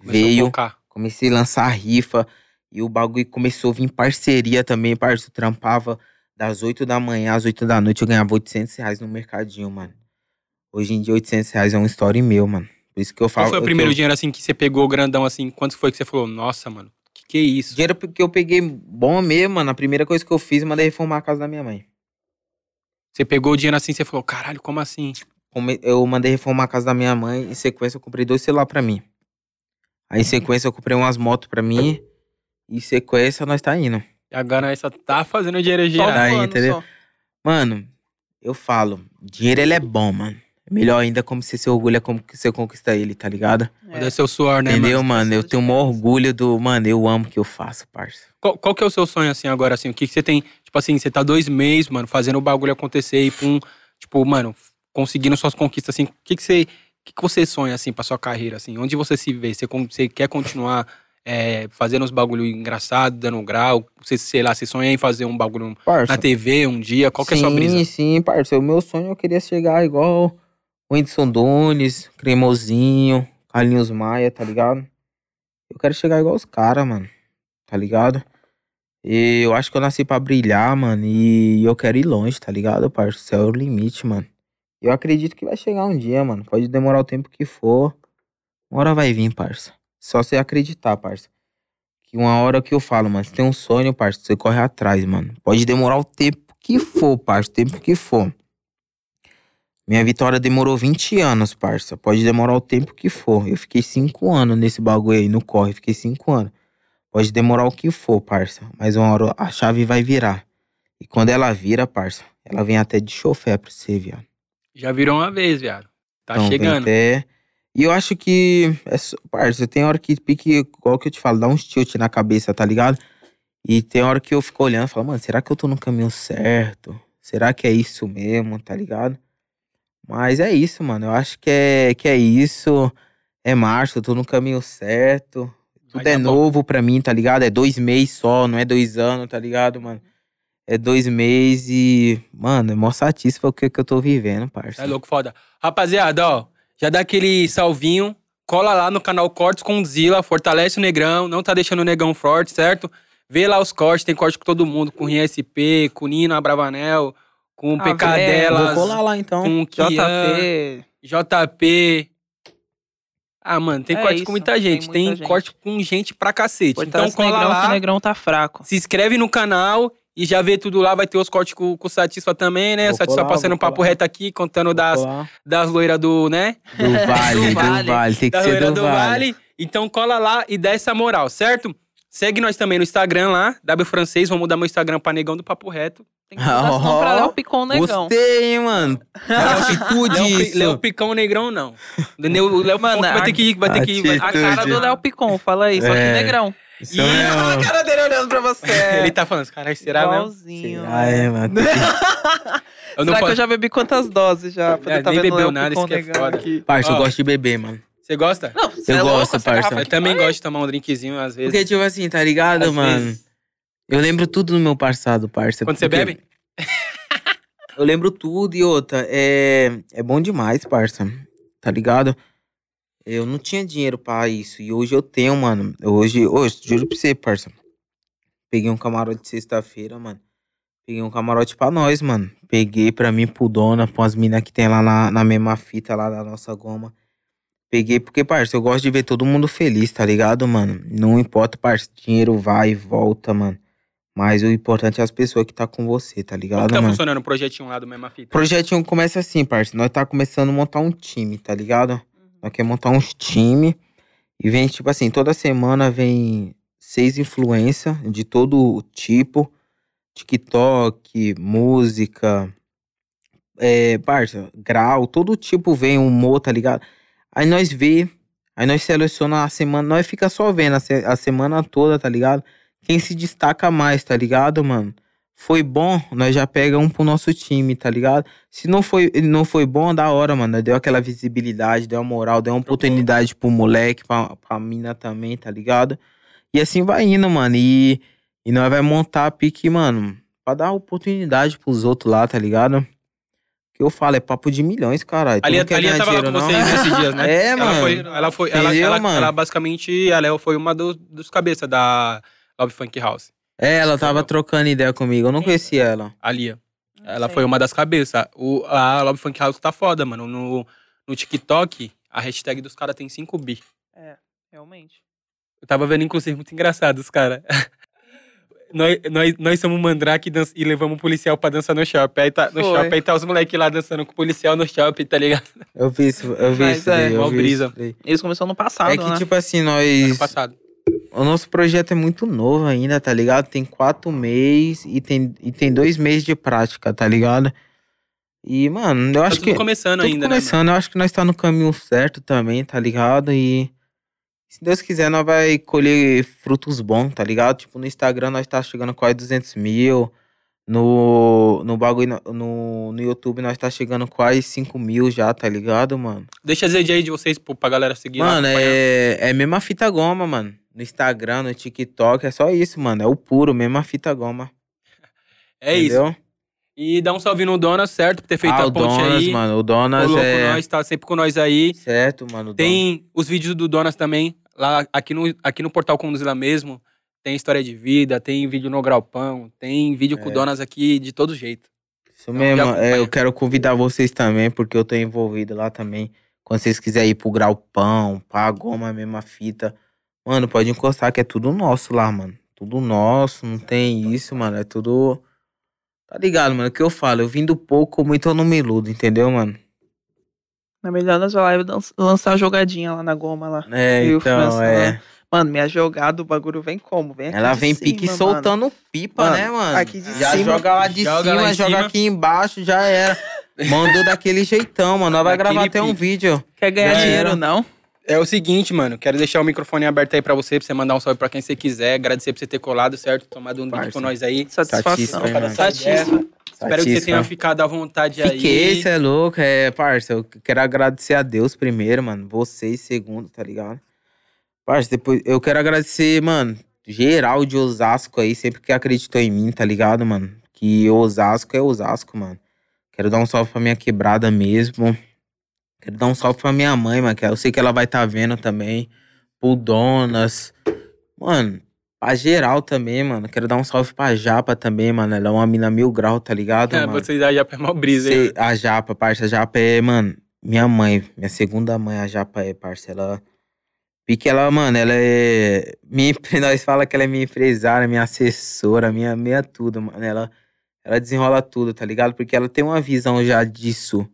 veio. Comecei a lançar rifa e o bagulho começou a vir parceria também, parceiro. Trampava das 8 da manhã às 8 da noite, eu ganhava 800 reais no mercadinho, mano. Hoje em dia, 800 reais é uma história meu, mano. Por isso que eu falo. Qual foi o primeiro dinheiro assim que você pegou grandão assim? Quanto foi que você falou? Nossa, mano, que que é isso? Dinheiro que eu peguei bom mesmo, mano. A primeira coisa que eu fiz, mandei reformar a casa da minha mãe. Você pegou o dinheiro assim, você falou, caralho, como assim? Eu mandei reformar a casa da minha mãe. Em sequência, eu comprei dois celulares pra mim. Aí, em sequência, eu comprei umas motos pra mim. E em sequência, nós tá indo. E agora nós só tá fazendo dinheiro girar. Aí, voando, entendeu? só. Mano, eu falo, dinheiro ele é bom, mano. Melhor ainda como você se orgulha como que você conquista ele, tá ligado? Quando é seu suor, né, Entendeu, mano? mano? Eu tenho o maior orgulho do. Mano, eu amo o que eu faço, parça. Qual, qual que é o seu sonho assim agora, assim? O que, que você tem? Tipo assim, você tá dois meses, mano, fazendo o bagulho acontecer e pum, tipo, mano, conseguindo suas conquistas, assim. O que, que você. O que, que você sonha, assim, pra sua carreira, assim? Onde você se vê? Você, você quer continuar é, fazendo uns bagulho engraçado, dando um grau? Você, sei lá, você sonha em fazer um bagulho Parça. na TV um dia? Qual que é a sua sim, brisa? Sim, parça. O meu sonho eu queria chegar igual o Whindersson Nunes, Cremosinho, Carlinhos Maia, tá ligado? Eu quero chegar igual os caras, mano. Tá ligado? E eu acho que eu nasci pra brilhar, mano. E eu quero ir longe, tá ligado, parça? Céu é o limite, mano. Eu acredito que vai chegar um dia, mano. Pode demorar o tempo que for. Uma hora vai vir, parça. Só você acreditar, parça. Que uma hora que eu falo, mano, você tem um sonho, parça, você corre atrás, mano. Pode demorar o tempo que for, parça, o tempo que for. Minha vitória demorou 20 anos, parça. Pode demorar o tempo que for. Eu fiquei 5 anos nesse bagulho aí, no corre. Fiquei 5 anos. Pode demorar o que for, parça. Mas uma hora a chave vai virar. E quando ela vira, parça, ela vem até de chofé pra você, viado. Já virou uma vez, viado. Tá Então, chegando. até- E eu acho que. É, parça, tem hora que pique, igual que eu te falo, dá uns tilt na cabeça, tá ligado? E tem hora que eu fico olhando e falo, mano, será que eu tô no caminho certo? Será que é isso mesmo, tá ligado? Mas é isso, mano. Eu acho que é, que é isso. É março, eu tô no caminho certo. Vai Tudo é dar bom. novo pra mim, tá ligado? É dois meses só, não é dois anos, tá ligado, mano? É dois meses e, mano, é mó satisfa o que, que eu tô vivendo, parça. É louco, foda. Rapaziada, ó, já dá aquele salvinho. Cola lá no canal Cortes com Zila, fortalece o Negrão, não tá deixando o Negão forte, certo? Vê lá os cortes, tem corte com todo mundo, com Rinha SP, com Nino Abravanel, com o Ah, PK velho, delas, Vou colar lá então. com o Kian, JP. JP. Ah, mano, tem É corte isso, com muita tem gente, tem, muita gente. corte com gente pra cacete. Então Fortalece cola Negrão, que o lá, Negrão tá fraco. se inscreve no canal e já vê tudo lá, vai ter os cortes com, com o Satisfa também, né? Vou o Satisfa colar, passando um papo colar. reto aqui, contando Vou das, colar. das loiras do, né? Do [LAUGHS] vale, do Vale. vale, Tem que da ser loira do, do vale. vale. Então cola lá e dá essa moral, certo? Segue nós também no Instagram lá, W Francês. Vou mudar meu Instagram pra Negão do Papo Reto. Tem que mudar pra Ó, Léo Picon o Negão. Gostei, hein, mano. Atitude [LAUGHS] Léo, Pi- isso. Léo Picão Negrão, não. O Léo Mano, Picão vai ter que ir, vai ter que ir. vai- A cara do Léo Picon, fala aí, só que É. Negrão. Isso mesmo. a cara dele olhando pra você. [LAUGHS] Ele tá falando, caralho, será mesmo? Igualzinho. Ah, é, mano. Eu não Será que eu já bebi quantas doses já? Pra É, eu tá nem bebeu nada, isso que é foda. aqui. Parça, eu gosto de beber, mano. Você gosta? Não, você Eu é louco, gosto, essa parça. Eu também vai- gosto de tomar um drinkzinho às vezes. Porque, tipo assim, tá ligado, Às mano? vezes. Eu lembro tudo do meu passado, parça. Quando você bebe? Eu lembro tudo e outra. É, é bom demais, parça. Tá ligado? Eu não tinha dinheiro pra isso. E hoje eu tenho, mano. Hoje, hoje, juro pra você, parça. Peguei um camarote de sexta-feira, mano. Peguei um camarote pra nós, mano. Peguei pra mim, pro dona, pra as minas que tem lá na, na mesma fita lá da nossa goma. Peguei porque, parça, eu gosto de ver todo mundo feliz, tá ligado, mano? Não importa, parça. Dinheiro vai e volta, mano. Mas o importante é as pessoas que tá com você, tá Como ligado, que tá mano? funcionando o projetinho lá do Mesma Fita? projetinho começa assim, parça. Nós tá começando a montar um time, tá ligado? Nós queremos montar uns time e vem, tipo assim, toda semana vem seis influências de todo tipo. TikTok, música, é, parça, grau, todo tipo vem, humor, tá ligado? Aí nós vê, aí nós seleciona a semana, nós fica só vendo a, se- a semana toda, tá ligado? Quem se destaca mais, tá ligado, mano? Foi bom, nós já pega um pro nosso time, tá ligado? Se não foi, não foi bom, da hora, mano. Deu aquela visibilidade, deu uma moral, deu uma oportunidade pro moleque, pra, pra mina também, tá ligado? E assim vai indo, mano. E, e nós vai montar a pique, mano, pra dar oportunidade pros outros lá, tá ligado? O que eu falo, é papo de milhões, caralho. Não quer ali ganhar tava lá com dinheiro, vocês não? nesses dias, né? [LAUGHS] É, ela mano. Foi, ela foi, ela, Entendeu, ela, mano? ela basicamente, ela foi uma do- dos cabeças da Love Funk House. É, ela tava trocando ideia comigo. Eu não conhecia ela. A Lia. Não Ela sei. foi uma das cabeças. O, a Love Funk House tá foda, mano. No, no TikTok, a hashtag dos caras tem 5 bi. É, realmente. Eu tava vendo, inclusive, muito engraçado os caras. [LAUGHS] nós, nós, nós somos mandrake e, dan- e levamos um policial pra dançar no shopping. Aí tá, no Foi. shopping aí tá os moleques lá dançando com o policial no shopping, tá ligado? Eu vi isso, eu vi Mas isso é, daí, eu vi brisa. isso daí. Eles começaram no passado, É que, né? tipo assim, Ano nós. passado. O nosso projeto é muito novo ainda, tá ligado? Tem quatro meses e tem, e tem dois meses de prática, tá ligado? E, mano, eu Tá acho tudo que. começando Tudo ainda, né? começando, eu acho que nós tá no caminho certo também, tá ligado? E se Deus quiser, nós vai colher frutos bons, tá ligado? Tipo, no Instagram nós tá chegando quase 200 mil. No, no bagulho, no, no YouTube, nós tá chegando quase 5 mil já, tá ligado, mano? Deixa as redes aí de vocês pra galera seguir. Mano, é, é mesma fita goma, mano. No Instagram, no TikTok, é só isso, mano. É o puro, mesma fita goma. É isso. entendeu? E dá um salve no Donas, certo? Por ter feito ah, a o ponte Donas, aí. mano. O Donas é... nós, tá sempre com nós aí. Certo, mano. o Donas. Tem os vídeos do Donas também, lá aqui no, aqui no portal Conduzila mesmo. Tem história de vida, tem vídeo no Gralpão, tem vídeo com o É. Donas aqui de todo jeito. Isso Então, mesmo, é, eu quero convidar vocês também, porque eu tô envolvido lá também. Quando vocês quiserem ir pro Gralpão, pra Goma, mesma fita. Mano, pode encostar que é tudo nosso lá, mano. Tudo nosso, não tem isso, mano. É tudo. Tá ligado, mano? O que eu falo? Eu vim do pouco, muito eu não me iludo, entendeu, mano? Na melhor lá e dan- lançar a jogadinha lá na goma lá. É, E o então, França, é. né? Mano, minha jogada, o bagulho vem como? Vem aqui Ela de vem cima, pique mano. soltando pipa, Mano, né, mano? aqui de já cima, joga lá de joga cima, lá joga cima. aqui embaixo, já era. [LAUGHS] Mandou daquele jeitão, mano. Nós vai Daquele gravar até um vídeo. Quer ganhar Já dinheiro, era. não? É o seguinte, mano, quero deixar o microfone aberto aí pra você, pra você mandar um salve pra quem você quiser. Agradecer por você ter colado, certo? Tomado um vídeo Parça. com nós aí. Satisfação. Satisfa, hein, mano. Satisfa. Espero que você tenha ficado à vontade aí. Fiquei, cê é louco. É, parça, eu quero agradecer a Deus primeiro, mano. Vocês segundo, tá ligado? Parça, depois eu quero agradecer, mano, geral de Osasco aí, sempre que acreditou em mim, tá ligado, mano? Que Osasco é Osasco, mano. Quero dar um salve pra minha quebrada mesmo. Quero dar um salve pra minha mãe, mano, que eu sei que ela vai estar tá vendo também. Pro Donas. Mano, pra geral também, mano. Quero dar um salve pra Japa também, mano. Ela é uma mina mil grau, tá ligado, É, mano? vocês aí já pegam uma brisa. Sei, a Japa, parça, a Japa é, mano, minha mãe, minha segunda mãe, a Japa é, parça, ela... Pique ela, mano, ela é... Minha, [LAUGHS] nós fala que ela é minha empresária, minha assessora, minha, minha tudo, mano. Ela, ela desenrola tudo, tá ligado? Porque ela tem uma visão já disso.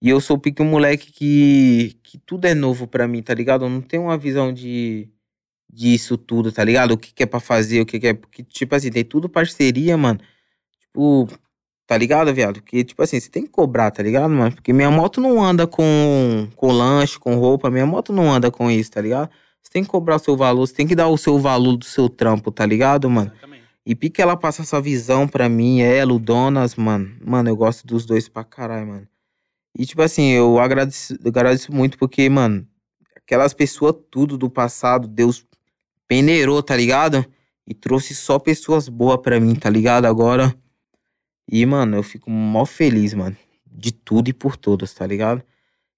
E eu sou o pique um moleque que, que tudo é novo pra mim, tá ligado? Eu não tenho uma visão de disso tudo, tá ligado? O que, que é pra fazer, o que, que é... Porque, tipo assim, tem tudo parceria, mano. Tipo, Tá ligado, viado? Porque, tipo assim, você tem que cobrar, tá ligado, mano? Porque minha moto não anda com, com lanche, com roupa. Minha moto não anda com isso, tá ligado? Você tem que cobrar o seu valor, você tem que dar o seu valor do seu trampo, tá ligado, mano? Exatamente. E pique ela passa essa visão pra mim, ela, o Donas, mano. Mano, eu gosto dos dois pra caralho, mano. E, tipo assim, eu agradeço, agradeço muito porque, mano, aquelas pessoas tudo do passado, Deus peneirou, tá ligado? E trouxe só pessoas boas pra mim, tá ligado? Agora. E, mano, eu fico mó feliz, mano. De tudo e por todas, tá ligado?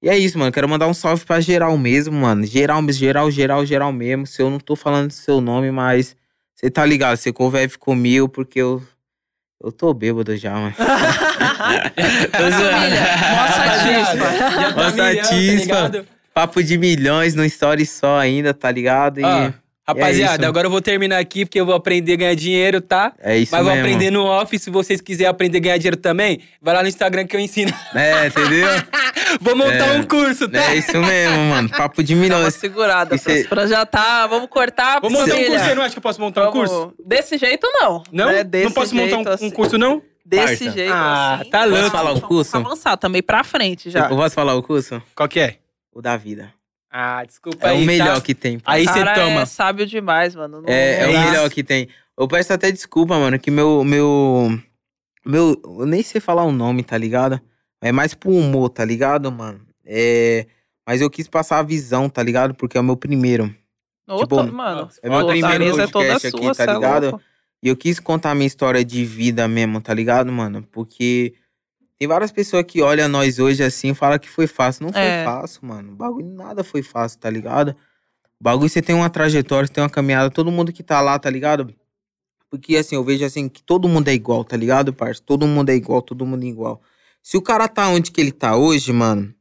E é isso, mano. Quero mandar um salve pra geral mesmo, mano. Geral, geral, geral, geral mesmo. Se eu não tô falando seu nome, mas. Você tá ligado? Você convive comigo porque eu. Eu tô bêbado já, mano. [LAUGHS] Mó satisfa. Já Mó tá satisfa. Papo de milhões no story só ainda, tá ligado? E Ó, rapaziada, isso. agora eu vou terminar aqui porque eu vou aprender a ganhar dinheiro, tá? é isso Mas vou mesmo. aprender no off. Se vocês quiserem aprender a ganhar dinheiro também, vai lá no Instagram que eu ensino. É, entendeu? [LAUGHS] vou montar É. um curso, tá? é isso mesmo, mano. Papo de Dá uma milhões. segurada, E cê- pra já tá. Vamos cortar. Vou montar um curso. Você não acha que eu posso montar um Vamos- curso? Desse jeito, não. Não? né? não posso montar jeito, um, um assim. curso, não? Desse Parça. jeito. Ah, assim. tá Posso louco. falar o curso? Avançar também pra frente já. Eu posso falar o curso? Qual que é? O da vida. Ah, desculpa É aí, o melhor tá? que tem. pô. Aí O você cara toma. é sábio demais, mano. Não- É, é o melhor que tem. Eu peço até desculpa, mano, que meu. Meu. Meu. Eu nem sei falar o nome, tá ligado? É mais pro humor, tá ligado, mano? É. Mas eu quis passar a visão, tá ligado? Porque é o meu primeiro. Ô, Tipo, mano, é meu primeiro mesa é toda podcast aqui, sua, tá é ligado? louco. E eu quis contar a minha história de vida mesmo, tá ligado, mano? Porque tem várias pessoas que olham nós hoje assim e falam que foi fácil. Não foi É. fácil, mano. O bagulho nada foi fácil, tá ligado? O bagulho você tem uma trajetória, você tem uma caminhada, todo mundo que tá lá, tá ligado? Porque assim, eu vejo assim que todo mundo é igual, tá ligado, parça? Todo mundo é igual, todo mundo é igual. Se o cara tá onde que ele tá hoje, mano,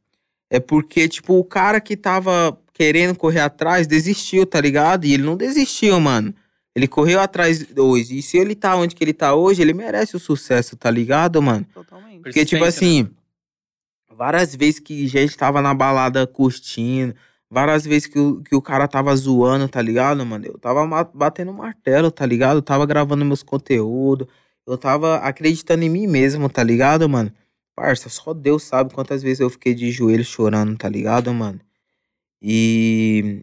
é porque, tipo, o cara que tava querendo correr atrás desistiu, tá ligado? E ele não desistiu, mano. Ele correu atrás hoje. E se ele tá onde que ele tá hoje, ele merece o sucesso, tá ligado, mano? Totalmente. Porque, tipo assim, várias vezes que gente tava na balada curtindo, várias vezes que o, que o cara tava zoando, tá ligado, mano? Eu tava batendo martelo, tá ligado? Eu tava gravando meus conteúdos, eu tava acreditando em mim mesmo, tá ligado, mano? Parça, só Deus sabe quantas vezes eu fiquei de joelho chorando, tá ligado, mano? E.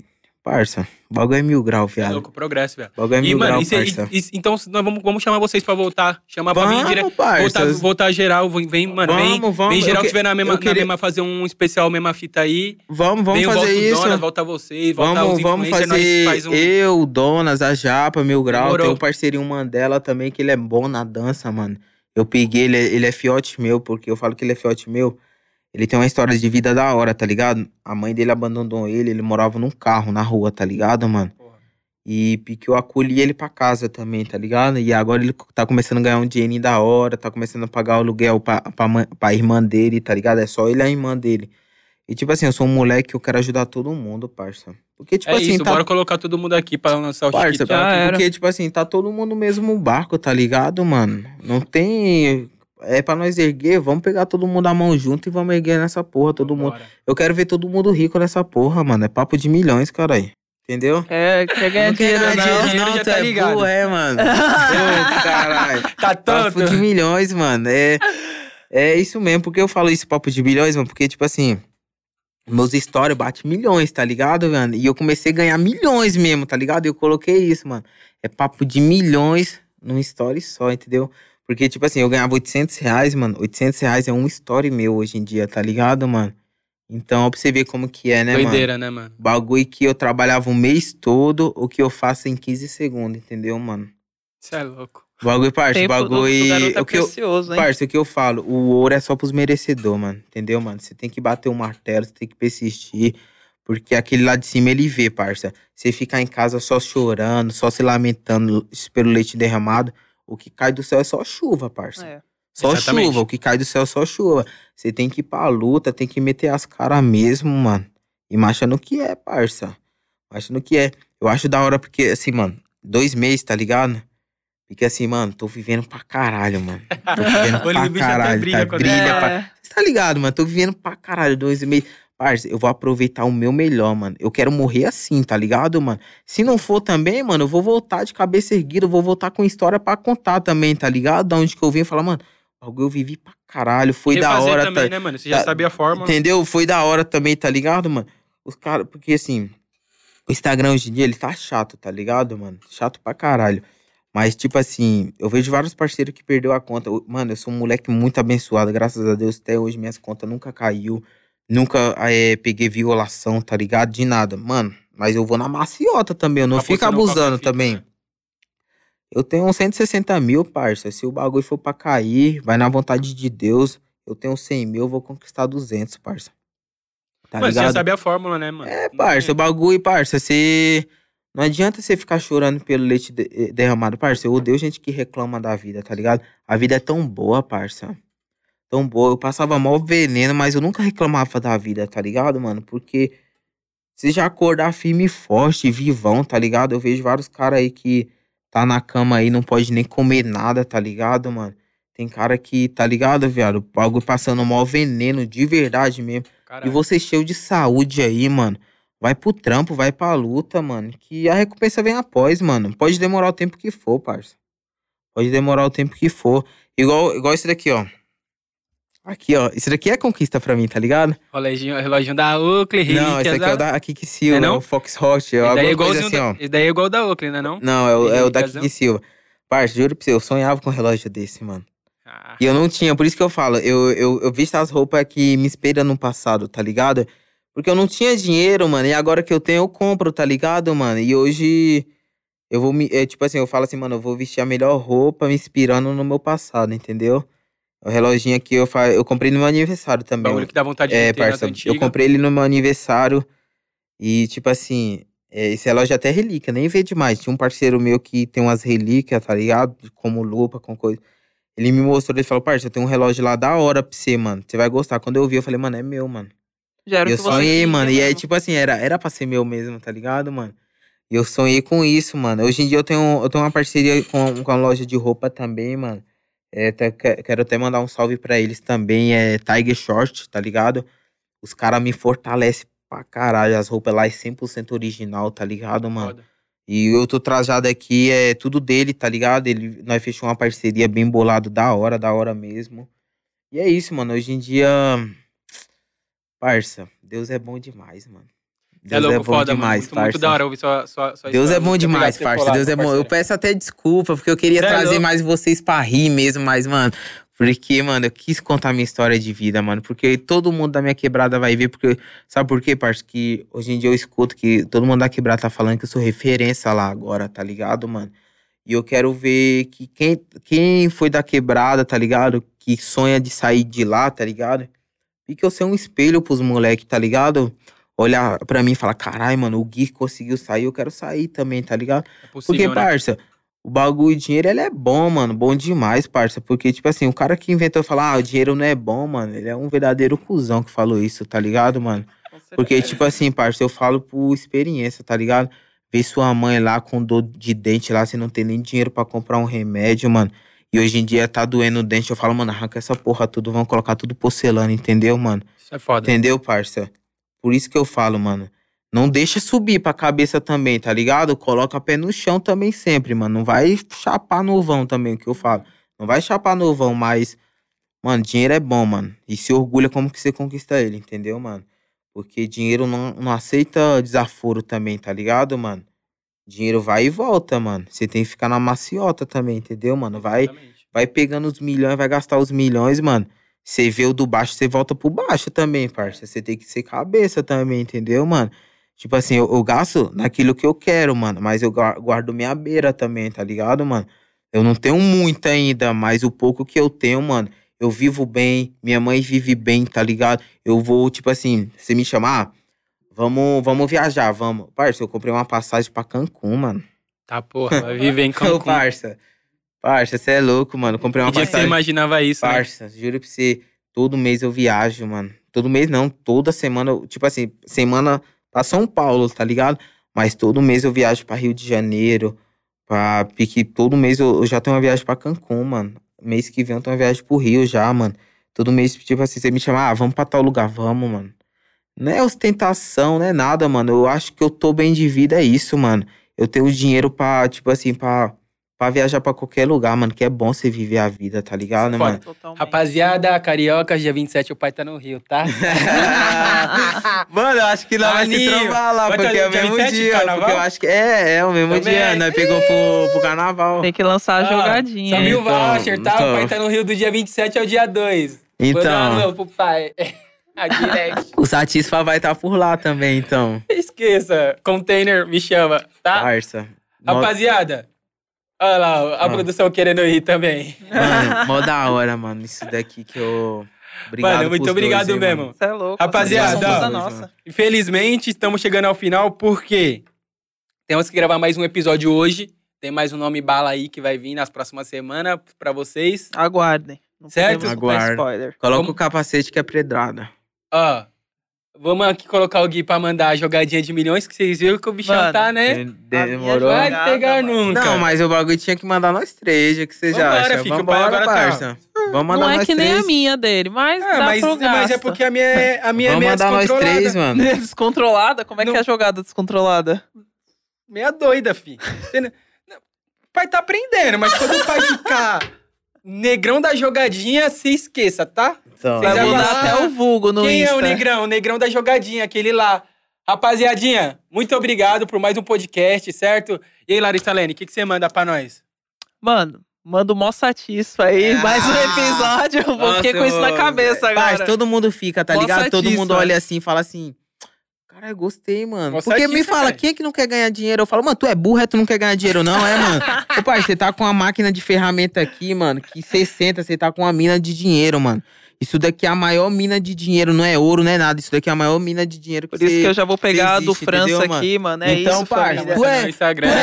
parça. O bagulho é mil grau, É viado. louco, progresso, velho. O bagulho é E, mil mano, grau, e cê- parça. e- e- então nós vamos, vamos chamar vocês pra voltar. Chamar pra vir direto. Vamos. Voltar, voltar geral, vem, mano, vem, Vamos, vamos. vem geral que tiver na mesma, queria- na mesma, fazer um especial, mesma fita aí. Vamos, vamos vem, fazer isso. Donas, volta vocês, volta Vamos, os vamos fazer faz um... eu, Donas, a Japa, Mil Grau. Demorou. Tem um parceirinho Mandela também, que ele é bom na dança, mano. Eu peguei, ele, é- ele é fiote meu, porque eu falo que ele é fiote meu. Ele tem uma história de vida da hora, tá ligado? A mãe dele abandonou ele, ele morava num carro na rua, tá ligado, mano? Porra. E porque eu acolhi ele pra casa também, tá ligado? E agora ele tá começando a ganhar um dinheirinho da hora, tá começando a pagar o aluguel pra, pra, mãe- pra irmã dele, tá ligado? É só ele e a irmã dele. E tipo assim, eu sou um moleque que eu quero ajudar todo mundo, parça. Porque, tipo é assim, isso, tá bora colocar todo mundo aqui pra lançar o Parça, era. porque, tipo assim, tá todo mundo no mesmo barco, tá ligado, mano? Não tem. É pra nós erguer, vamos pegar todo mundo a mão junto e vamos erguer nessa porra, todo mundo. Vambora. Eu quero ver todo mundo rico nessa porra, mano. É papo de milhões, caralho. Entendeu? Quer, quer ganhar dinheiro, ganhar não? dinheiro, já tu tá é ligado. burro, é, mano. [LAUGHS] Ô, caralho. Tá tanto. Papo de milhões, mano. É, é isso mesmo. Porque eu falo isso, papo de milhões, mano? Porque, tipo assim, meus stories batem milhões, tá ligado, mano? E eu comecei a ganhar milhões mesmo, tá ligado? E eu coloquei isso, mano. É papo de milhões num story só, entendeu? Porque, tipo assim, eu ganhava 800 reais, mano. 800 reais é um story meu hoje em dia, tá ligado, mano? Então, pra você ver como que é, né, mano? Doideira, né, mano? Bagulho que eu trabalhava um mês todo, o que eu faço em 15 segundos, entendeu, mano? Você é louco. Bagulho, parça, Tempo do, do bagulho. é O que eu, precioso, hein? Parça, o que eu falo, o ouro é só pros merecedores, mano. Entendeu, mano? Você tem que bater o martelo, você tem que persistir. Porque aquele lá de cima ele vê, parça. Você ficar em casa só chorando, só se lamentando pelo leite derramado, o que cai do céu é só chuva, parça. É. Só Exatamente. chuva, o que cai do céu é só chuva. Você tem que ir pra luta, tem que meter as caras mesmo, mano. E marcha no que é, parça. Marcha no que é. Eu acho da hora porque, assim, mano, dois meses, tá ligado? Porque assim, mano, tô vivendo pra caralho, mano. Tô vivendo [LAUGHS] O olho do pra bicho até caralho, brilha tá? Brilha pra... É. Você tá ligado, mano? Tô vivendo pra caralho dois meses. Parça, eu vou aproveitar o meu melhor, mano. Eu quero morrer assim, tá ligado, mano? Se não for também, mano, eu vou voltar de cabeça erguida, eu vou voltar com história pra contar também, tá ligado? Da onde que eu vim e falar, mano, algo eu vivi pra caralho, foi da hora, também, tá, né, mano? Você já tá- sabia a forma. entendeu? Foi da hora também, tá ligado, mano? Os caras, porque assim, o Instagram hoje em dia, ele tá chato, tá ligado, mano? Chato pra caralho. Mas, tipo assim, eu vejo vários parceiros que perdeu a conta. Mano, eu sou um moleque muito abençoado, graças a Deus. Até hoje minhas contas nunca caiu. Nunca eh, peguei violação, tá ligado? De nada. Mano, mas eu vou na maciota também. Eu não fico abusando também. né? Eu tenho uns 160 mil, parça. Se o bagulho for pra cair, vai na vontade de Deus. Eu tenho 100 mil, eu vou conquistar 200, parça. Tá você já ligado? sabia a fórmula, né, mano? É, parça, o bagulho, parça, você. Não adianta você ficar chorando pelo leite eh, derramado, parça. Eu odeio gente que reclama da vida, tá ligado? A vida é tão boa, parça. Tão boa. Eu passava mal veneno, mas eu nunca reclamava da vida, tá ligado, mano? Porque você já acordar firme e forte, vivão, tá ligado? Eu vejo vários caras aí que tá na cama aí, não pode nem comer nada, tá ligado, mano? Tem cara que, tá ligado, viado? O bagulho passando mal veneno, de verdade mesmo. E Caralho. você cheio de saúde aí, mano. Vai pro trampo, vai pra luta, mano. Que a recompensa vem após, mano. Pode demorar o tempo que for, parça. Pode demorar o tempo que for. Igual, igual esse daqui, ó. Aqui, ó. Esse daqui é conquista pra mim, tá ligado? Reloginho, reloginho da Oakley, Não, esse Relíquias aqui é o da... Kiki Silva, Não é é não? o Fox Hot. É Esse daí é igualzinho assim, ó. Esse daí é igual da Oakley, né, não? Não, é o, é o da Kiki Silva. Parça, juro pra você, eu sonhava com um relógio desse, mano. Ah, E eu não tinha, por isso que eu falo, eu, eu, eu visto as roupas que me inspiram no passado, tá ligado? Porque eu não tinha dinheiro, mano, e agora que eu tenho, eu compro, tá ligado, mano? E hoje eu vou me. É, tipo assim, eu falo assim, mano, eu vou vestir a melhor roupa me inspirando no meu passado, entendeu? O reloginho aqui eu, fa... eu comprei no meu aniversário também. bagulho que dá vontade É, de ter nas parça, eu comprei ele no meu aniversário e, tipo assim, é, esse relógio é até relíquia, nem vê demais. Tinha um parceiro meu que tem umas relíquias, tá ligado? Como lupa, com coisa. Ele me mostrou, ele falou, parça, eu tenho um relógio lá da hora pra você, mano. Você vai gostar. Quando eu vi, eu falei, mano, é meu, mano. Já era E eu sonhei, mano. E aí, mesmo. tipo assim, era, era pra ser meu mesmo, tá ligado, mano? E eu sonhei com isso, mano. Hoje em dia eu tenho, eu tenho uma parceria com, com a loja de roupa também, mano. É, até que- quero até mandar um salve pra eles também. É Tiger Short, tá ligado? Os caras me fortalecem pra caralho. As roupas lá é 100% original, tá ligado, mano? Foda. E eu tô trajado aqui, é tudo dele, tá ligado? Ele, nós fechamos uma parceria bem bolado, da hora, da hora mesmo. E é isso, mano. Hoje em dia. Parça, Deus é bom demais, mano. É Deus louco, é bom foda, demais. Muito, muito parça. da hora ouvir sua, sua, sua Deus história. é bom Muito demais, parça. Deus é bom. Eu parceiro. peço até desculpa, porque eu queria Cê é trazer louco. mais vocês pra rir mesmo, mas, mano. Porque, mano, eu quis contar minha história de vida, mano. Porque todo mundo da minha quebrada vai ver. Porque, sabe por quê, parça? Que hoje em dia eu escuto que todo mundo da quebrada tá falando que eu sou referência lá agora, tá ligado, mano? E eu quero ver que quem, quem foi da quebrada, tá ligado? Que sonha de sair de lá, tá ligado? E que eu ser um espelho pros moleques, tá ligado? Olhar pra mim e falar, caralho, mano, o Gui conseguiu sair, eu quero sair também, tá ligado? É possível, Porque, né? parça, o bagulho de dinheiro, ele é bom, mano. Bom demais, parça. Porque, tipo assim, o cara que inventou falar, ah, o dinheiro não é bom, mano. Ele é um verdadeiro cuzão que falou isso, tá ligado, mano? Porque, tipo assim, parça, eu falo por experiência, tá ligado? Ver sua mãe lá com dor de dente lá, você não tem nem dinheiro pra comprar um remédio, mano. E hoje em dia tá doendo o dente. Eu falo, mano, arranca essa porra tudo, vamos colocar tudo porcelana, entendeu, mano? Isso é foda. Entendeu, parça? Por isso que eu falo, mano. Não deixa subir pra cabeça também, tá ligado? Coloca pé no chão também sempre, mano. Não vai chapar no vão também, o que eu falo. Não vai chapar no vão, mas... Mano, dinheiro é bom, mano. E se orgulha como que você conquista ele, entendeu, mano? Porque dinheiro não, não aceita desaforo também, tá ligado, mano? Dinheiro vai e volta, mano. Você tem que ficar na maciota também, entendeu, mano? Vai, Exatamente. vai pegando os milhões, vai gastar os milhões, mano. Você vê o do baixo, você volta pro baixo também, parça. Você tem que ser cabeça também, entendeu, mano? Tipo assim, eu, eu gasto naquilo que eu quero, mano. Mas eu gua- guardo minha beira também, tá ligado, mano? Eu não tenho muito ainda, mas o pouco que eu tenho, mano, eu vivo bem, minha mãe vive bem, tá ligado? Eu vou, tipo assim, você me chamar, ah, vamos, vamos viajar, vamos. Parça, eu comprei uma passagem pra Cancún, mano. Tá, porra. Vai viver em [LAUGHS] Ô, Cancún. parça. Parça, você é louco, mano. Comprei uma Que dia que você passagem. imaginava isso, né? Parça, juro pra você, todo mês eu viajo, mano. Todo mês não, toda semana, tipo assim, semana pra São Paulo, tá ligado? Mas todo mês eu viajo pra Rio de Janeiro, pra Pique, todo mês eu, eu já tenho uma viagem pra Cancún, mano. Mês que vem eu tenho uma viagem pro Rio já, mano. Todo mês, tipo assim, você me chama, ah, vamos pra tal lugar, vamos, mano. Não é ostentação, não é nada, mano. Eu acho que eu tô bem de vida, é isso, mano. Eu tenho dinheiro pra, tipo assim, pra, pra viajar pra qualquer lugar, mano. Que é bom você viver a vida, tá ligado, né, mano? Totalmente. Rapaziada, carioca, dia 27 o pai tá no Rio, tá? [LAUGHS] Mano, eu acho que nós vai se trombar lá, Vai porque é o mesmo 27, dia. carnaval? Porque eu acho que é, é o mesmo Também. dia. Nós pegou pro, pro carnaval. Tem que lançar a Ah, jogadinha. Só mil Então, voucher, tá? então. O pai tá no Rio do dia 27 ao dia 2. Vou dar um Então, alô pro pai. [LAUGHS] A direct. [LAUGHS] o Satisfa vai estar por lá também, então. Esqueça. Container, me chama, tá? Parça. Rapaziada. Olha lá, a Ah. produção querendo ir também. Mano, [LAUGHS] mó da hora, mano. Isso daqui que eu. Obrigado Mano, muito obrigado dois, mesmo. Você é louco. Rapaziada, nossa. Infelizmente, estamos chegando ao final porque temos que gravar mais um episódio hoje. Tem mais um nome bala aí que vai vir nas próximas semanas pra vocês. Aguardem. Não Certo? spoiler. Coloca Vamos- o capacete que é pedrada. Ó, vamos aqui colocar o Gui pra mandar a jogadinha de milhões, que vocês viram que o bichão Mano, tá, né? Demorou? jogada, Vai pegar mano. nunca. Não, mas o bagulho tinha que mandar nós três, o que você já Vambora, acha? que pai Vambora, agora tá- parça. Vamos mandar Não é nós que nem três. a minha dele, mas Ah, dá mas, pro mas é gasto. porque a minha é, a minha é Vamos meia mandar nós descontrolada. três, mano. [LAUGHS] Descontrolada? Como é que Não. é a jogada descontrolada? Meia doida, fi. Pai tá aprendendo, mas quando o pai ficar [LAUGHS] negrão da jogadinha, se esqueça, tá? Então, Vocês Vai mudar até o vulgo no Quem Insta. é o negrão? O negrão da jogadinha, aquele lá. Rapaziadinha, muito obrigado por mais um podcast, certo? E aí, Larissa Lene, o que, que você manda pra nós? Mano, manda o mó satisfa aí. Ah. mais um episódio. Eu vou fiquei com isso na cabeça agora. Parça, todo mundo fica, tá Mó ligado? Todo mundo olha assim e fala assim. Cara, gostei, mano. Mó Porque me fala, velho. quem é que não quer ganhar dinheiro? Eu falo, mano, tu é burro, é tu não quer ganhar dinheiro, não, é, mano? [LAUGHS] Ô, pai, você tá com uma máquina de ferramenta aqui, mano, que 60, você tá com uma mina de dinheiro, mano. Isso daqui é a maior mina de dinheiro, não é ouro, não é nada. Isso daqui é a maior mina de dinheiro que Por isso que eu já vou pegar a do existe, França entendeu, aqui, mano. É Então, isso, parça, família. tu é- no Instagram. [LAUGHS]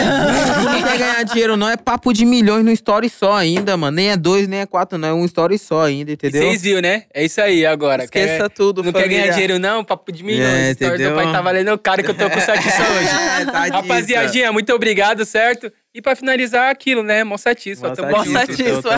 Tu não quer ganhar dinheiro, não. É papo de milhões no story só ainda, mano. Nem é dois, nem é quatro, não. É um story só ainda, entendeu? Vocês viram, né? É isso aí agora. Esqueça Quer- tudo, não quer família. ganhar dinheiro, não? Papo de milhões. É, do entendeu? pai tá valendo caro que eu tô com [LAUGHS] satisfa hoje. É, tá. Rapaziadinha, muito obrigado, certo? E pra finalizar aquilo, né? Mó satisfa. Mó [LAUGHS] tamo Mó junto. satisfa.